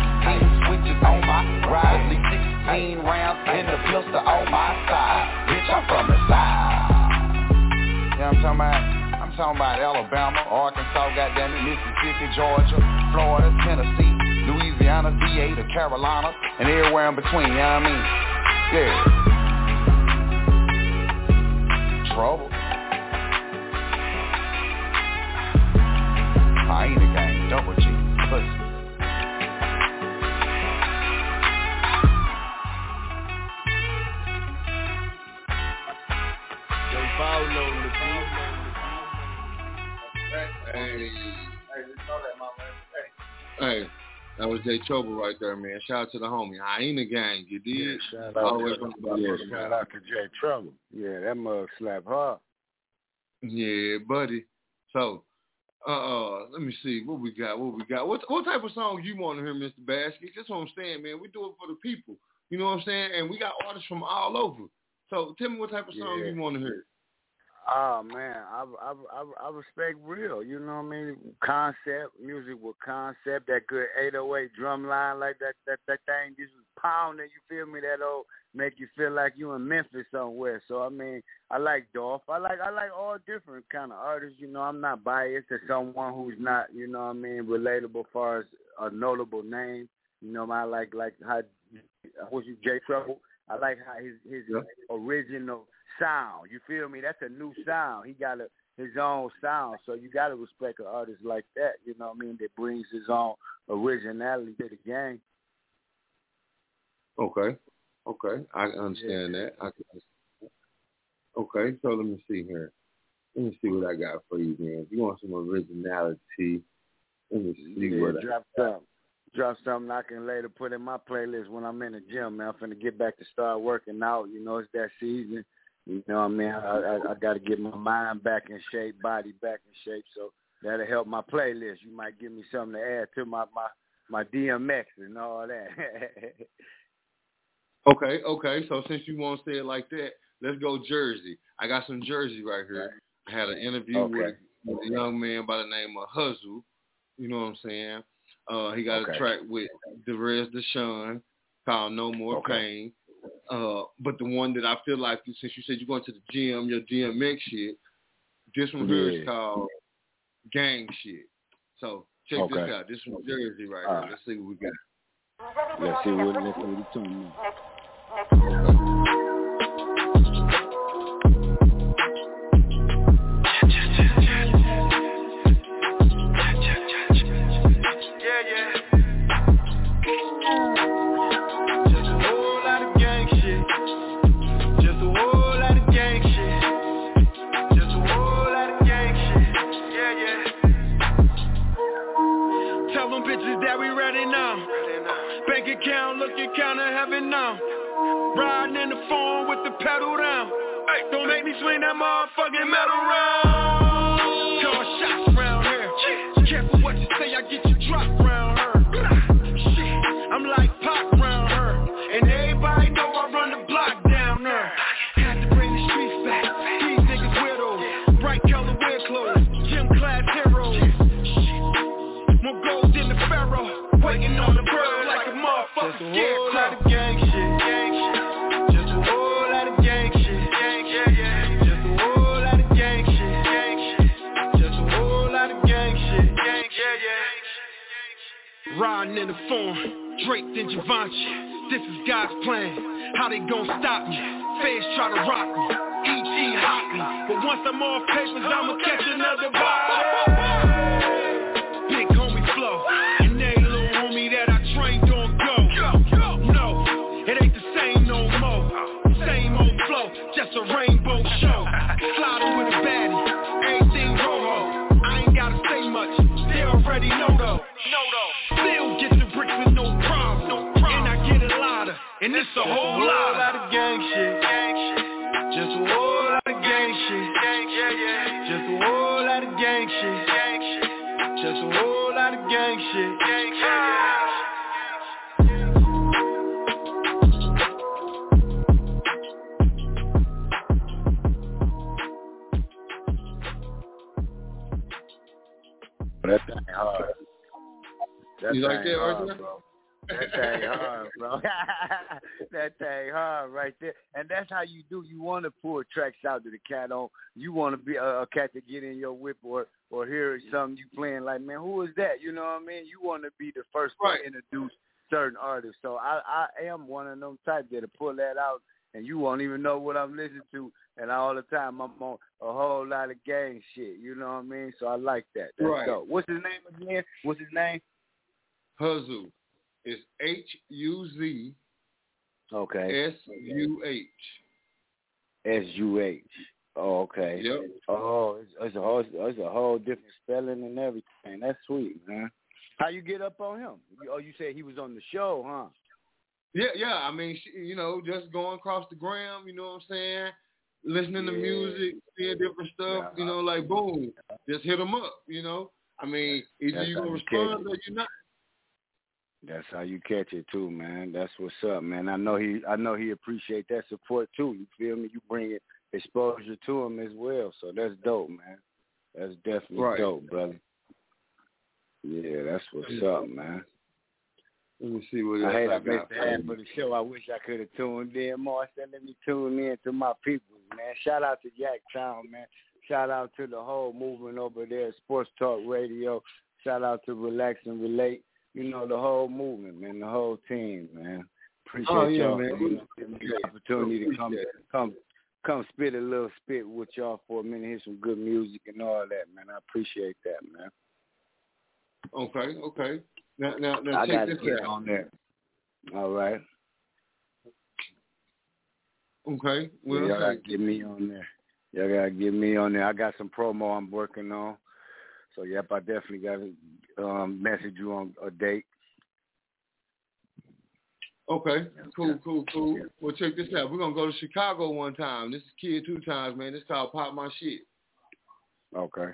Speaker 24: switches on my ride. Leave 16 rounds in the pistol on my side. Bitch, I'm from the side. What I'm talking about? I'm talking about Alabama, Arkansas, goddamn it, Mississippi, Georgia, Florida, Tennessee, Louisiana, VA, the Carolinas, and everywhere in between, you know what I mean? Yeah. Trouble. Hyena gang, double G, pussy.
Speaker 25: They found on the beat.
Speaker 5: Hey,
Speaker 18: Hey, that, mama.
Speaker 5: hey, that was Jay Truble right there, man. Shout out to the homie Hyena Gang. You did?
Speaker 23: Yeah, shout out,
Speaker 5: the way
Speaker 23: to,
Speaker 5: from the
Speaker 23: yeah, shout out to Jay Truble. Yeah, that mug slap hard.
Speaker 5: Yeah, buddy. So, uh, let me see what we got. What we got? What what type of song you want to hear, Mr. Basket? That's what I'm saying, man. We do it for the people. You know what I'm saying? And we got artists from all over. So, tell me what type of song
Speaker 23: Yeah.
Speaker 5: you want to hear.
Speaker 23: Oh man, I, I I I respect real. You know what I mean? Concept music with concept. That good 808 drum line like that. That that thing just was pounding. You feel me? That old make you feel like you in Memphis somewhere. So I mean, I like Dolph. I like I like all different kind of artists. You know, I'm not biased to someone who's not. You know what I mean? Relatable far as a notable name. You know, I like like how was you Jay Truble. I like how his his original sound. You feel me? That's a new sound. He got a, his own sound. So you got to respect an artist like that. You know what I mean? That brings his own originality to the game.
Speaker 5: Okay. Okay, I understand that. I can. Okay, so let me see here. Let me see what I got for you, man. If you want some originality, let me see
Speaker 23: Yeah,
Speaker 5: what I
Speaker 23: drop something. Drop something I can later put in my playlist when I'm in the gym, man. I'm finna get back to start working out. You know, it's that season. You know what I mean? I I, I got to get my mind back in shape, body back in shape. So that'll help my playlist. You might give me something to add to my my my DMX and all that. *laughs*
Speaker 5: Okay, okay. So since you won't say it like that, let's go Jersey. I got some Jersey right here. I had an interview
Speaker 23: Okay.
Speaker 5: with, with a young man by the name of Huzsuh. You know what I'm saying? Uh, he got
Speaker 23: Okay.
Speaker 5: a track with Derez De'Shon called No More
Speaker 23: Okay.
Speaker 5: Pain. Uh, but the one that I feel like, since you said you're going to the gym, your DMX shit, this one here is
Speaker 23: Yeah.
Speaker 5: called Gang Shit. So check this out. This from Jersey right
Speaker 23: All
Speaker 5: here.
Speaker 23: right.
Speaker 5: Let's see what we got.
Speaker 23: let's see what let's see what he's talking
Speaker 14: like,
Speaker 23: man, who is that? You know what I mean? You want to be the first
Speaker 5: Right.
Speaker 23: to introduce certain artists. So I I am one of them type that to pull that out and you won't even know what I'm listening to. And all the time I'm on a whole lot of gang shit. You know what I mean? So I like that. That's
Speaker 5: Right.
Speaker 23: dope. What's his name again? What's his name?
Speaker 5: Huzsuh. It's H U Z
Speaker 23: Okay.
Speaker 5: S U H.
Speaker 23: S U H. Oh, okay.
Speaker 5: Yep.
Speaker 23: Oh, it's, it's a whole it's a whole different spelling and everything. That's sweet, man. How you get up on him? Oh, you said he was on the show, huh?
Speaker 5: Yeah, yeah. I mean, sh- you know, just going across the gram. You know what I'm saying? Listening to music, seeing different stuff. You know, like boom, just hit him up. You know, I mean, either
Speaker 23: That's
Speaker 5: you gonna respond or you're not.
Speaker 23: That's how you catch it too, man. That's what's up, man. I know he I know he appreciate that support too. You feel me? You bring it exposure to him as well. So that's dope, man. That's definitely
Speaker 5: Right.
Speaker 23: dope, brother. Yeah, that's what's up, man.
Speaker 5: Let me see what else
Speaker 23: I hate
Speaker 5: I
Speaker 23: I missed the
Speaker 5: for
Speaker 23: half of the show. I wish I could have tuned in more. Said, let me tune in to my people, man. Shout out to Jacktown, man. Shout out to the whole movement over there, Sports Talk Radio. Shout out to Relax and Relate. You know, the whole movement, man, the whole team, man. Oh, Appreciate
Speaker 5: Oh, yeah,
Speaker 23: y'all
Speaker 5: man.
Speaker 23: for you know, giving me the opportunity to come come come spit a little spit with y'all for a minute, hear some good music and all that, man. I appreciate that, man.
Speaker 5: Okay, okay. Now, now, now
Speaker 23: I
Speaker 5: check this out.
Speaker 23: on there. All right.
Speaker 5: Okay. Well,
Speaker 23: y'all gotta get me on there. Y'all gotta get me on there. I got some promo I'm working on. So yep, I definitely gotta um, message you on a date.
Speaker 5: Okay, cool, cool, cool. Well, check this out. We're gonna go to Chicago one time. This is Kid two times, man. This is called Pop My Shit.
Speaker 23: Okay.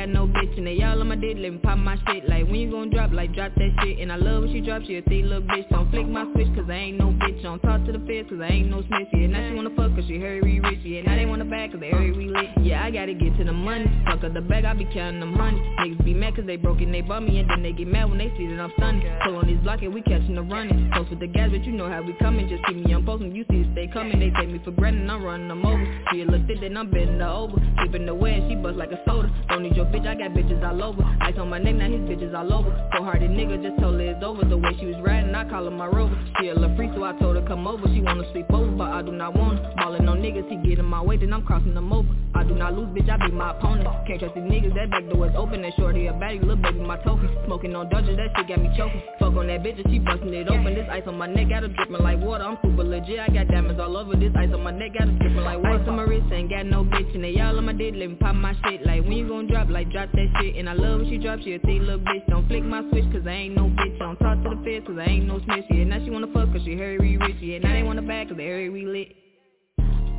Speaker 16: Got
Speaker 26: no bitch And they all on my dick, let me pop my shit. Like when you gon' drop, like drop that shit. And I love when she drop, she a thick little bitch. Don't flick my switch, cause I ain't no bitch. Don't talk to the feds, cause I ain't no snitch. Yeah, now she wanna fuck, cause she heard we rich. Yeah, now they wanna back, cause they heard we lit. Yeah, I gotta get to the money. Fuck up the bag, I be counting the money. Niggas be mad cause they broke and they bought me And then they get mad when they see that I'm stunning. Pull on this block and we catching the running. Post with the gas, but you know how we coming. Just keep me on post when you see stay coming. They take me for granted, I'm running them over. She a little thick, then I'm bending her over. Keeping the way and she bust like a soda. Don't need your bitch, I got bitches all over. Ice on my neck, now his bitches all over. Go hearted nigga, just told her it's over. The way she was riding, I call her my rover. She a little free, so I told her come over. She wanna sleep over, but I do not want her Ballin' on niggas, he get in my way, then I'm crossing them over. I do not lose, bitch, I be my opponent. Can't trust these niggas, that back door is open. That shorty a baddie, little baby, my trophy Smoking on Dodgers, that shit got me choking. Fuck on that bitch, and she bustin' it open. This ice on my neck, got her drippin' like water. I'm super legit, I got diamonds all over. This ice on my neck, got her drippin' like water. Ice on my wrist, ain't got no bitch And they all on my dick, let me pop my shit. Like when you gon' drop, like drop that shit And I love when she drop, she a thick little bitch Don't flick my switch, cause I ain't no bitch. Don't talk to the feds, cause I ain't no snitch Yeah, now she wanna fuck, cause she heard we rich Yeah, now they wanna back, cause they heard we lit.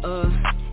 Speaker 26: Uh,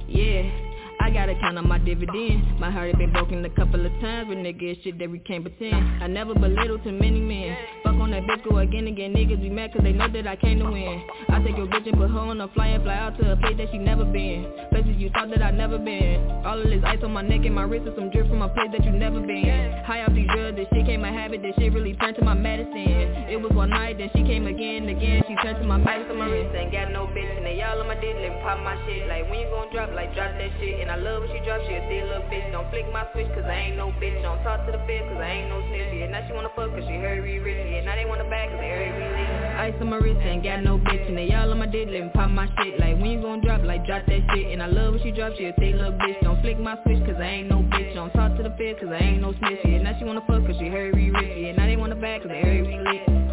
Speaker 26: yeah I gotta count on my dividends. My heart had been broken a couple of times But niggas shit that we can't pretend. I never belittle too many men. Fuck on that bitch, go again again. Niggas be mad cause they know that I came to win. I take your bitch and put her on a fly and fly out to a place that she never been. Places you thought that I never been. All of this ice on my neck and my wrist Is some drip from a place that you never been. High off these drugs, this shit came a habit This shit really turned to my medicine. It was one night, then she came again Again, she turned to my medicine. On my wrist, ain't got no bitch And they all on my dick, me pop my shit. Like when you gon' drop, like drop that shit And I love when she drop, she a thick little bitch Don't flick my switch, cause I ain't no bitch. Don't talk to the feds, cause I ain't no snitch. Yeah, now she wanna fuck, cause she heard we rich. Yeah, now they wanna back, cause they heard we lit Ice on my wrist, ain't got no bitch. And they all on my dick, let me pop my shit. Like when you gon' drop, like drop that shit. And I love when she drop, she a thick little bitch Don't flick my switch, cause I ain't no bitch. Don't talk to the feds, cause I ain't no snitch. Yeah, now she wanna fuck, cause she heard we rich. Yeah, now they wanna back, cause they heard we lit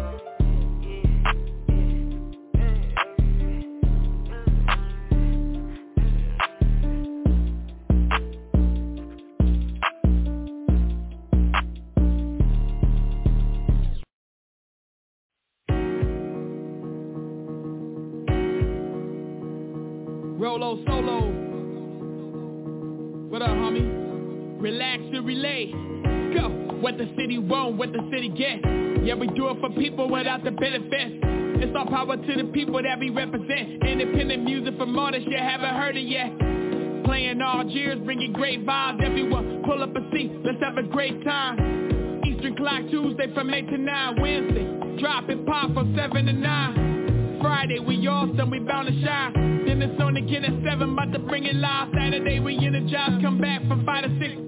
Speaker 4: relay. Go. What the city want, what the city get. Yeah, we do it for people without the benefits. It's all power to the people that we represent. Independent music from artists you haven't heard it yet. Playing all years, bringing great vibes. Everyone, pull up a seat, let's have a great time. Eastern clock Tuesday from 8 to 9. Wednesday, drop it pop from 7 to 9. Friday, we awesome, we bound to shine. Then it's on again at 7, about to bring it live. Saturday, we energize, come back from 5 to 6.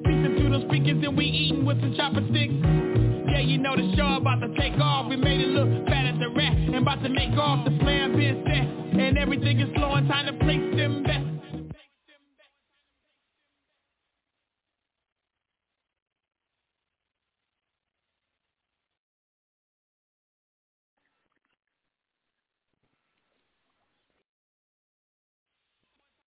Speaker 4: Those speakers and we eating with some chopper sticks. Yeah, you know the show about to take off. We made it look fat at the rat and about to make off. The plan been set and everything is flowing. Time to place them bets.